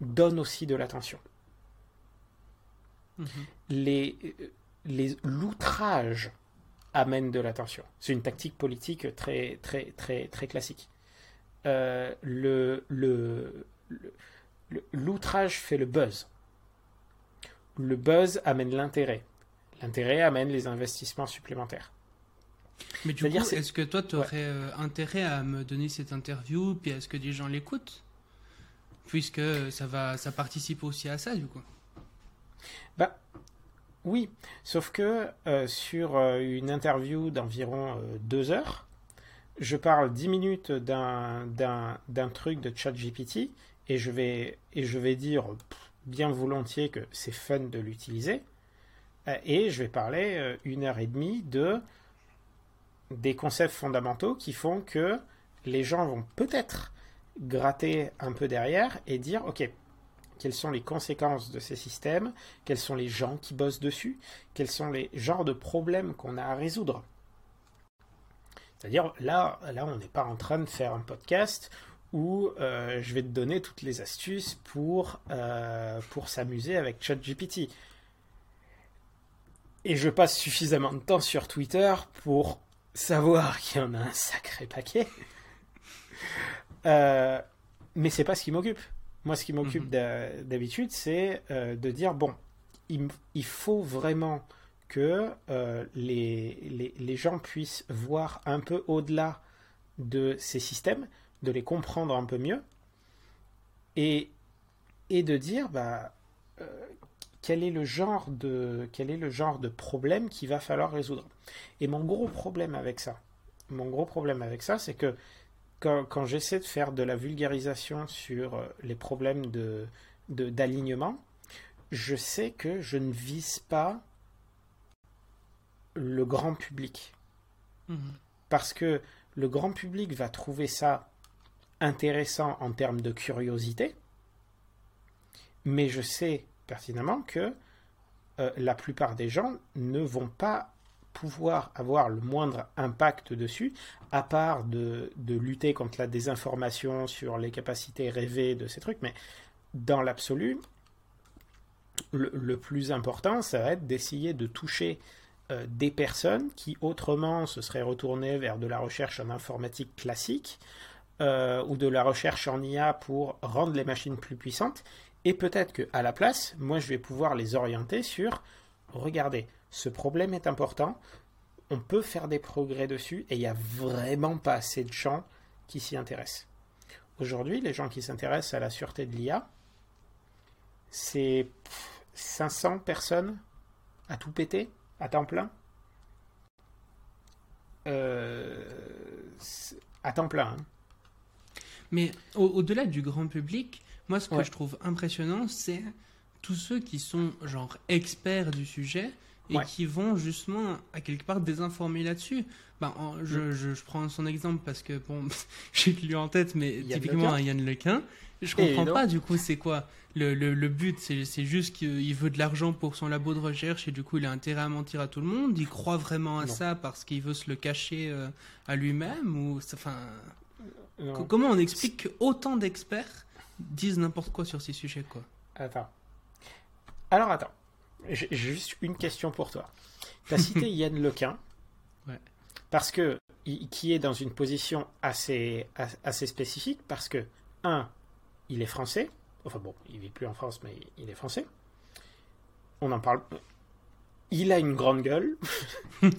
donnent aussi de l'attention. Les, les, l'outrage amène de l'attention. C'est une tactique politique très, très, très, très classique. Euh, le, l'outrage fait le buzz. Le buzz amène l'intérêt. L'intérêt amène les investissements supplémentaires. Mais du coup, est-ce que toi, tu aurais euh, intérêt à me donner cette interview, puis est-ce que des gens l'écoutent? Puisque ça, va, ça participe aussi à ça, du coup. Bah, oui, sauf que euh, sur euh, une interview d'environ deux heures, je parle dix minutes d'un truc de ChatGPT et je vais, et je vais dire bien volontiers que c'est fun de l'utiliser. Et je vais parler une heure et demie de des concepts fondamentaux qui font que les gens vont peut-être gratter un peu derrière et dire, OK, quelles sont les conséquences de ces systèmes, quels sont les gens qui bossent dessus, quels sont les genres de problèmes qu'on a à résoudre. C'est-à-dire, là, là on n'est pas en train de faire un podcast où euh, je vais te donner toutes les astuces pour, euh, pour s'amuser avec ChatGPT. Et je passe suffisamment de temps sur Twitter pour savoir qu'il y en a un sacré paquet. Euh, mais c'est pas ce qui m'occupe. Moi, ce qui m'occupe mhm. d'habitude, c'est euh, de dire bon, il, faut vraiment que euh, les, les, gens puissent voir un peu au-delà de ces systèmes, de les comprendre un peu mieux, et, et de dire bah, quel est le genre de quel est le genre de problème qu'il va falloir résoudre. Et mon gros problème avec ça, mon gros problème avec ça, c'est que quand, j'essaie de faire de la vulgarisation sur euh, les problèmes de d'alignement, je sais que je ne vise pas le grand public. Mhm. Parce que le grand public va trouver ça intéressant en termes de curiosité, mais je sais pertinemment que euh, la plupart des gens ne vont pas pouvoir avoir le moindre impact dessus, à part de, lutter contre la désinformation sur les capacités rêvées de ces trucs, mais dans l'absolu, le, plus important, ça va être d'essayer de toucher euh, des personnes qui autrement se seraient retournées vers de la recherche en informatique classique euh, ou de la recherche en IA pour rendre les machines plus puissantes. Et peut-être qu'à la place, moi, je vais pouvoir les orienter sur, regardez, ce problème est important, on peut faire des progrès dessus, et il n'y a vraiment pas assez de gens qui s'y intéressent. Aujourd'hui, les gens qui s'intéressent à la sûreté de l'IA, c'est 500 personnes à tout péter, à temps plein. Euh, à temps plein. Hein. Mais au-delà du grand public, moi, ce que je trouve impressionnant, c'est tous ceux qui sont genre experts du sujet et qui vont justement à quelque part désinformer là-dessus. Ben, je, je, je, prends son exemple parce que bon, <laughs> j'ai lu en tête, mais typiquement un Yann Lequin. Je comprends pas du coup c'est quoi le, le, le but? C'est juste qu'il veut de l'argent pour son labo de recherche et du coup il a intérêt à mentir à tout le monde? Il croit vraiment à ça parce qu'il veut se le cacher euh, à lui-même ou enfin comment on explique que autant d'experts disent n'importe quoi sur ces sujets, quoi? Attends. Alors, attends. J'ai juste une question pour toi. Tu as cité <laughs> Yann Lequin. Ouais. Parce que, qui est dans une position assez, assez spécifique, parce que, un, il est français. Enfin bon, il vit plus en France, mais il est français. On en parle. Il a une grande gueule. <laughs>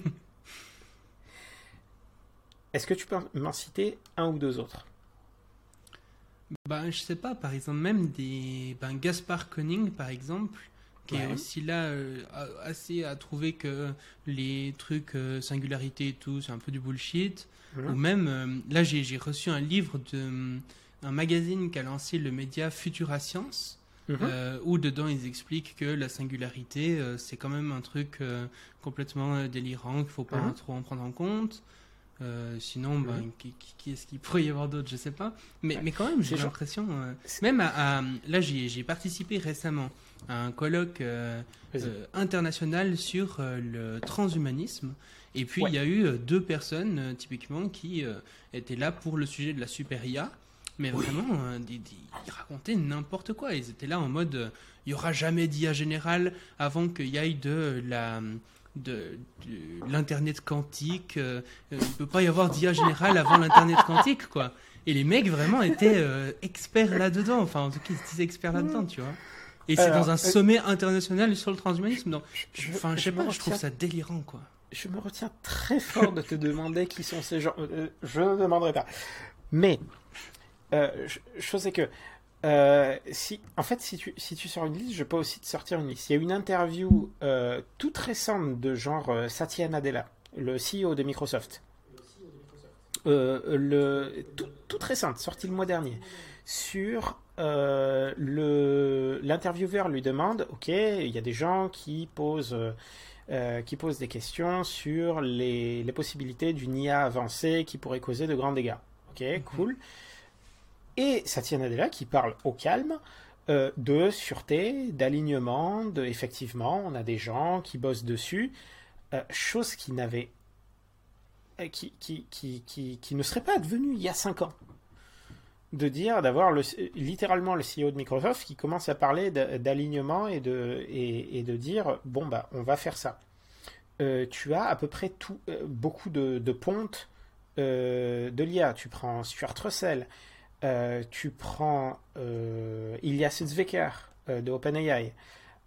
Est-ce que tu peux m'en citer un ou deux autres? Ben, je sais pas, par exemple, même des. Ben, Gaspard Koenig, par exemple, qui est Ouais. aussi là euh, a- assez à trouver que les trucs euh, singularité et tout, c'est un peu du bullshit. Ou même, euh, là, j'ai j'ai reçu un livre de un magazine qu'a lancé le média Futura Science, Mhm. euh, où dedans ils expliquent que la singularité, euh, c'est quand même un truc euh, complètement délirant, qu'il faut pas Mhm. trop en prendre en compte. Euh, sinon, ben, Mhm. qui, qui- qui est-ce qu'il pourrait y avoir d'autre Je sais pas. Mais, mais quand même, j'ai l'impression. euh, même à, à- là, j'ai participé récemment à un colloque euh, international sur le transhumanisme. Et puis, Ouais. il y a eu deux personnes, typiquement, qui étaient là pour le sujet de la super IA. Mais vraiment, ils racontaient n'importe quoi. Ils étaient là en mode il n'y aura jamais d'IA générale avant qu'il y ait de la de, de l'internet quantique euh, euh, il peut pas y avoir d'IA générale avant l'internet quantique quoi et les mecs vraiment étaient euh, experts là-dedans enfin en tout cas ils étaient experts là-dedans tu vois et c'est dans un sommet international sur le transhumanisme donc Je- enfin je sais pas je trouve ça délirant quoi Je me retiens très fort de te demander qui sont ces gens. Euh, je ne demanderai pas. Mais, euh, ch- chose est que, euh, si, en fait, si tu, si tu sors une liste, je peux aussi te sortir une liste. Il y a une interview euh, toute récente de genre euh, Satya Nadella, le CEO de Microsoft. Euh, le, tout- toute récente, sortie le mois dernier, sur euh, le l'intervieweur lui demande, ok, il y a des gens qui posent euh, qui posent des questions sur les, les possibilités d'une IA avancée qui pourrait causer de grands dégâts. Ok, cool. Et Satya Nadella qui parle au calme euh, de sûreté, d'alignement, de effectivement, on a des gens qui bossent dessus, euh, chose qui n'avait euh, qui, qui, qui, qui, ne serait pas advenue il y a 5 ans. De dire, d'avoir le, littéralement le CEO de Microsoft qui commence à parler d'a- d'alignement et de, et, de dire, bon, bah, on va faire ça. Tu as à peu près tout, beaucoup de, de pontes de l'IA. Tu prends Stuart Russell, tu prends euh, Ilya Sutskever euh, de OpenAI,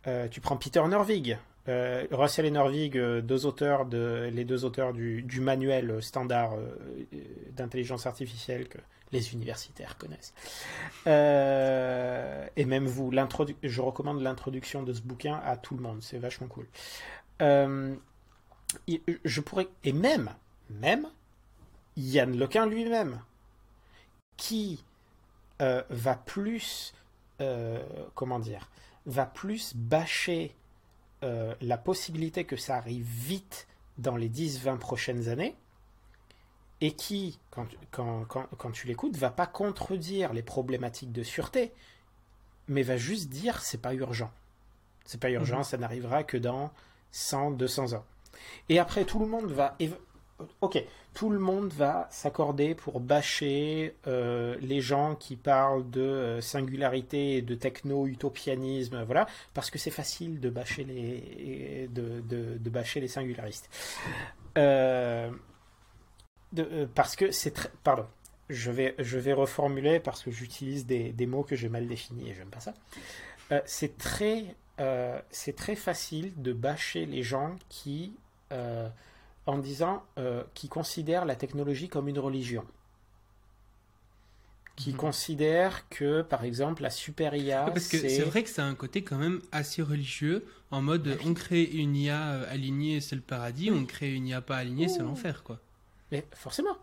euh, tu prends Peter Norvig, euh, Russell et Norvig, euh, les deux auteurs du, manuel standard euh, euh, d'intelligence artificielle que les universitaires connaissent. Euh, et même vous, je recommande l'introduction de ce bouquin à tout le monde, c'est vachement cool. Euh, je pourrais, et même, même, Yann Lequin lui-même, qui euh, va plus, euh, comment dire, va plus bâcher euh, la possibilité que ça arrive vite dans les 10-20 prochaines années, et qui, quand, quand, quand, quand tu l'écoutes, va pas contredire les problématiques de sûreté, mais va juste dire c'est pas urgent. C'est pas urgent, Mhm. ça n'arrivera que dans 100, 200 ans. Et après, tout le monde va. Ok, tout le monde va s'accorder pour bâcher euh, les gens qui parlent de euh, singularité et de techno-utopianisme, voilà, parce que c'est facile de bâcher les, de, de, bâcher les singularistes. Euh, parce que c'est très. Pardon, je vais, je vais reformuler parce que j'utilise des, des mots que j'ai mal définis et j'aime pas ça. C'est très, c'est très facile de bâcher les gens qui, en disant, euh, qui considèrent la technologie comme une religion. Qui Mhm. considèrent que, par exemple, la super IA, parce que c'est vrai que c'est un côté quand même assez religieux en mode on crée une IA euh, alignée c'est le paradis on crée une IA pas alignée c'est l'enfer quoi Mais forcément.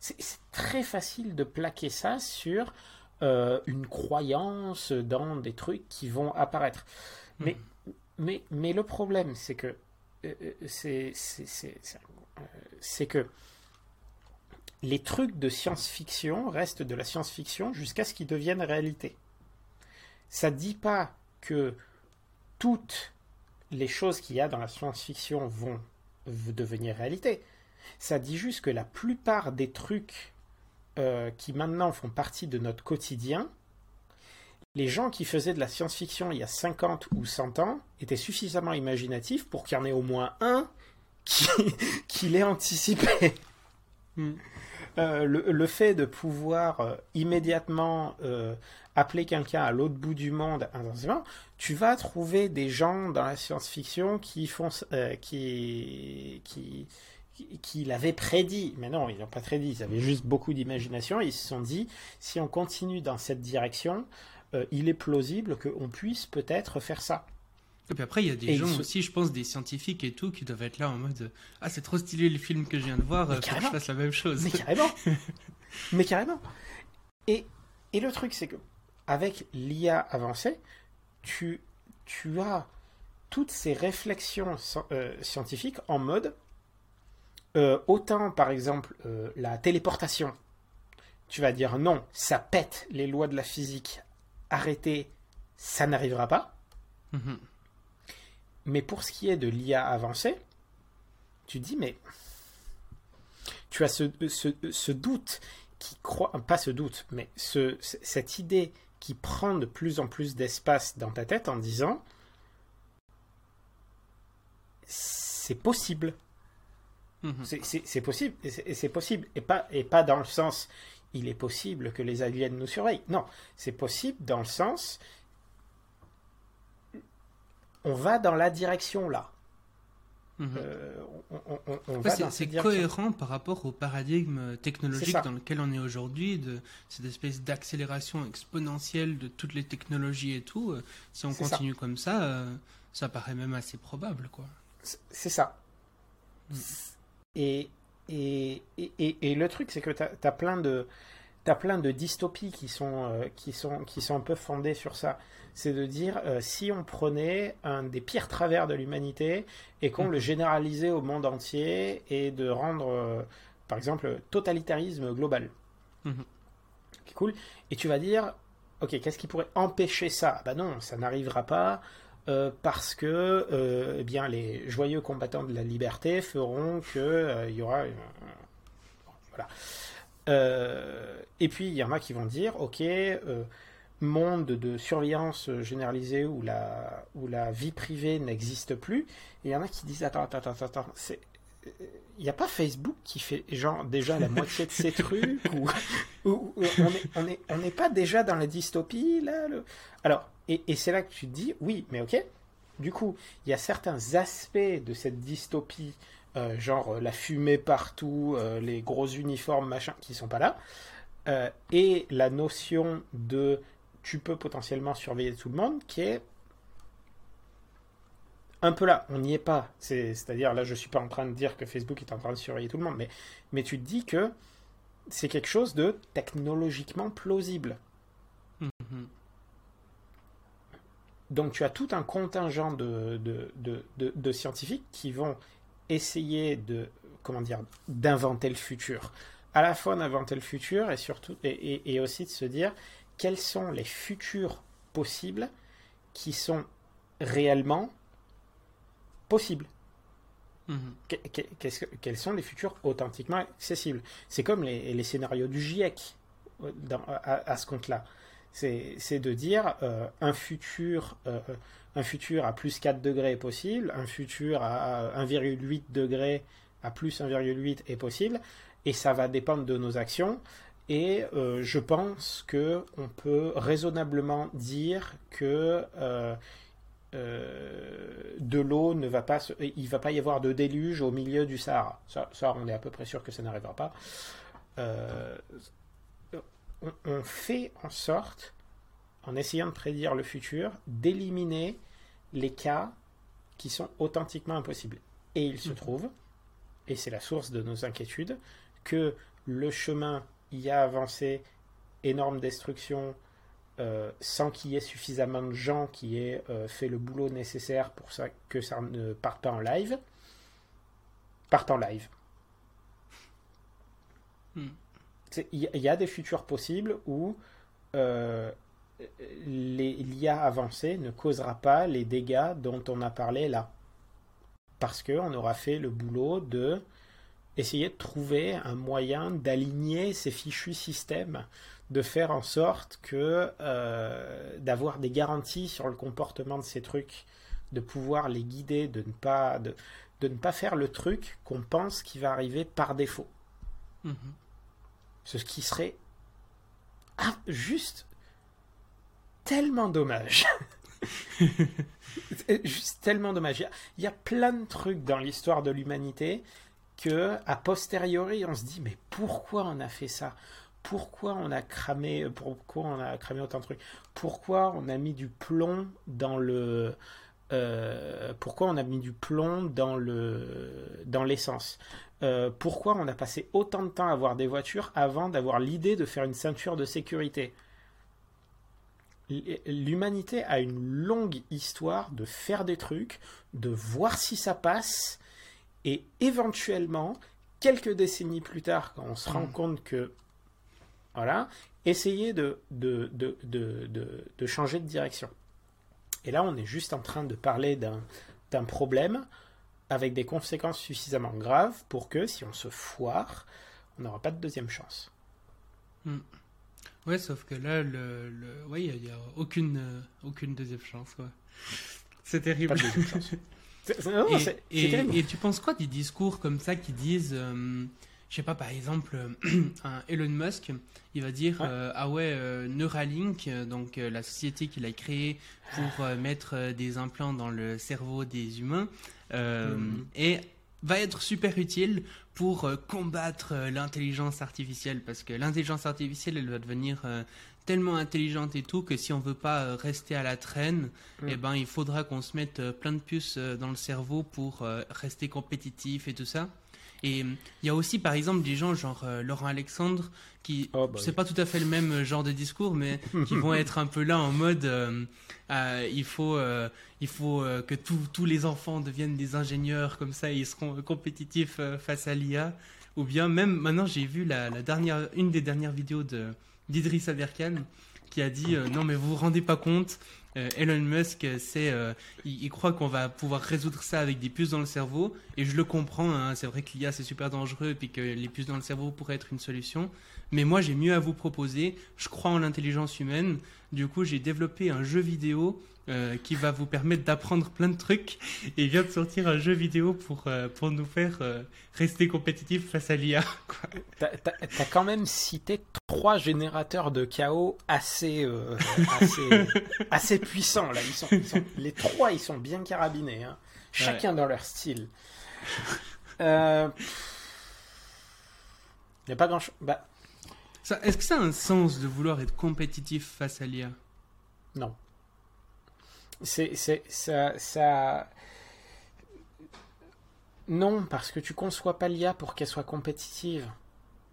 C'est très facile de plaquer ça sur euh, une croyance dans des trucs qui vont apparaître. Mais, mais, mais le problème, c'est que c'est- c'est- euh, c'est que les trucs de science-fiction restent de la science-fiction jusqu'à ce qu'ils deviennent réalité. Ça dit pas que toutes les choses qu'il y a dans la science-fiction vont devenir réalité. Ça dit juste que la plupart des trucs euh, qui maintenant font partie de notre quotidien, les gens qui faisaient de la science-fiction il y a 50 ou 100 ans étaient suffisamment imaginatifs pour qu'il y en ait au moins un qui, <laughs> qui l'ait anticipé. Hmm. Euh, le, le fait de pouvoir euh, immédiatement euh, appeler quelqu'un à l'autre bout du monde intensément, tu vas trouver des gens dans la science-fiction qui font, qui, qui, qu'il avait prédit. Mais non, ils n'ont pas prédit, ils avaient juste beaucoup d'imagination. Ils se sont dit, si on continue dans cette direction, il est plausible qu'on puisse peut-être faire ça. Et puis après, il y a des gens aussi, je pense, des scientifiques et tout, qui doivent être là en mode Ah, c'est trop stylé le film que je viens de voir, faut que je fasse la même chose. Mais carrément. Mais carrément. Et, et le truc, c'est que avec l'IA avancée, tu, tu as toutes ces réflexions euh, scientifiques en mode euh, autant par exemple euh, la téléportation, tu vas dire non, ça pète les lois de la physique, arrêtez, ça n'arrivera pas. Mhm. Mais pour ce qui est de l'IA avancée, tu dis mais tu as ce, ce, doute qui croit, pas ce doute, mais ce, cette idée qui prend de plus en plus d'espace dans ta tête en disant c'est possible. Mhm. C'est possible, et c'est possible, et pas, et pas dans le sens il est possible que les aliens nous surveillent. Non, c'est possible dans le sens on va dans la direction là. Mhm. Euh, c'est cohérent par rapport au paradigme technologique dans lequel on est aujourd'hui, de cette espèce d'accélération exponentielle de toutes les technologies et tout. Euh, si on continue comme ça, euh, ça paraît même assez probable, quoi. C'est ça. Mm. Et, et, et, et, le truc, c'est que tu as, plein de. As plein de dystopies qui sont, euh, qui, sont, qui sont un peu fondées sur ça. C'est de dire, euh, si on prenait un des pires travers de l'humanité et qu'on le mm. généralisait au monde entier et de rendre, euh, par exemple, totalitarisme global. Mm-hmm. cool. Et tu vas dire, ok, qu'est-ce qui pourrait empêcher ça? Bah non, ça n'arrivera pas. Euh, parce que euh, eh bien, les joyeux combattants de la liberté feront qu'il euh, y aura... voilà. et puis, il y en a qui vont dire, ok, monde de surveillance généralisée où la, où la vie privée n'existe plus. Et il y en a qui disent, attends, attends, attends, attends, c'est il n'y a pas Facebook qui fait genre déjà la moitié de ces <laughs> trucs ou, on n'est on est, pas déjà dans la dystopie là Alors, et, c'est là que tu te dis, oui, mais ok, du coup, il y a certains aspects de cette dystopie, euh, genre euh, la fumée partout, euh, les gros uniformes, machin, qui sont pas là, et la notion de tu peux potentiellement surveiller tout le monde, qui est un peu là, on n'y est pas. C'est-à-dire, là, je ne suis pas en train de dire que Facebook est en train de surveiller tout le monde, mais, tu te dis que c'est quelque chose de technologiquement plausible. Mm-hmm. Donc tu as tout un contingent de, de, scientifiques qui vont essayer de comment dire d'inventer le futur. À la fois d'inventer le futur et surtout et, aussi de se dire quels sont les futurs possibles qui sont réellement possibles. Mm-hmm. quels sont les futurs authentiquement accessibles? C'est comme les, scénarios du GIEC euh, à, ce compte-là c'est de dire euh, un, futur, euh, un futur à plus 4 degrés est possible, un futur à 1,8 degrés à plus 1,8 est possible, et ça va dépendre de nos actions. Et euh, je pense que on peut raisonnablement dire que de l'eau ne va pas, il va pas y avoir de déluge au milieu du Sahara. Ça on est à peu près sûr que ça n'arrivera pas on, fait en sorte, en essayant de prédire le futur, d'éliminer les cas qui sont authentiquement impossibles. Et il se mhm. trouve, et c'est la source de nos inquiétudes, que le chemin y a avancé, énorme destruction, euh, sans qu'il y ait suffisamment de gens qui aient euh, fait le boulot nécessaire pour ça, que ça ne parte pas en live, parte en live. Hmm il y, a des futurs possibles où euh, l'IA avancée ne causera pas les dégâts dont on a parlé là. Parce qu'on aura fait le boulot de essayer de trouver un moyen d'aligner ces fichus systèmes, de faire en sorte que euh, d'avoir des garanties sur le comportement de ces trucs, de pouvoir les guider, de ne pas, de, ne pas faire le truc qu'on pense qui va arriver par défaut. Mm-hmm. Ce qui serait juste tellement dommage. <laughs> juste tellement dommage. Il y, a, plein de trucs dans l'histoire de l'humanité que a posteriori on se dit mais pourquoi on a fait ça? Pourquoi on a cramé pourquoi on a cramé autant de trucs? Pourquoi on a mis du plomb dans le euh, pourquoi on a mis du plomb dans le dans l'essence? Euh, pourquoi on a passé autant de temps à avoir des voitures avant d'avoir l'idée de faire une ceinture de sécurité L'humanité a une longue histoire de faire des trucs, de voir si ça passe, et éventuellement, quelques décennies plus tard, quand on se rend mm. compte que, voilà, essayer de, de, de, de, changer de direction. Et là, on est juste en train de parler d'un problème avec des conséquences suffisamment graves pour que, si on se foire, on n'aura pas de deuxième chance. Mm. Ouais, sauf que là, le, le... il n'y a, aucune, euh, aucune deuxième chance. C'est terrible. et, tu penses quoi des discours comme ça qui disent, euh, je sais pas, par exemple, <clears throat> un Elon Musk, il va dire euh, ah ouais, Neuralink, donc la société qu'il a créée pour <sighs> mettre des implants dans le cerveau des humains, mm. et va être super utile pour euh, combattre euh, l'intelligence artificielle parce que l'intelligence artificielle elle va devenir euh, tellement intelligente et tout que si on veut pas rester à la traîne, mm. eh ben il faudra qu'on se mette plein de puces dans le cerveau pour rester compétitif et tout ça. Et il y a aussi, par exemple, des gens genre Laurent Alexandre, qui, oh, bah c'est pas tout à fait le même genre de discours, mais qui vont <laughs> être un peu là en mode, il faut, il faut euh, que tous les enfants deviennent des ingénieurs, comme ça ils seront compétitifs euh, face à l'IA. Ou bien même maintenant j'ai vu la, dernière, une des dernières vidéos de d'Idriss Aberkan qui a dit euh, non mais vous vous rendez pas compte, Elon Musk c'est il, croit qu'on va pouvoir résoudre ça avec des puces dans le cerveau et je le comprends, hein, c'est vrai que l'IA c'est super dangereux et puis que les puces dans le cerveau pourraient être une solution. Mais moi j'ai mieux à vous proposer, je crois en l'intelligence humaine, du coup j'ai développé un jeu vidéo euh, qui va vous permettre d'apprendre plein de trucs et vient de sortir un jeu vidéo pour, euh, pour nous faire euh, rester compétitifs face à l'IA. <laughs> T'as as quand même cité trois générateurs de chaos assez, assez, <laughs> assez, puissants là. Ils sont, les trois ils sont bien carabinés, hein. chacun dans leur style. Il n'y a pas grand chose. Bah... Est-ce que ça a un sens de vouloir être compétitif face à l'IA Non. C'est ça, ça non parce que tu conçois pas l'IA pour qu'elle soit compétitive.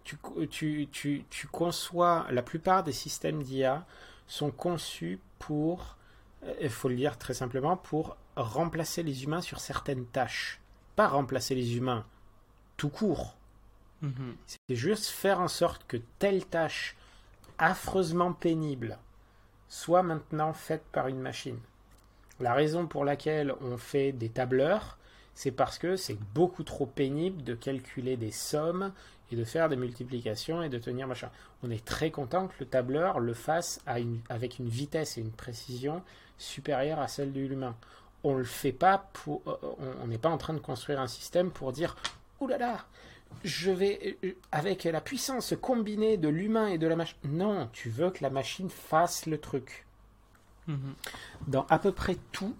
Tu, tu, tu, tu, conçois la plupart des systèmes d'IA sont conçus pour il faut le dire très simplement pour remplacer les humains sur certaines tâches. Pas remplacer les humains tout court c'est juste faire en sorte que telle tâche affreusement pénible soit maintenant faite par une machine la raison pour laquelle on fait des tableurs, c'est parce que c'est beaucoup trop pénible de calculer des sommes et de faire des multiplications et de tenir machin. On est très content que le tableur le fasse avec une vitesse et une précision supérieure à celle de l'humain. On le fait pas pour, euh, on n'est pas en train de construire un système pour dire, oulala, je vais euh, avec la puissance combinée de l'humain et de la machine. Non, tu veux que la machine fasse le truc. Mhm. Dans à peu près tout,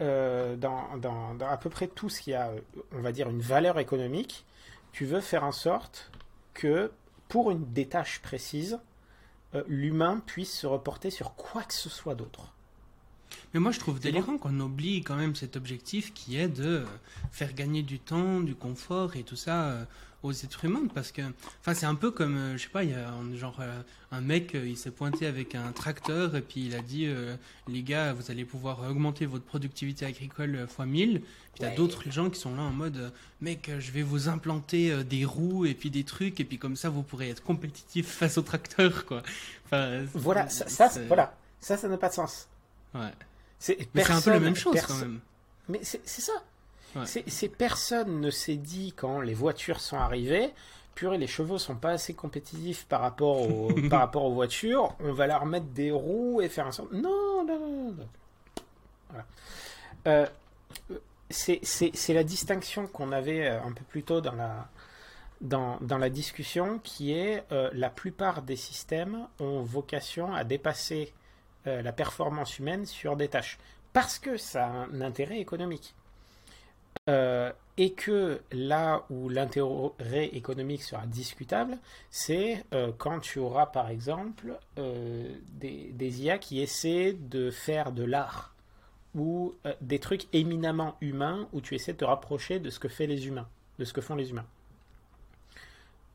euh, dans, dans, à peu près tout ce qui a, on va dire, une valeur économique, tu veux faire en sorte que pour une des tâches précises, euh, l'humain puisse se reporter sur quoi que ce soit d'autre. Mais moi, je trouve délirant qu'on oublie quand même cet objectif qui est de faire gagner du temps, du confort et tout ça euh, aux êtres humains parce que enfin c'est un peu comme euh, je sais pas il y a un, genre euh, un mec il s'est pointé avec un tracteur et puis il a dit les gars vous allez pouvoir augmenter votre productivité agricole fois 1000 puis t'as d'autres gens qui sont là en mode mec je vais vous implanter des roues et puis des trucs et puis comme ça vous pourrez être compétitif <laughs> face au tracteur quoi. Enfin voilà ça, ça voilà. Ça ça n'a pas de sens ouais c'est un peu la même chose quand même mais c'est ça ces personnes ne s'est dit quand les voitures sont arrivées, purée, les chevaux sont pas assez compétitifs par rapport, au, <laughs> par rapport aux voitures, on va leur mettre des roues et faire un sort. Non, non, non, non. Voilà. Euh, c'est la distinction qu'on avait euh, un peu plus tôt dans la, dans, dans la discussion, qui est euh, la plupart des systèmes ont vocation à dépasser la performance humaine sur des tâches. Parce que ça a un intérêt économique. Euh, et que là où l'intérêt économique sera discutable, c'est euh, quand tu auras par exemple euh, des, IA qui essaient de faire de l'art ou euh, des trucs éminemment humains où tu essaies de te rapprocher de ce que les humains, de ce que font les humains.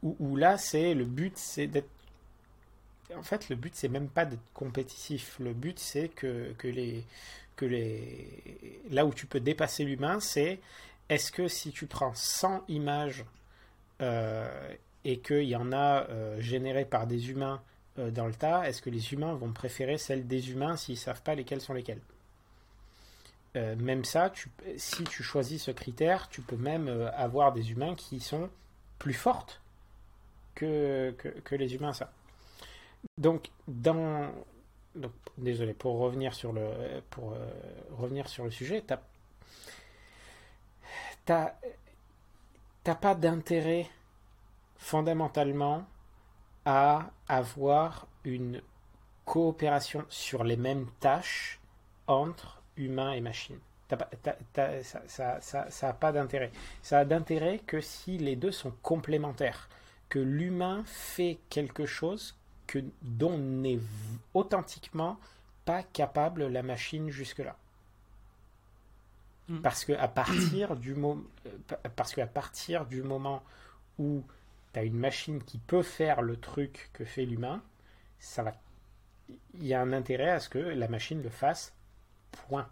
Où, là, c'est le but, c'est d'être. En fait, le but, c'est même pas d'être compétitif. Le but, c'est que, que les que les là où tu peux dépasser l'humain, c'est est-ce que si tu prends 100 images euh, et qu'il y en a euh, générées par des humains euh, dans le tas, est-ce que les humains vont préférer celles des humains s'ils ne savent pas lesquelles sont lesquelles? Même ça, si tu choisis ce critère, tu peux même avoir des humains qui sont plus fortes que, que, les humains, ça. Donc, dans, donc, désolé, pour revenir sur le, pour, revenir sur le sujet, tu t'as pas d'intérêt fondamentalement à avoir une coopération sur les mêmes tâches entre humains et machines. ça n'a pas d'intérêt. Ça a d'intérêt que si les deux sont complémentaires, que l'humain fait quelque chose que, dont n'est authentiquement pas capable la machine jusque-là. Mm. Parce qu'à partir, du euh, parce qu'à partir du moment où tu as une machine qui peut faire le truc que fait l'humain, ça va... il y a un intérêt à ce que la machine le fasse. Point.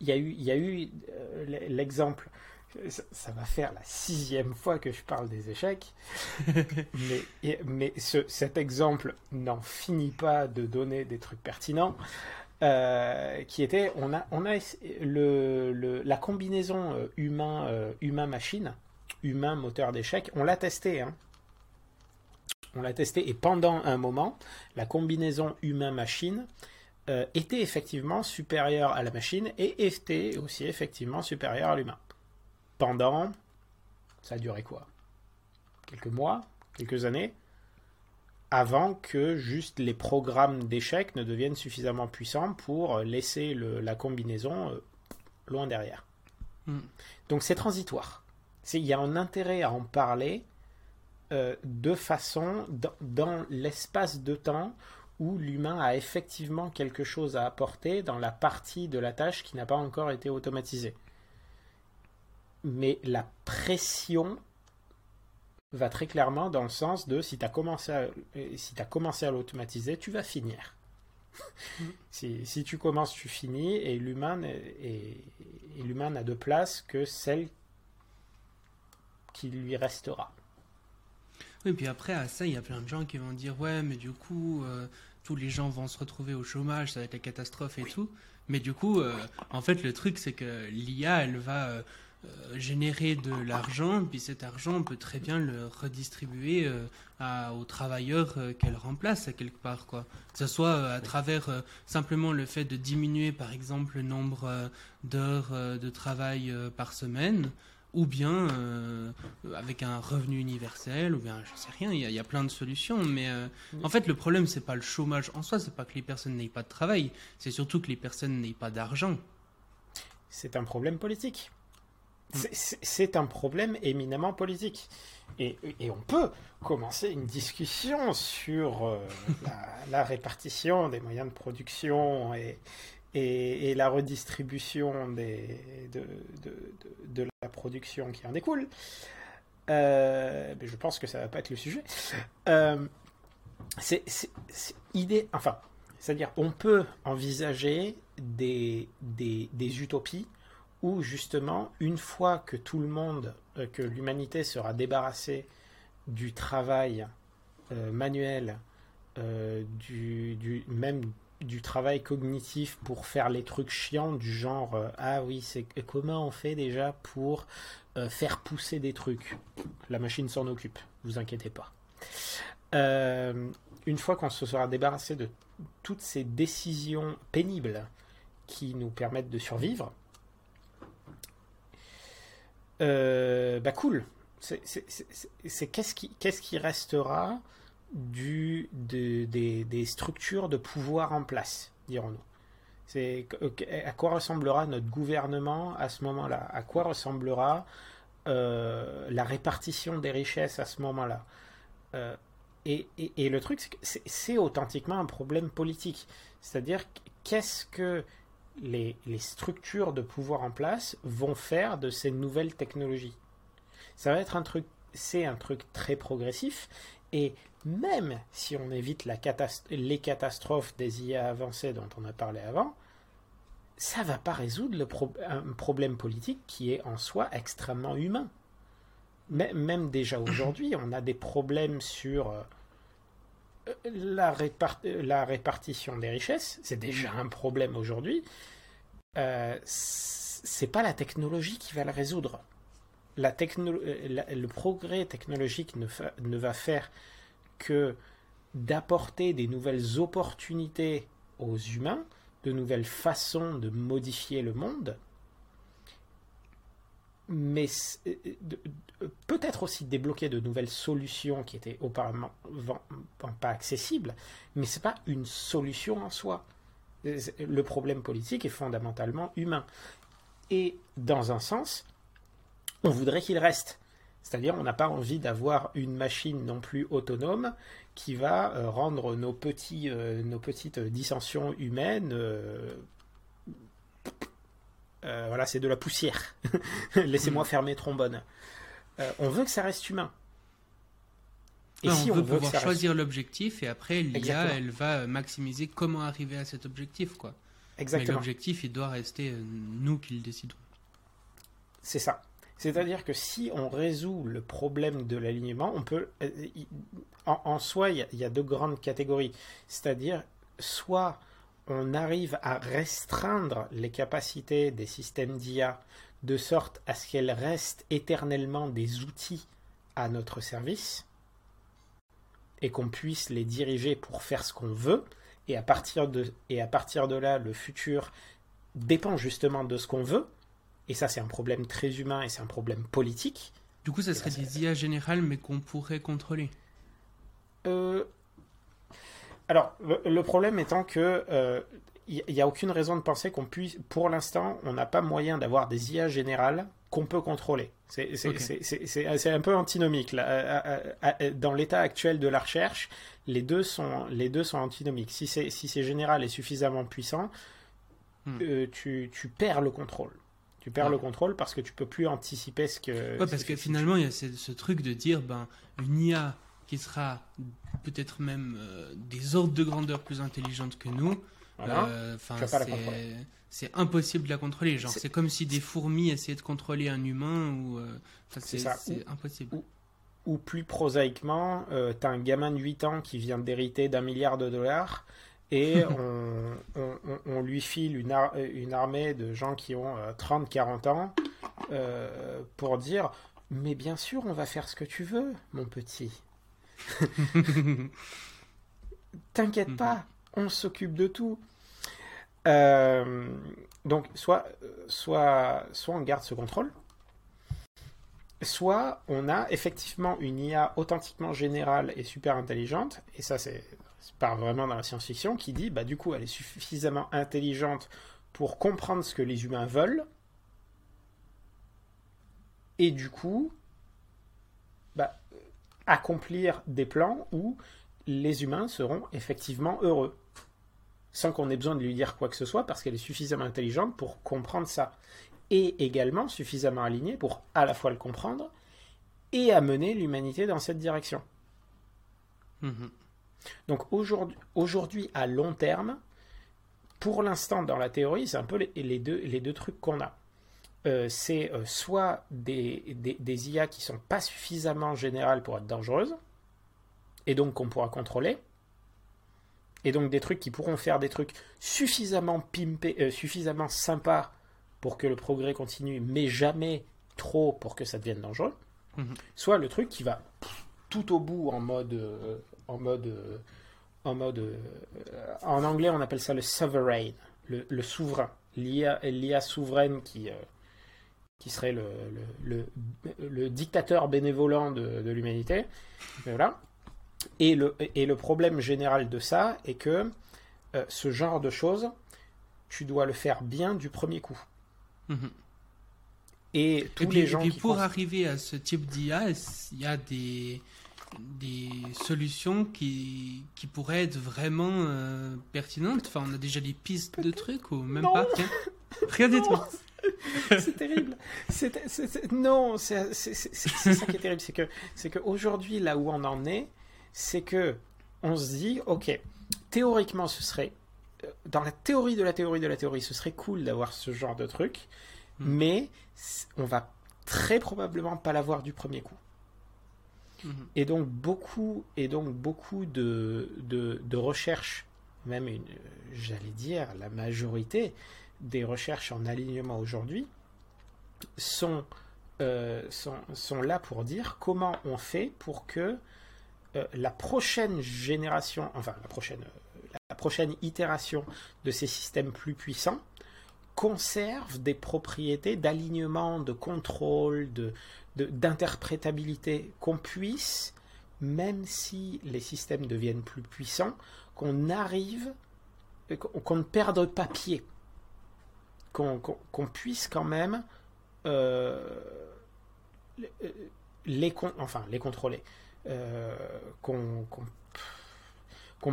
Il y a eu, il y a eu euh, l'exemple. Ça, va faire la sixième fois que je parle des échecs, <laughs> mais, mais ce, cet exemple n'en finit pas de donner des trucs pertinents. Euh, qui était, on a, on a le, la combinaison euh, humain, euh, humain machine, humain moteur d'échec, on l'a testé. Hein. On l'a testé et pendant un moment, la combinaison humain machine était effectivement supérieure à la machine et était aussi effectivement supérieure à l'humain. Pendant, ça a duré quoi? Quelques mois, quelques années avant que juste les programmes d'échecs ne deviennent suffisamment puissants pour laisser la combinaison euh, loin derrière. Hmm. Donc c'est transitoire. Il y a un intérêt à en parler euh, de façon dans, l'espace de temps où l'humain a effectivement quelque chose à apporter dans la partie de la tâche qui n'a pas encore été automatisée. Mais la pression va très clairement dans le sens de si tu as commencé à, si as commencé à l'automatiser, tu vas finir. <laughs> si, si, tu commences, tu finis, et l'humain n'a de place que celle qui lui restera. Oui, puis après, à ça, il y a plein de gens qui vont dire Ouais, mais du coup, euh, tous les gens vont se retrouver au chômage, ça va être la catastrophe et tout. Mais du coup, euh, en fait, le truc, c'est que l'IA, elle va. Euh, euh, générer de l'argent, puis cet argent, on peut très bien le redistribuer euh, aux travailleurs euh, qu'elle remplace à quelque part, quoi. Que ce soit à travers simplement le fait de diminuer, par exemple, le nombre d'heures de travail par semaine, ou bien avec un revenu universel, ou bien je sais rien, il y, a plein de solutions. Mais en fait, le problème, c'est pas le chômage en soi, c'est pas que les personnes n'aient pas de travail, c'est surtout que les personnes n'aient pas d'argent. C'est un problème politique. C'est un problème éminemment politique. Et, on peut commencer une discussion sur euh, la, répartition des moyens de production et, la redistribution de, la production qui en découle. Euh, je pense que ça va pas être le sujet. Euh, c'est-à-dire on peut envisager des utopies où justement, une fois que tout le monde, euh, que l'humanité sera débarrassée du travail euh, manuel, euh, du, même du travail cognitif pour faire les trucs chiants du genre ah oui c'est comment on fait déjà pour faire pousser des trucs? La machine s'en occupe vous inquiétez pas. Une fois qu'on se sera débarrassé de toutes ces décisions pénibles qui nous permettent de survivre euh, bah cool. C'est qu'est-ce qui, qu'est-ce qui restera du, des, des, structures de pouvoir en place, dirons-nous? C'est à quoi ressemblera notre gouvernement à ce moment-là? À quoi ressemblera euh, la répartition des richesses à ce moment-là? Euh, et, le truc, c'est que c'est authentiquement un problème politique. C'est-à-dire, qu'est-ce que les, structures de pouvoir en place vont faire de ces nouvelles technologies Ça va être un truc, c'est un truc très progressif. Et même si on évite la les catastrophes des IA avancées dont on a parlé avant, ça va pas résoudre le un problème politique qui est en soi extrêmement humain. même déjà <clears throat> aujourd'hui, on a des problèmes sur la, la, répartition des richesses. C'est déjà un problème aujourd'hui. Euh, c'est pas la technologie qui va le résoudre. La euh, le progrès technologique ne, ne va faire que d'apporter des nouvelles opportunités aux humains de nouvelles façons de modifier le monde, mais euh, peut-être aussi débloquer de nouvelles solutions qui étaient auparavant pas accessibles, mais ce n'est pas une solution en soi. Le problème politique est fondamentalement humain. Et dans un sens, on voudrait qu'il reste. C'est-à-dire, on n'a pas envie d'avoir une machine non plus autonome qui va euh, rendre nos, petits, euh, nos petites dissensions humaines. Euh, voilà, c'est de la poussière. <laughs> Laissez-moi mm. fermer trombone. on veut que ça reste humain. Et si on, veut, pouvoir choisir l'objectif et après l'IA, elle va maximiser comment arriver à cet objectif, quoi. Exactement. Mais l'objectif, il doit rester nous qui le décidons. C'est ça. C'est-à-dire que si on résout le problème de l'alignement, on peut. Euh, en, soi, il y, a deux grandes catégories. C'est-à-dire, soit on arrive à restreindre les capacités des systèmes d'IA de sorte à ce qu'elles restent éternellement des outils à notre service et qu'on puisse les diriger pour faire ce qu'on veut. Et à, partir de, et à partir de là, le futur dépend justement de ce qu'on veut. Et ça, c'est un problème très humain et c'est un problème politique. Du coup, ça serait des IA générales, mais qu'on pourrait contrôler. Euh... Alors, le, problème étant que il euh, n'y a aucune raison de penser qu'on puisse, pour l'instant, on n'a pas moyen d'avoir des IA générales qu'on peut contrôler. C'est un peu antinomique. Là. Dans l'état actuel de la recherche, les deux sont, les deux sont antinomiques. Si c'est si général et suffisamment puissant, hmm. euh, tu, tu perds le contrôle. Tu perds le contrôle parce que tu peux plus anticiper ce que. Ouais, parce que, finalement, il y a ce, truc de dire, ben, une IA qui sera peut-être même euh, des ordres de grandeur plus intelligente que nous. Euh, c'est impossible de la contrôler. Genre, c'est comme si des fourmis essayaient de contrôler un humain ou. Euh, c'est impossible. Ou, plus prosaïquement, tu as un gamin de 8 ans qui vient d'hériter d'un milliard de dollars et <laughs> on, lui file une, une, armée de gens qui ont 30-40 euh, ans euh, pour dire mais bien sûr on va faire ce que tu veux mon petit <laughs> t'inquiète mhm. pas on s'occupe de tout euh, donc soit, soit, soit on garde ce contrôle soit on a effectivement une IA authentiquement générale et super intelligente, et ça c'est part vraiment dans la science-fiction, qui dit, bah, du coup, elle est suffisamment intelligente pour comprendre ce que les humains veulent, et du coup, bah, accomplir des plans où les humains seront effectivement heureux, sans qu'on ait besoin de lui dire quoi que ce soit, parce qu'elle est suffisamment intelligente pour comprendre ça, et également suffisamment alignée pour à la fois le comprendre et amener l'humanité dans cette direction. Mm-hmm. Donc aujourd'hui, à long terme, pour l'instant, dans la théorie, c'est un peu les, deux, les deux trucs qu'on a. Euh, c'est euh, soit des, des, IA qui sont pas suffisamment générales pour être dangereuses, et donc qu'on pourra contrôler, et donc des trucs qui pourront faire des trucs suffisamment pimpés, euh, suffisamment sympas pour que le progrès continue, mais jamais trop pour que ça devienne dangereux. Mhm. Soit le truc qui va tout au bout en mode en mode, en mode, en anglais on appelle ça le sovereign, le, souverain, l'IA souveraine qui, euh, qui serait le, le, le, dictateur bénévolent de, de l'humanité. Voilà. Et le, et le problème général de ça est que ce genre de choses tu dois le faire bien du premier coup. Mhm. Et tous Et puis, les gens et puis qui pour pensent- arriver à ce type d'IA, il y a des, des solutions qui, qui pourraient être vraiment euh, pertinentes. Enfin, on a déjà des pistes de trucs ou même Non. pas Rien du tout. <laughs> C'est terrible. Non, c'est ça qui est terrible, c'est que c'est qu'aujourd'hui là où on en est, c'est que on se dit, ok, théoriquement ce serait euh, dans la théorie de la théorie de la théorie, ce serait cool d'avoir ce genre de truc, Mm. mais on va très probablement pas l'avoir du premier coup. Mhm. Et donc beaucoup, et donc beaucoup de, de, de recherches, même j'allais dire la majorité des recherches en alignement aujourd'hui, sont, euh, sont, là pour dire comment on fait pour que euh, la prochaine génération, enfin la prochaine, itération de ces systèmes plus puissants conserve des propriétés d'alignement, de contrôle, de, de- d'interprétabilité, qu'on puisse, même si les systèmes deviennent plus puissants, qu'on arrive, qu'on ne perde pas pied, qu'on puisse quand même euh, les- les, con- enfin, les contrôler, euh, qu'on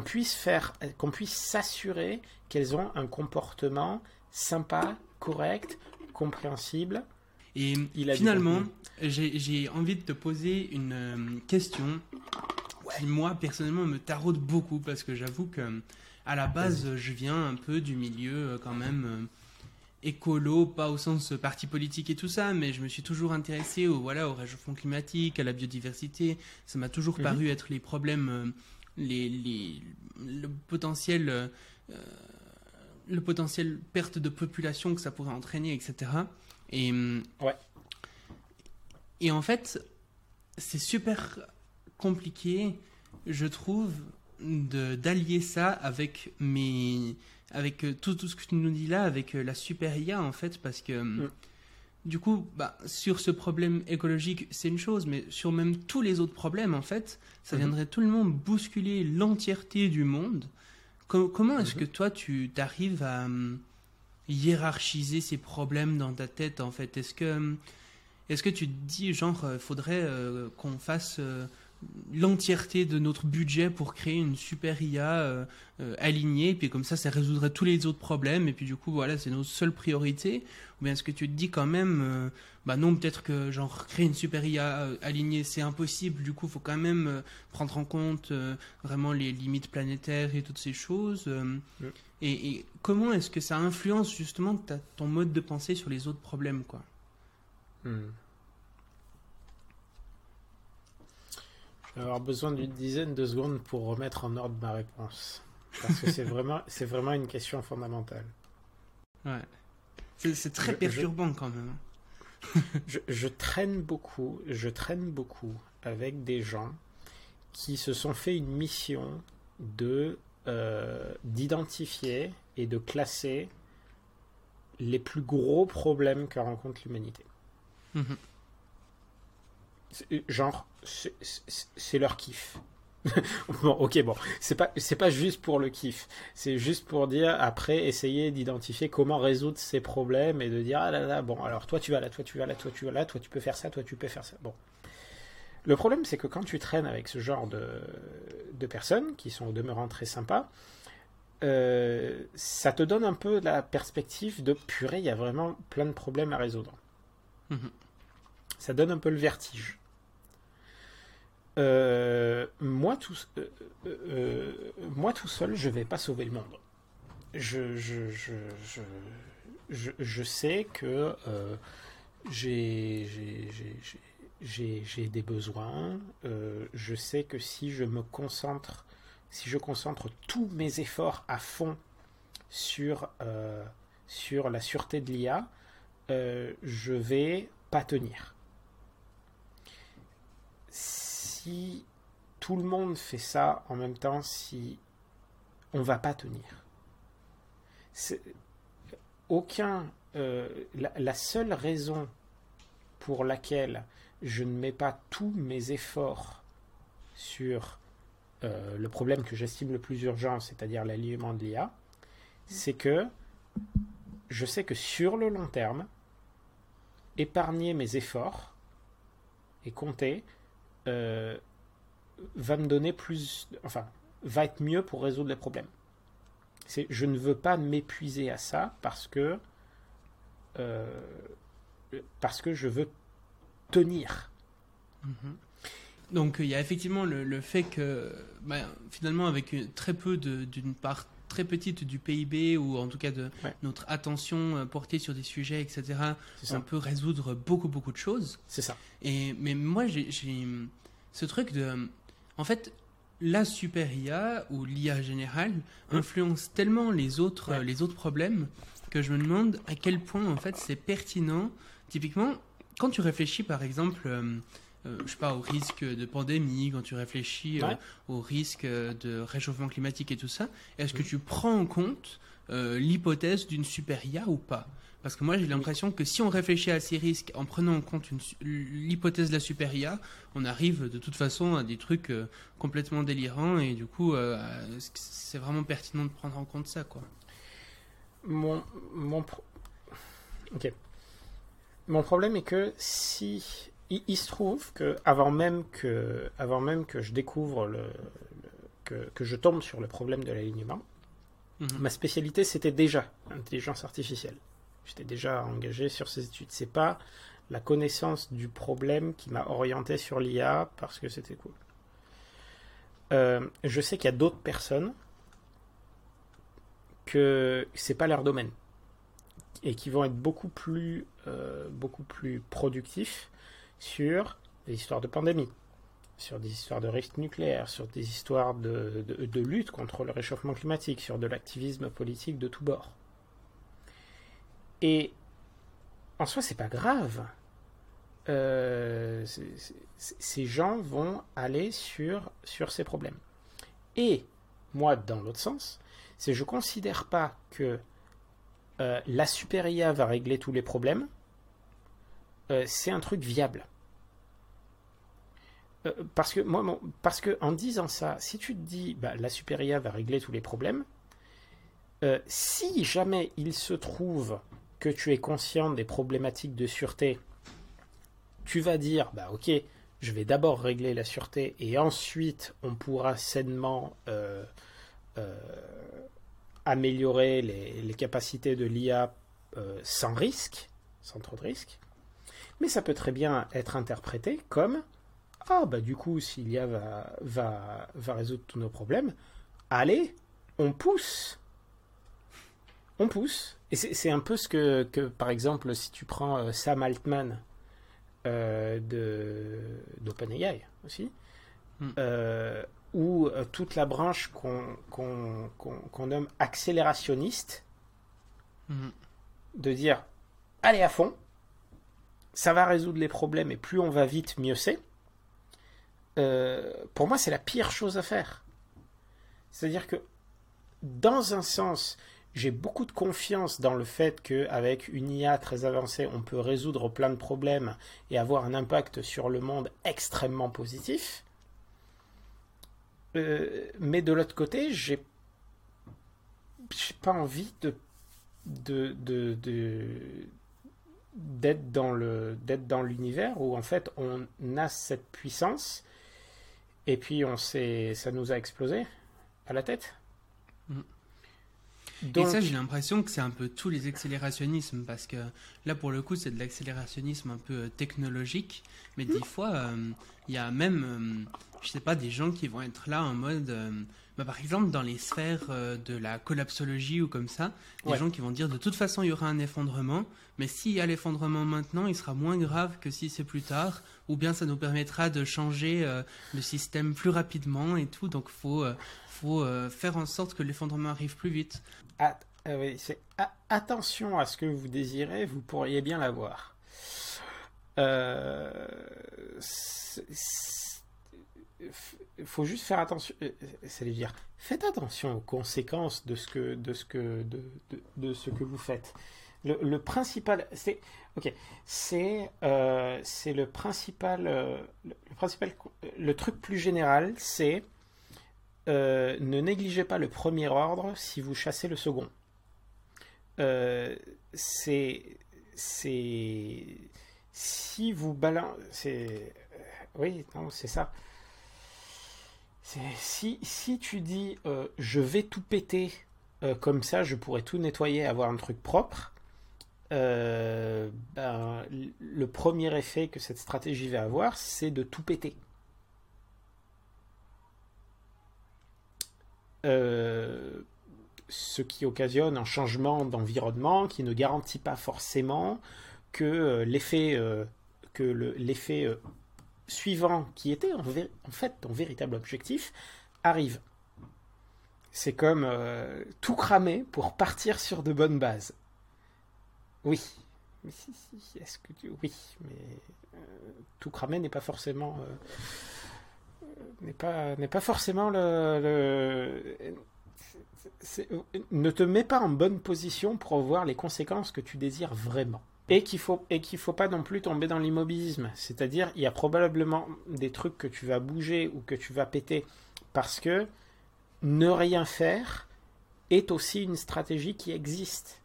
puisse faire, qu'on puisse s'assurer qu'elles ont un comportement sympa, correct, compréhensible. Et Il finalement, j'ai envie de te poser une euh, question qui, moi, personnellement, me taraude beaucoup parce que j'avoue que, à la base, je viens un peu du milieu quand même écolo, pas au sens euh, parti politique et tout ça, mais je me suis toujours intéressé au, voilà, au réchauffement climatique, à la biodiversité. Ça m'a toujours Mhm. paru être les problèmes, euh, les, les, le potentiel. euh, euh, le potentiel perte de population que ça pourrait entraîner, etc. Et, hum, Ouais. et en fait, c'est super compliqué, je trouve, de d'allier ça avec mes avec euh, tout, tout ce que tu nous dis là, avec euh, la super IA en fait, parce que hum, Mm. du coup, bah, sur ce problème écologique, c'est une chose, mais sur même tous les autres problèmes, en fait, ça Mhm. viendrait tout le monde bousculer l'entièreté du monde. Co- comment est-ce Mhm. que toi, tu t'arrives à hiérarchiser ces problèmes dans ta tête, en fait? Est-ce que, est-ce que tu te dis, genre, euh, faudrait euh, qu'on fasse euh, l'entièreté de notre budget pour créer une super IA euh, euh, alignée, et puis comme ça, ça résoudrait tous les autres problèmes, et puis du coup, voilà, c'est nos seules priorités. Ou bien est-ce que tu te dis quand même, euh, bah non, peut-être que genre créer une super IA alignée, c'est impossible, du coup, faut quand même prendre en compte vraiment les limites planétaires et toutes ces choses. Et, et comment est-ce que ça influence justement ta- ton mode de pensée sur les autres problèmes, quoi? Hmm. Je vais avoir besoin d'une dizaine de secondes pour remettre en ordre ma réponse. Parce que c'est <laughs> vraiment, c'est vraiment une question fondamentale. Ouais. C'est très Je- je- perturbant quand même. <laughs> Je, je traîne beaucoup, je traîne beaucoup avec des gens qui se sont fait une mission de euh, d'identifier et de classer les plus gros problèmes que rencontre l'humanité. Mhm. Genre, c'est- leur kiff. <laughs> bon, ok, bon, c'est pas c'est pas juste pour le kiff, c'est juste pour dire après essayer d'identifier comment résoudre ces problèmes et de dire ah là là bon alors toi tu vas là, toi tu vas là, toi tu vas là, toi tu peux faire ça, toi tu peux faire ça. Bon, le problème c'est que quand tu traînes avec ce genre de de personnes qui sont au demeurant très sympas, euh, ça te donne un peu la perspective de purée, il y a vraiment plein de problèmes à résoudre. Mhm. Ça donne un peu le vertige. Euh, moi, tout, euh, euh, moi tout seul, je vais pas sauver le monde. Je, sais que j'ai des besoins. je sais que si je me concentre, si je concentre tous mes efforts à fond sur, la sûreté de l'IA, je vais pas tenir. Tout le monde fait ça en même temps, si on va pas tenir. Aucun, euh, la, la seule raison pour laquelle je ne mets pas tous mes efforts sur euh, le problème que j'estime le plus urgent, c'est-à-dire l'alignement de l'IA, c'est que je sais que sur le long terme, épargner mes efforts et compter euh, va me donner plus, enfin, va être mieux pour résoudre les problèmes. C'est, je ne veux pas m'épuiser à ça parce que euh, parce que je veux tenir. Mhm. Donc il y a effectivement le, fait que bah, finalement avec très peu d'une part très petite du PIB ou en tout cas de notre attention euh, portée sur des sujets, etc., on peut résoudre beaucoup beaucoup de choses. C'est ça. Et, mais moi j'ai ce truc de... En fait, la super IA ou l'IA générale hein influence tellement les autres, les autres problèmes que je me demande à quel point en fait c'est pertinent. Typiquement, quand tu réfléchis par exemple, euh, euh, je sais pas, au risque de pandémie, quand tu réfléchis euh, au risque de réchauffement climatique et tout ça, est-ce que tu prends en compte l'hypothèse d'une super IA ou pas? Parce que moi, j'ai l'impression que si on réfléchit à ces risques en prenant en compte l'hypothèse de la super IA, on arrive de toute façon à des trucs euh, complètement délirants et du coup, euh, c'est vraiment pertinent de prendre en compte ça, quoi. Mon, mon, ok. Mon problème est que si il, se trouve que avant même que, avant même que je découvre le, que, que, je tombe sur le problème de l'alignement, mhm. ma spécialité c'était déjà l'intelligence artificielle. J'étais déjà engagé sur ces études. C'est pas la connaissance du problème qui m'a orienté sur l'IA parce que c'était cool. Euh, je sais qu'il y a d'autres personnes que c'est pas leur domaine et qui vont être beaucoup plus, euh, beaucoup plus productifs sur des histoires de pandémie, sur des histoires de risques nucléaires, sur des histoires de, lutte contre le réchauffement climatique, sur de l'activisme politique de tous bords. Et en soi, c'est pas grave. Euh, ces gens vont aller sur, sur ces problèmes. Et moi, dans l'autre sens, c'est je considère pas que euh, la super IA va régler tous les problèmes. Euh, c'est un truc viable. Parce que moi, parce que en disant ça, si tu te dis bah, la super IA va régler tous les problèmes, si jamais il se trouve que tu es conscient des problématiques de sûreté, tu vas dire, bah ok, je vais d'abord régler la sûreté et ensuite on pourra sainement euh, euh, améliorer les, capacités de l'IA euh, sans risque, sans trop de risque. Mais ça peut très bien être interprété comme ah bah du coup si l'IA va, va, va résoudre tous nos problèmes, allez, on pousse on pousse. Et c'est un peu ce que, par exemple, si tu prends euh, Sam Altman euh, d'OpenAI aussi, hmm. euh, ou euh, toute la branche qu'on nomme accélérationniste, hmm. de dire allez à fond, ça va résoudre les problèmes et plus on va vite, mieux c'est. Pour moi, c'est la pire chose à faire. C'est-à-dire que, dans un sens, j'ai beaucoup de confiance dans le fait qu'avec une IA très avancée, on peut résoudre plein de problèmes et avoir un impact sur le monde extrêmement positif. Euh, mais de l'autre côté, j'ai pas envie de d'être dans le d'être dans l'univers où en fait on a cette puissance et puis on s'est ça nous a explosé à la tête. Mm. Et ça, j'ai l'impression que c'est un peu tous les accélérationnismes, parce que là, pour le coup, c'est de l'accélérationnisme un peu euh, technologique, mais des fois, euh, il y a même, euh, je sais pas, des gens qui vont être là en mode, bah, par exemple, dans les sphères de la collapsologie ou comme ça, des gens qui vont dire de toute façon, il y aura un effondrement, mais s'il y a l'effondrement maintenant, il sera moins grave que si c'est plus tard, ou bien ça nous permettra de changer le système plus rapidement et tout, donc faut faut faire en sorte que l'effondrement arrive plus vite. Ah, oui, c'est attention à ce que vous désirez, vous pourriez bien l'avoir. Euh, faut juste faire attention. Euh, c'est dire, faites attention aux conséquences de ce que de ce que de, ce que vous faites. Le, principal, c'est ok, c'est euh, c'est le principal, le, principal, le truc plus général, c'est euh, ne négligez pas le premier ordre si vous chassez le second. euh, c'est c'est si vous balancez oui non c'est ça si tu dis euh, je vais tout péter euh, comme ça je pourrais tout nettoyer avoir un truc propre ben, le premier effet que cette stratégie va avoir c'est de tout péter. Ce qui occasionne un changement d'environnement qui ne garantit pas forcément que euh, l'effet euh, que l'effet euh, suivant qui était en, fait ton véritable objectif arrive. C'est comme tout cramer pour partir sur de bonnes bases. Oui. Est-ce que oui, mais tout cramer n'est pas forcément n'est pas n'est pas forcément le ne te mets pas en bonne position pour voir les conséquences que tu désires vraiment. Et qu'il faut et qu'il faut pas non plus tomber dans l'immobilisme, c'est-à-dire il y a probablement des trucs que tu vas bouger ou que tu vas péter parce que ne rien faire est aussi une stratégie qui existe.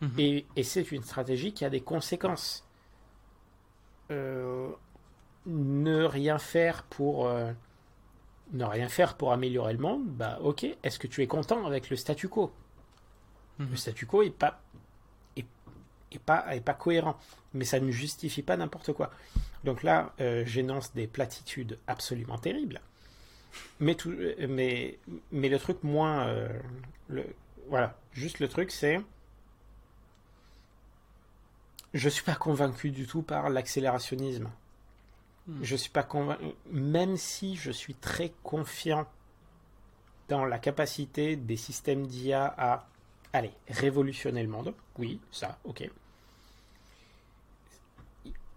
Mhm. Et, c'est une stratégie qui a des conséquences. Euh, ne rien faire pour euh, ne rien faire pour améliorer le monde, bah ok, est-ce que tu es content avec le statu quo? Mhm. Le statu quo est pas, pas, est pas cohérent, mais ça ne justifie pas n'importe quoi. Donc là, euh, j'énonce des platitudes absolument terribles, mais, tout, mais, mais le truc moins... Euh, le, voilà, juste le truc c'est... Je suis pas convaincu du tout par l'accélérationnisme. Hmm. Je suis pas convaincu, même si je suis très confiant dans la capacité des systèmes d'IA à, aller révolutionner le monde. Oui, ça, ok.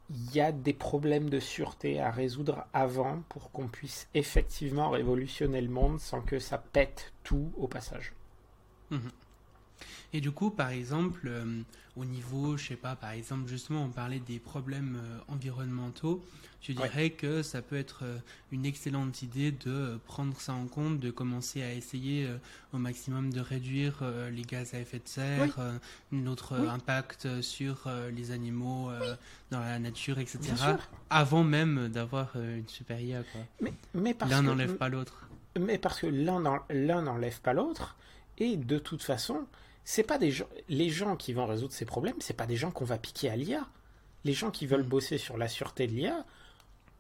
Il y a des problèmes de sûreté à résoudre avant pour qu'on puisse effectivement révolutionner le monde sans que ça pète tout au passage. Hmm. Et du coup, par exemple, euh, au niveau, je sais pas, par exemple, justement, on parlait des problèmes euh, environnementaux. Je dirais que ça peut être euh, une excellente idée de prendre ça en compte, de commencer à essayer au maximum de réduire les gaz à effet de serre, notre impact sur les animaux dans la nature, etc. Avant même d'avoir une super IA. Mais, mais l'un n'enlève pas l'autre. Mais parce que l'un n'enlève pas l'autre, et de toute façon, c'est pas des gens, les gens qui vont résoudre ces problèmes, c'est pas des gens qu'on va piquer à l'IA. Les gens qui veulent mm. bosser sur la sûreté de l'IA,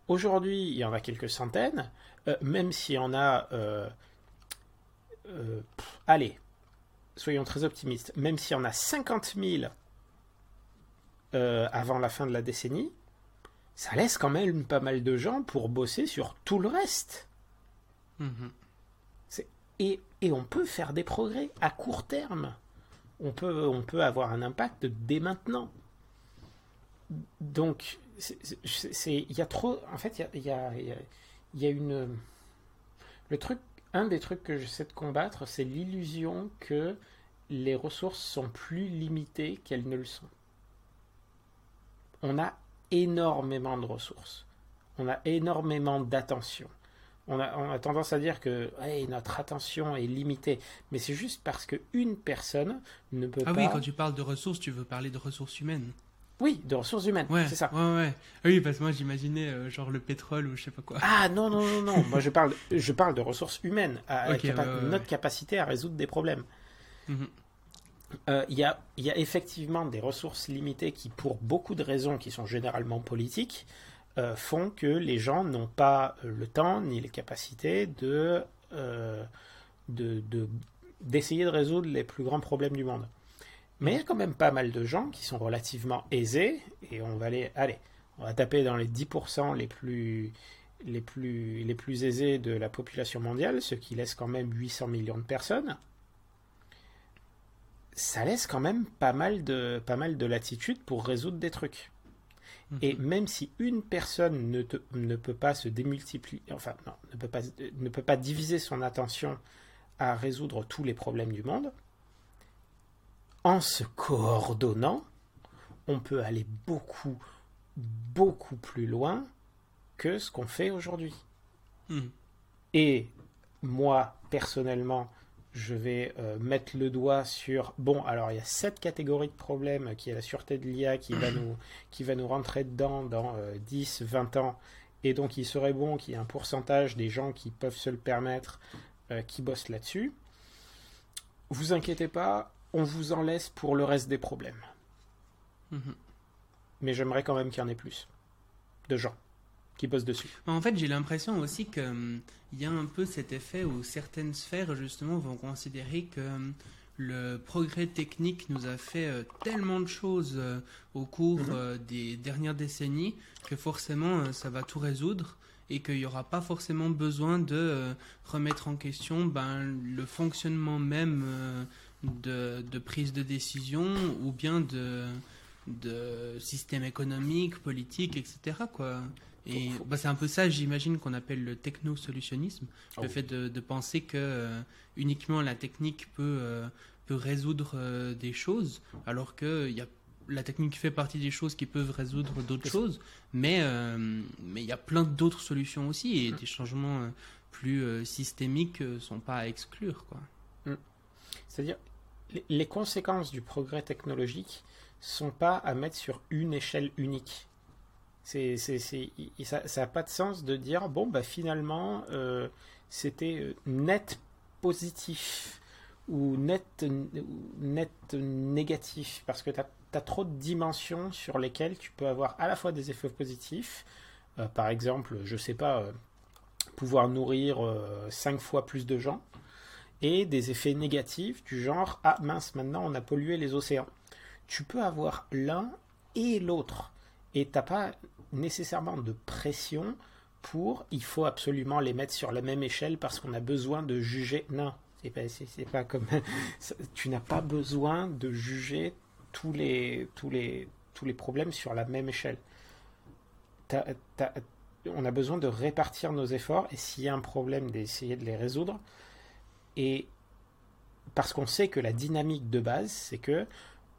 aujourd'hui, il y en a quelques centaines, euh, même s'il y en a, euh, euh, allez, soyons très optimistes, même s'il y en a 50 000 avant la fin de la décennie, ça laisse quand même pas mal de gens pour bosser sur tout le reste. Mm-hmm. Et, et on peut faire des progrès à court terme on peut, avoir un impact dès maintenant. Donc, il y a trop. En fait, il y a, une. Un des trucs que j'essaie de combattre, c'est l'illusion que les ressources sont plus limitées qu'elles ne le sont. On a énormément de ressources. On a énormément d'attention on a, tendance à dire que notre attention est limitée, mais c'est juste parce qu'une personne ne peut pas. Ah oui, quand tu parles de ressources, tu veux parler de ressources humaines. Oui, de ressources humaines, ouais, c'est ça. Ouais, ouais. Ah oui, parce que moi j'imaginais euh, genre le pétrole ou je sais pas quoi. Ah non, non, non, non. moi je parle, je parle de ressources humaines, à, notre capacité à résoudre des problèmes. Mhm. Euh, il y, a, y, a, effectivement des ressources limitées qui, pour beaucoup de raisons qui sont généralement politiques, euh, font que les gens n'ont pas euh, le temps ni les capacités euh, de, d'essayer de, résoudre les plus grands problèmes du monde. Mais il y a quand même pas mal de gens qui sont relativement aisés, et on va aller, allez, on va taper dans les 10% les plus, les, plus, les plus aisés de la population mondiale, ce qui laisse quand même 800 millions de personnes. Ça laisse quand même pas mal de, pas mal de latitude pour résoudre des trucs. Et mhm. même si une personne ne, ne peut pas se démultiplier, enfin, non, ne peut, pas, ne peut pas diviser son attention à résoudre tous les problèmes du monde, en se coordonnant, on peut aller beaucoup, beaucoup plus loin que ce qu'on fait aujourd'hui. Mhm. Et moi, personnellement, je vais euh, mettre le doigt sur bon alors il y a cette catégorie de problèmes qui est la sûreté de l'IA qui va nous qui va nous rentrer dedans dans 10 20 ans. Et donc il serait bon qu'il y ait un pourcentage des gens qui peuvent se le permettre qui bossent là-dessus. Vous inquiétez pas on vous en laisse pour le reste des problèmes. Mhm. mais j'aimerais quand même qu'il y en ait plus de gens qui bossent dessus. En fait, j'ai l'impression aussi qu'il hum, y a un peu cet effet où certaines sphères, justement, vont considérer que hum, le progrès technique nous a fait euh, tellement de choses euh, au cours mhm. euh, des dernières décennies que forcément ça va tout résoudre et qu'il n'y aura pas forcément besoin de remettre en question ben, le fonctionnement même de, de, prise de décision ou bien de, de système économique, politique, etc. Quoi. Et bah, c'est un peu ça, j'imagine, qu'on appelle le techno-solutionnisme. le ah fait de, penser que euh, uniquement la technique peut, euh, peut résoudre euh, des choses, alors que y a, la technique fait partie des choses qui peuvent résoudre d'autres choses, mais mais il y a plein d'autres solutions aussi, et mm. des changements plus systémiques ne sont pas à exclure. Quoi. Mm. C'est-à-dire, les conséquences du progrès technologique sont pas à mettre sur une échelle unique c'est, ça n'a pas de sens de dire, bon, bah, finalement, euh, c'était euh, net positif ou net, net négatif, parce que tu as, trop de dimensions sur lesquelles tu peux avoir à la fois des effets positifs, euh, par exemple, je sais pas, pouvoir nourrir 5 fois plus de gens, et des effets négatifs du genre, ah mince, maintenant on a pollué les océans. Tu peux avoir l'un et l'autre. Et t'as pas nécessairement de pression pour il faut absolument les mettre sur la même échelle parce qu'on a besoin de juger. Non, c'est pas, c'est, pas comme. <laughs> tu n'as pas besoin de juger tous les, tous les, tous les problèmes sur la même échelle. on a besoin de répartir nos efforts et s'il y a un problème, d'essayer de les résoudre. Et parce qu'on sait que la dynamique de base, c'est que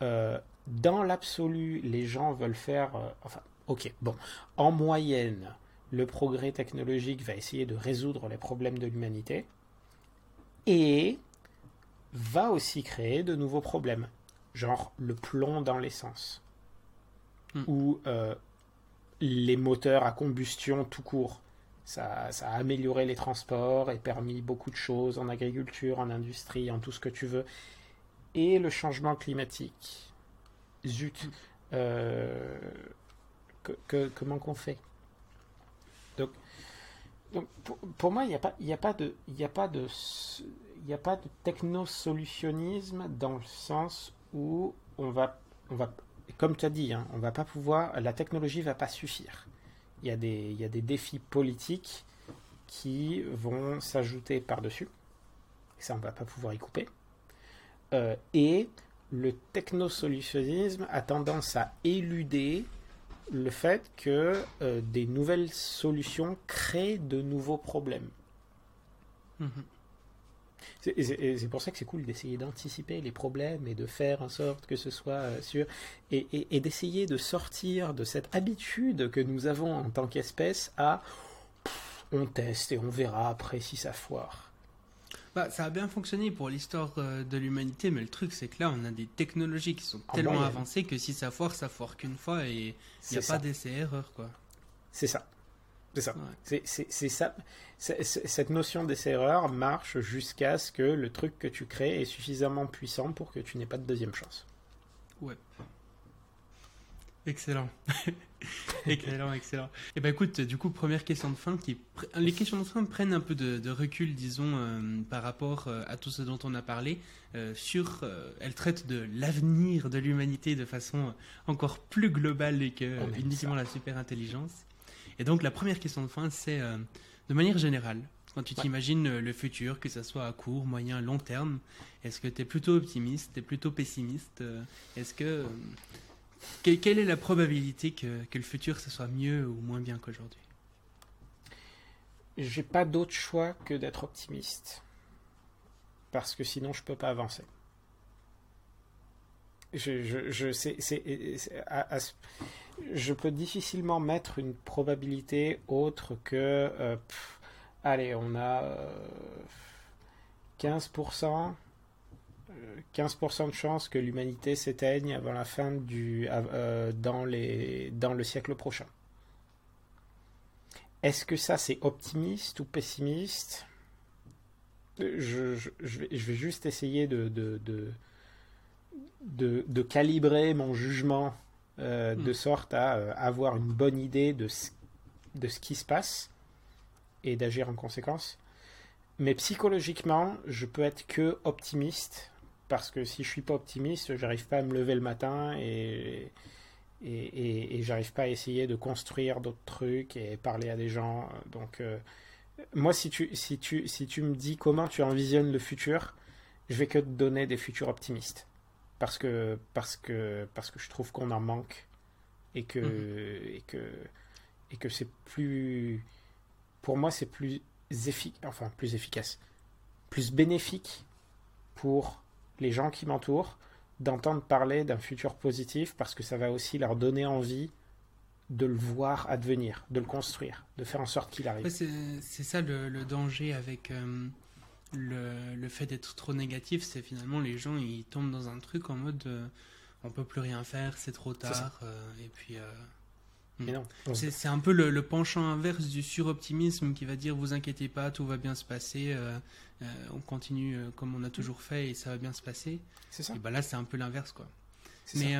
euh, dans l'absolu, les gens veulent faire. Euh, enfin, Ok, bon. En moyenne, le progrès technologique va essayer de résoudre les problèmes de l'humanité et va aussi créer de nouveaux problèmes, genre le plomb dans l'essence hmm. ou euh, les moteurs à combustion tout court. Ça, ça, a amélioré les transports et permis beaucoup de choses en agriculture, en industrie, en tout ce que tu veux. Et le changement climatique. Zut. Hmm. Euh, comment qu'on fait Donc, pour, moi, il n'y a pas, a pas de, il a pas de, il a pas de technosolutionnisme dans le sens où on va, on va, comme tu as dit, hein, on va pas pouvoir, la technologie va pas suffire. Il y a des, il y a des défis politiques qui vont s'ajouter par-dessus. Ça, on va pas pouvoir y couper. Euh, et le technosolutionnisme a tendance à éluder le fait que euh, des nouvelles solutions créent de nouveaux problèmes. Mhm. C'est pour ça que c'est cool d'essayer d'anticiper les problèmes et de faire en sorte que ce soit euh, sûr et, d'essayer de sortir de cette habitude que nous avons en tant qu'espèce à on teste et on verra après si ça foire. Bah, ça a bien fonctionné pour l'histoire euh, de l'humanité, mais le truc, c'est que là, on a des technologies qui sont tellement avancées que si ça foire, ça foire qu'une fois et il n'y a pas d'essai-erreur, quoi. C'est ça. C'est ça. C'est ça. Cette notion d'essai-erreur marche jusqu'à ce que le truc que tu crées est suffisamment puissant pour que tu n'aies pas de deuxième chance. Ouais. <laughs> Excellent. excellent, excellent. Et eh ben écoute, du coup, première question de fin. Qui... Les questions de fin prennent un peu de, recul, disons, euh, par rapport euh, à tout ce dont on a parlé. Euh, sur, elles traitent de l'avenir de l'humanité de façon encore plus globale que uniquement la super intelligence. Et donc, la première question de fin, c'est de manière générale, quand tu t'imagines le futur, que ce soit à court, moyen, long terme, est-ce que tu es plutôt optimiste, tu es plutôt pessimiste Est-ce que quelle est la probabilité que, le futur ce soit mieux ou moins bien qu'aujourd'hui? J'ai pas d'autre choix que d'être optimiste. Parce que sinon je peux pas avancer. Je, peux difficilement mettre une probabilité autre que. Euh, allez, on a. 15%, 15% de chance que l'humanité s'éteigne avant la fin du euh, dans les dans le siècle prochain. Est-ce que ça c'est optimiste ou pessimiste? Je, je, vais, juste essayer de, de, de, de, calibrer mon jugement euh, de hmm. sorte à euh, avoir une bonne idée de ce, de ce qui se passe et d'agir en conséquence. Mais psychologiquement, je peux être que optimiste parce que si je suis pas optimiste, j'arrive pas à me lever le matin et, et, et, j'arrive pas à essayer de construire d'autres trucs et parler à des gens. Donc, euh, moi, si tu, si, tu, si tu me dis comment tu envisionnes le futur, je vais que te donner des futurs optimistes. Parce que, parce que, parce que je trouve qu'on en manque et que, mhm. et que, et que c'est plus. Pour moi, c'est plus efficace, enfin, plus efficace, plus bénéfique pour les gens qui m'entourent d'entendre parler d'un futur positif parce que ça va aussi leur donner envie de le voir advenir, de le construire, de faire en sorte qu'il arrive. c'est ça le, danger avec euh, le, le, fait d'être trop négatif, c'est finalement les gens ils tombent dans un truc en mode euh, on peut plus rien faire, c'est trop tard, euh, et puis non. C'est un peu le, penchant inverse du suroptimisme qui va dire vous inquiétez pas, tout va bien se passer, euh, euh, on continue euh, comme on a toujours fait et ça va bien se passer. C'est ça. Et bah là c'est un peu l'inverse quoi. Mais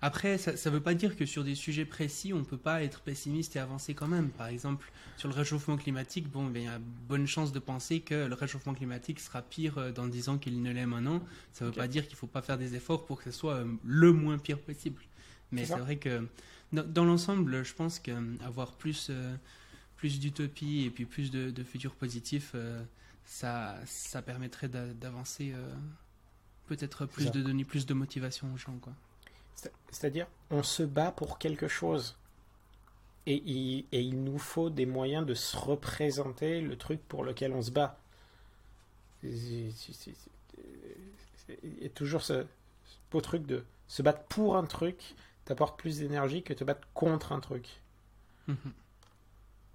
après ça ne veut pas dire que sur des sujets précis on peut pas être pessimiste et avancer quand même. Par exemple sur le réchauffement climatique, bon ben, il y a bonne chance de penser que le réchauffement climatique sera pire dans 10 ans qu'il ne l'est maintenant. Ça ne veut pas dire qu'il faut pas faire des efforts pour que ce soit le moins pire possible. Mais c'est vrai que dans, l'ensemble, je pense qu'avoir plus, euh, plus d'utopie et puis plus de, futurs positifs, euh, ça, ça permettrait d'avancer, euh, peut-être plus de donner plus de motivation aux gens. Quoi. C'est-à-dire, on se bat pour quelque chose. Et il, et il, nous faut des moyens de se représenter le truc pour lequel on se bat. Il y a toujours ce beau truc de se battre pour un truc t'apporte plus d'énergie que te battre contre un truc. Mhm.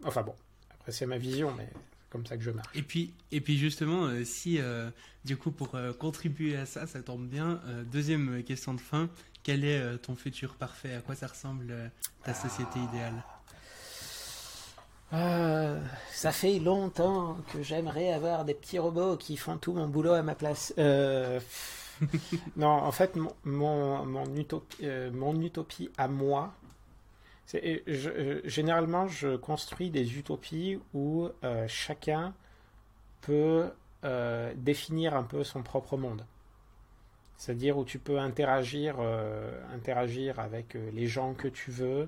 Enfin bon, après c'est ma vision, mais c'est comme ça que je marche. Et puis, et puis justement, euh, si euh, du coup pour euh, contribuer à ça, ça tombe bien. deuxième question de fin, quel est ton futur parfait? À quoi ça ressemble ta société idéale? Ça fait longtemps que j'aimerais avoir des petits robots qui font tout mon boulot à ma place. <laughs> non, en fait, mon, euh, utopie à moi, c'est, euh, généralement, je construis des utopies où euh, chacun peut définir un peu son propre monde. C'est-à-dire où tu peux interagir avec les gens que tu veux,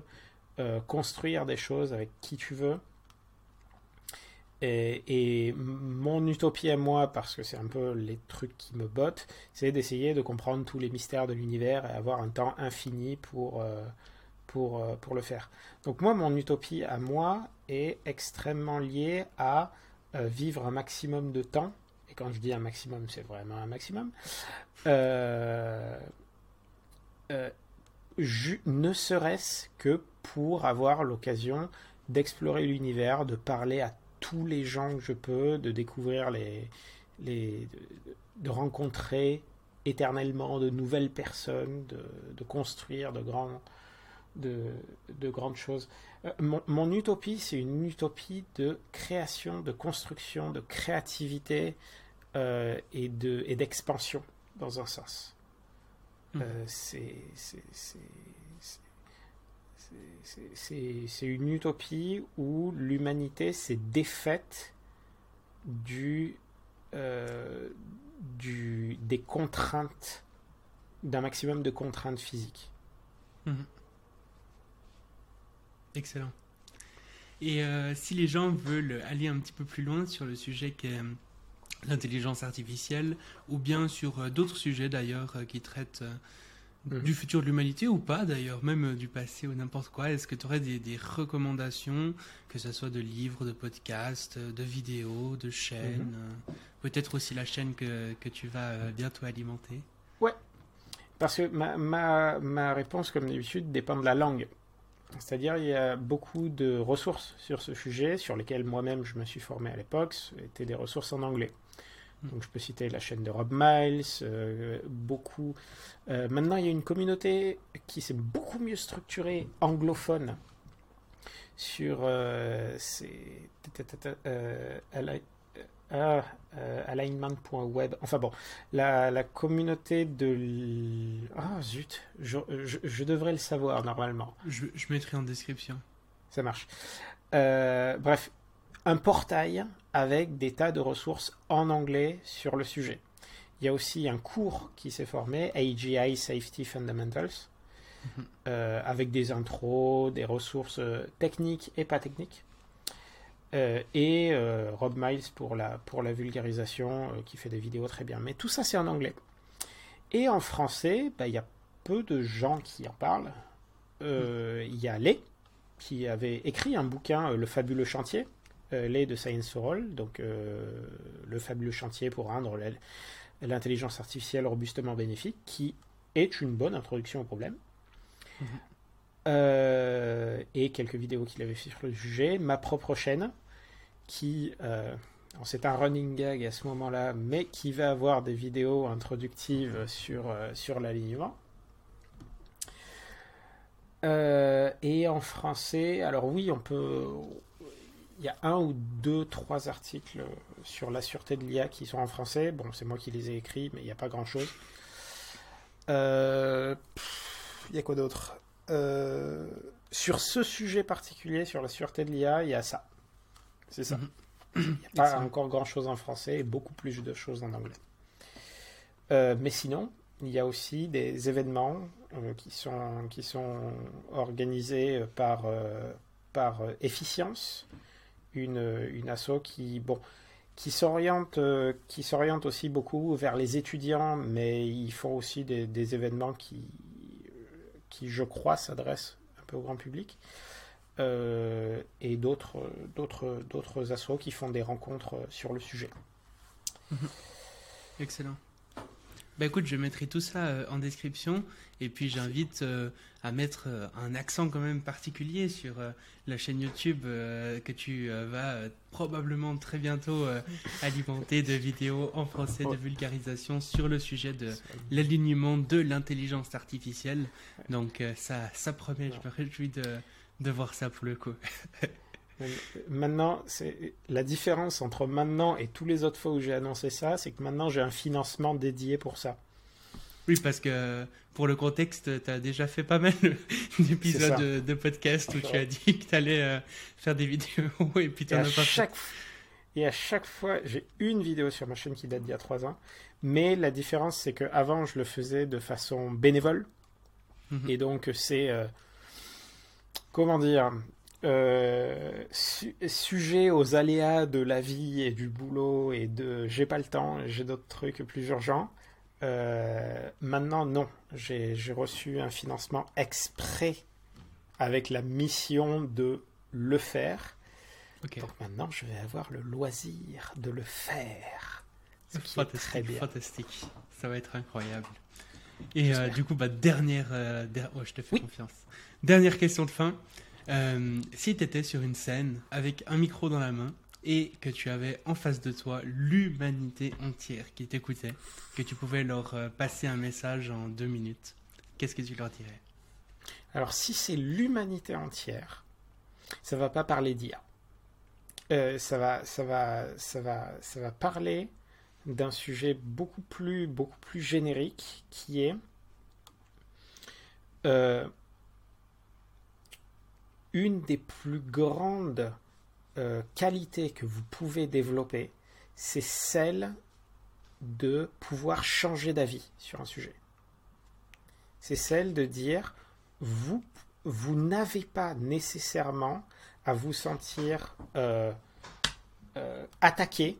construire des choses avec qui tu veux. Et, mon utopie à moi, parce que c'est un peu les trucs qui me bottent, c'est d'essayer de comprendre tous les mystères de l'univers et avoir un temps infini pour, euh, pour, euh, pour le faire. Donc moi, mon utopie à moi est extrêmement liée à euh, vivre un maximum de temps. Et quand je dis un maximum, c'est vraiment un maximum. ne serait-ce que pour avoir l'occasion d'explorer l'univers, de parler à tous les gens que je peux, de découvrir les, les de, rencontrer éternellement de nouvelles personnes, de, de construire de, grands, de, de grandes choses. Euh, mon, mon, utopie, c'est une utopie de création, de construction, de créativité euh, et d'expansion, dans un sens. Mmh. Euh, c'est c'est une utopie où l'humanité s'est défaite du, euh, des contraintes, d'un maximum de contraintes physiques. Mhm. Excellent. Et euh, si les gens veulent aller un petit peu plus loin sur le sujet qu'est euh, l'intelligence artificielle, ou bien sur d'autres sujets d'ailleurs qui traitent Mhm. du futur de l'humanité ou pas d'ailleurs, même euh, du passé ou n'importe quoi. Est-ce que tu aurais des, recommandations, que ce soit de livres, de podcasts, euh, de vidéos, de chaînes, mhm. euh, peut-être aussi la chaîne que, que tu vas bientôt alimenter? Ouais, parce que ma, ma, ma réponse, comme d'habitude, dépend de la langue. C'est-à-dire, il y a beaucoup de ressources sur ce sujet, sur lesquelles moi-même je me suis formé à l'époque, c'était des ressources en anglais. Donc je peux citer la chaîne de Rob Miles, euh, beaucoup. Euh, maintenant, il y a une communauté qui s'est beaucoup mieux structurée anglophone sur euh, ah, alignment.web. Enfin bon, la, la communauté de. Ah zut, je, je, devrais le savoir normalement. Je, je mettrai en description. Ça marche. bref, un portail avec des tas de ressources en anglais sur le sujet. Il y a aussi un cours qui s'est formé, AGI Safety Fundamentals, mhm. euh, avec des intros, des ressources euh, techniques et pas techniques. Euh, et Rob Miles pour la, pour la vulgarisation, qui fait des vidéos très bien. Mais tout ça, c'est en anglais. Et en français, bah, il y a peu de gens qui en parlent. Mhm. Il y a Lé, qui avait écrit un bouquin, Le fabuleux chantier, euh, de Science for All, donc euh, le fabuleux chantier pour rendre l'intelligence artificielle robustement bénéfique, qui est une bonne introduction au problème. Mhm. Euh, et quelques vidéos qu'il avait fait sur le sujet. Ma propre chaîne, qui, c'est un running gag à ce moment-là, mais qui va avoir des vidéos introductives sur, sur l'alignement. et en français, alors oui, on peut, il y a un ou deux, trois articles sur la sûreté de l'IA qui sont en français. Bon, c'est moi qui les ai écrits, mais il n'y a pas grand-chose. Euh, il y a quoi d'autre? Euh, Sur ce sujet particulier, sur la sûreté de l'IA, il y a ça. C'est ça. Mhm. Il n'y a pas encore grand-chose en français et beaucoup plus de choses en anglais. Euh, mais sinon, il y a aussi des événements qui, sont, qui sont organisés par, par Efficience, une, une asso qui, bon, qui s'oriente, euh, qui s'oriente aussi beaucoup vers les étudiants, mais ils font aussi des, événements qui, qui, je crois, s'adressent un peu au grand public. Euh, et d'autres, d'autres, d'autres assos qui font des rencontres sur le sujet. Mhm. Excellent. Bah écoute, je mettrai tout ça euh, en description et puis j'invite euh, à mettre euh, un accent quand même particulier sur la chaîne YouTube que tu vas probablement très bientôt alimenter de vidéos en français de vulgarisation sur le sujet de l'alignement de l'intelligence artificielle. Donc ça, ça promet, je me réjouis de, de voir ça pour le coup. <laughs> Maintenant, c'est la différence entre maintenant et tous les autres fois où j'ai annoncé ça, c'est que maintenant j'ai un financement dédié pour ça. Oui, parce que pour le contexte, tu as déjà fait pas mal <laughs> d'épisodes de, podcast où tu as dit que tu allais euh, faire des vidéos <laughs> et puis tu as pas chaque... Et à chaque fois, j'ai une vidéo sur ma chaîne qui date d'il y a trois ans. Mais la différence, c'est qu'avant, je le faisais de façon bénévole. Mhm. Et donc, c'est. Euh, comment dire euh, sujet aux aléas de la vie et du boulot et de j'ai pas le temps, j'ai d'autres trucs plus urgents. Euh, maintenant, non. J'ai reçu un financement exprès avec la mission de le faire. Donc maintenant, je vais avoir le loisir de le faire. Ce qui fantastique, est très bien. fantastique. Ça va être incroyable. Et euh, du coup, bah, dernière, oh, je te fais confiance. Dernière question de fin. Euh, si tu étais sur une scène avec un micro dans la main et que tu avais en face de toi l'humanité entière qui t'écoutait, que tu pouvais leur euh, passer un message en deux minutes, qu'est-ce que tu leur dirais? Alors si c'est l'humanité entière, ça va pas parler d'IA. Euh, ça va, ça va, ça va, ça va parler d'un sujet beaucoup plus, beaucoup plus générique qui est une des plus grandes euh, qualités que vous pouvez développer, c'est celle de pouvoir changer d'avis sur un sujet. C'est celle de dire, vous, vous n'avez pas nécessairement à vous sentir euh, euh, attaqué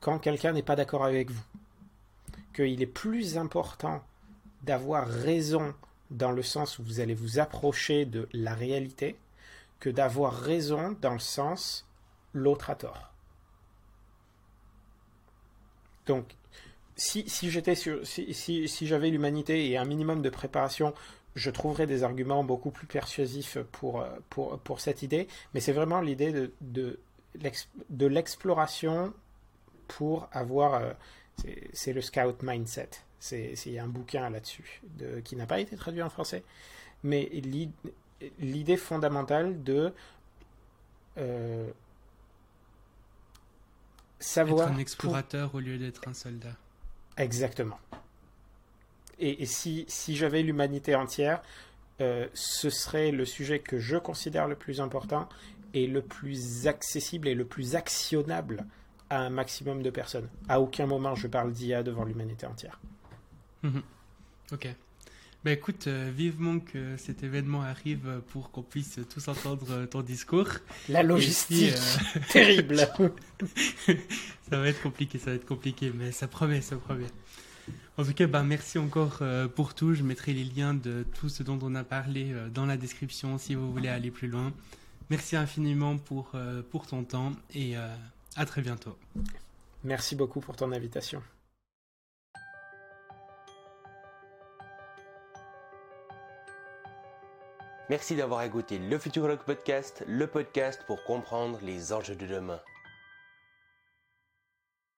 quand quelqu'un n'est pas d'accord avec vous. Qu'il est plus important d'avoir raison dans le sens où vous allez vous approcher de la réalité que d'avoir raison dans le sens l'autre a tort. Donc, si, si j'étais sur, si, si, j'avais l'humanité et un minimum de préparation, je trouverais des arguments beaucoup plus persuasifs pour, pour, pour cette idée. Mais c'est vraiment l'idée de, de, de l'exploration pour avoir euh, C'est le Scout Mindset. Il y a un bouquin là-dessus qui n'a pas été traduit en français. Mais l'idée fondamentale de euh, savoir. Être un explorateur au lieu d'être un soldat. Exactement. Et, si, si j'avais l'humanité entière, euh, ce serait le sujet que je considère le plus important et le plus accessible et le plus actionnable à un maximum de personnes. À aucun moment je parle d'IA devant l'humanité entière. Mhm. Ok. Ben écoute, euh, vivement que cet événement arrive pour qu'on puisse tous entendre ton discours. La logistique, euh, <laughs> terrible. <laughs> ça va être compliqué, ça va être compliqué, mais ça promet, ça promet. En tout cas, ben, merci encore euh, pour tout. Je mettrai les liens de tout ce dont on a parlé dans la description si vous voulez aller plus loin. Merci infiniment pour, pour ton temps et à très bientôt. Merci beaucoup pour ton invitation. Merci d'avoir écouté le Futurologue Podcast, le podcast pour comprendre les enjeux de demain.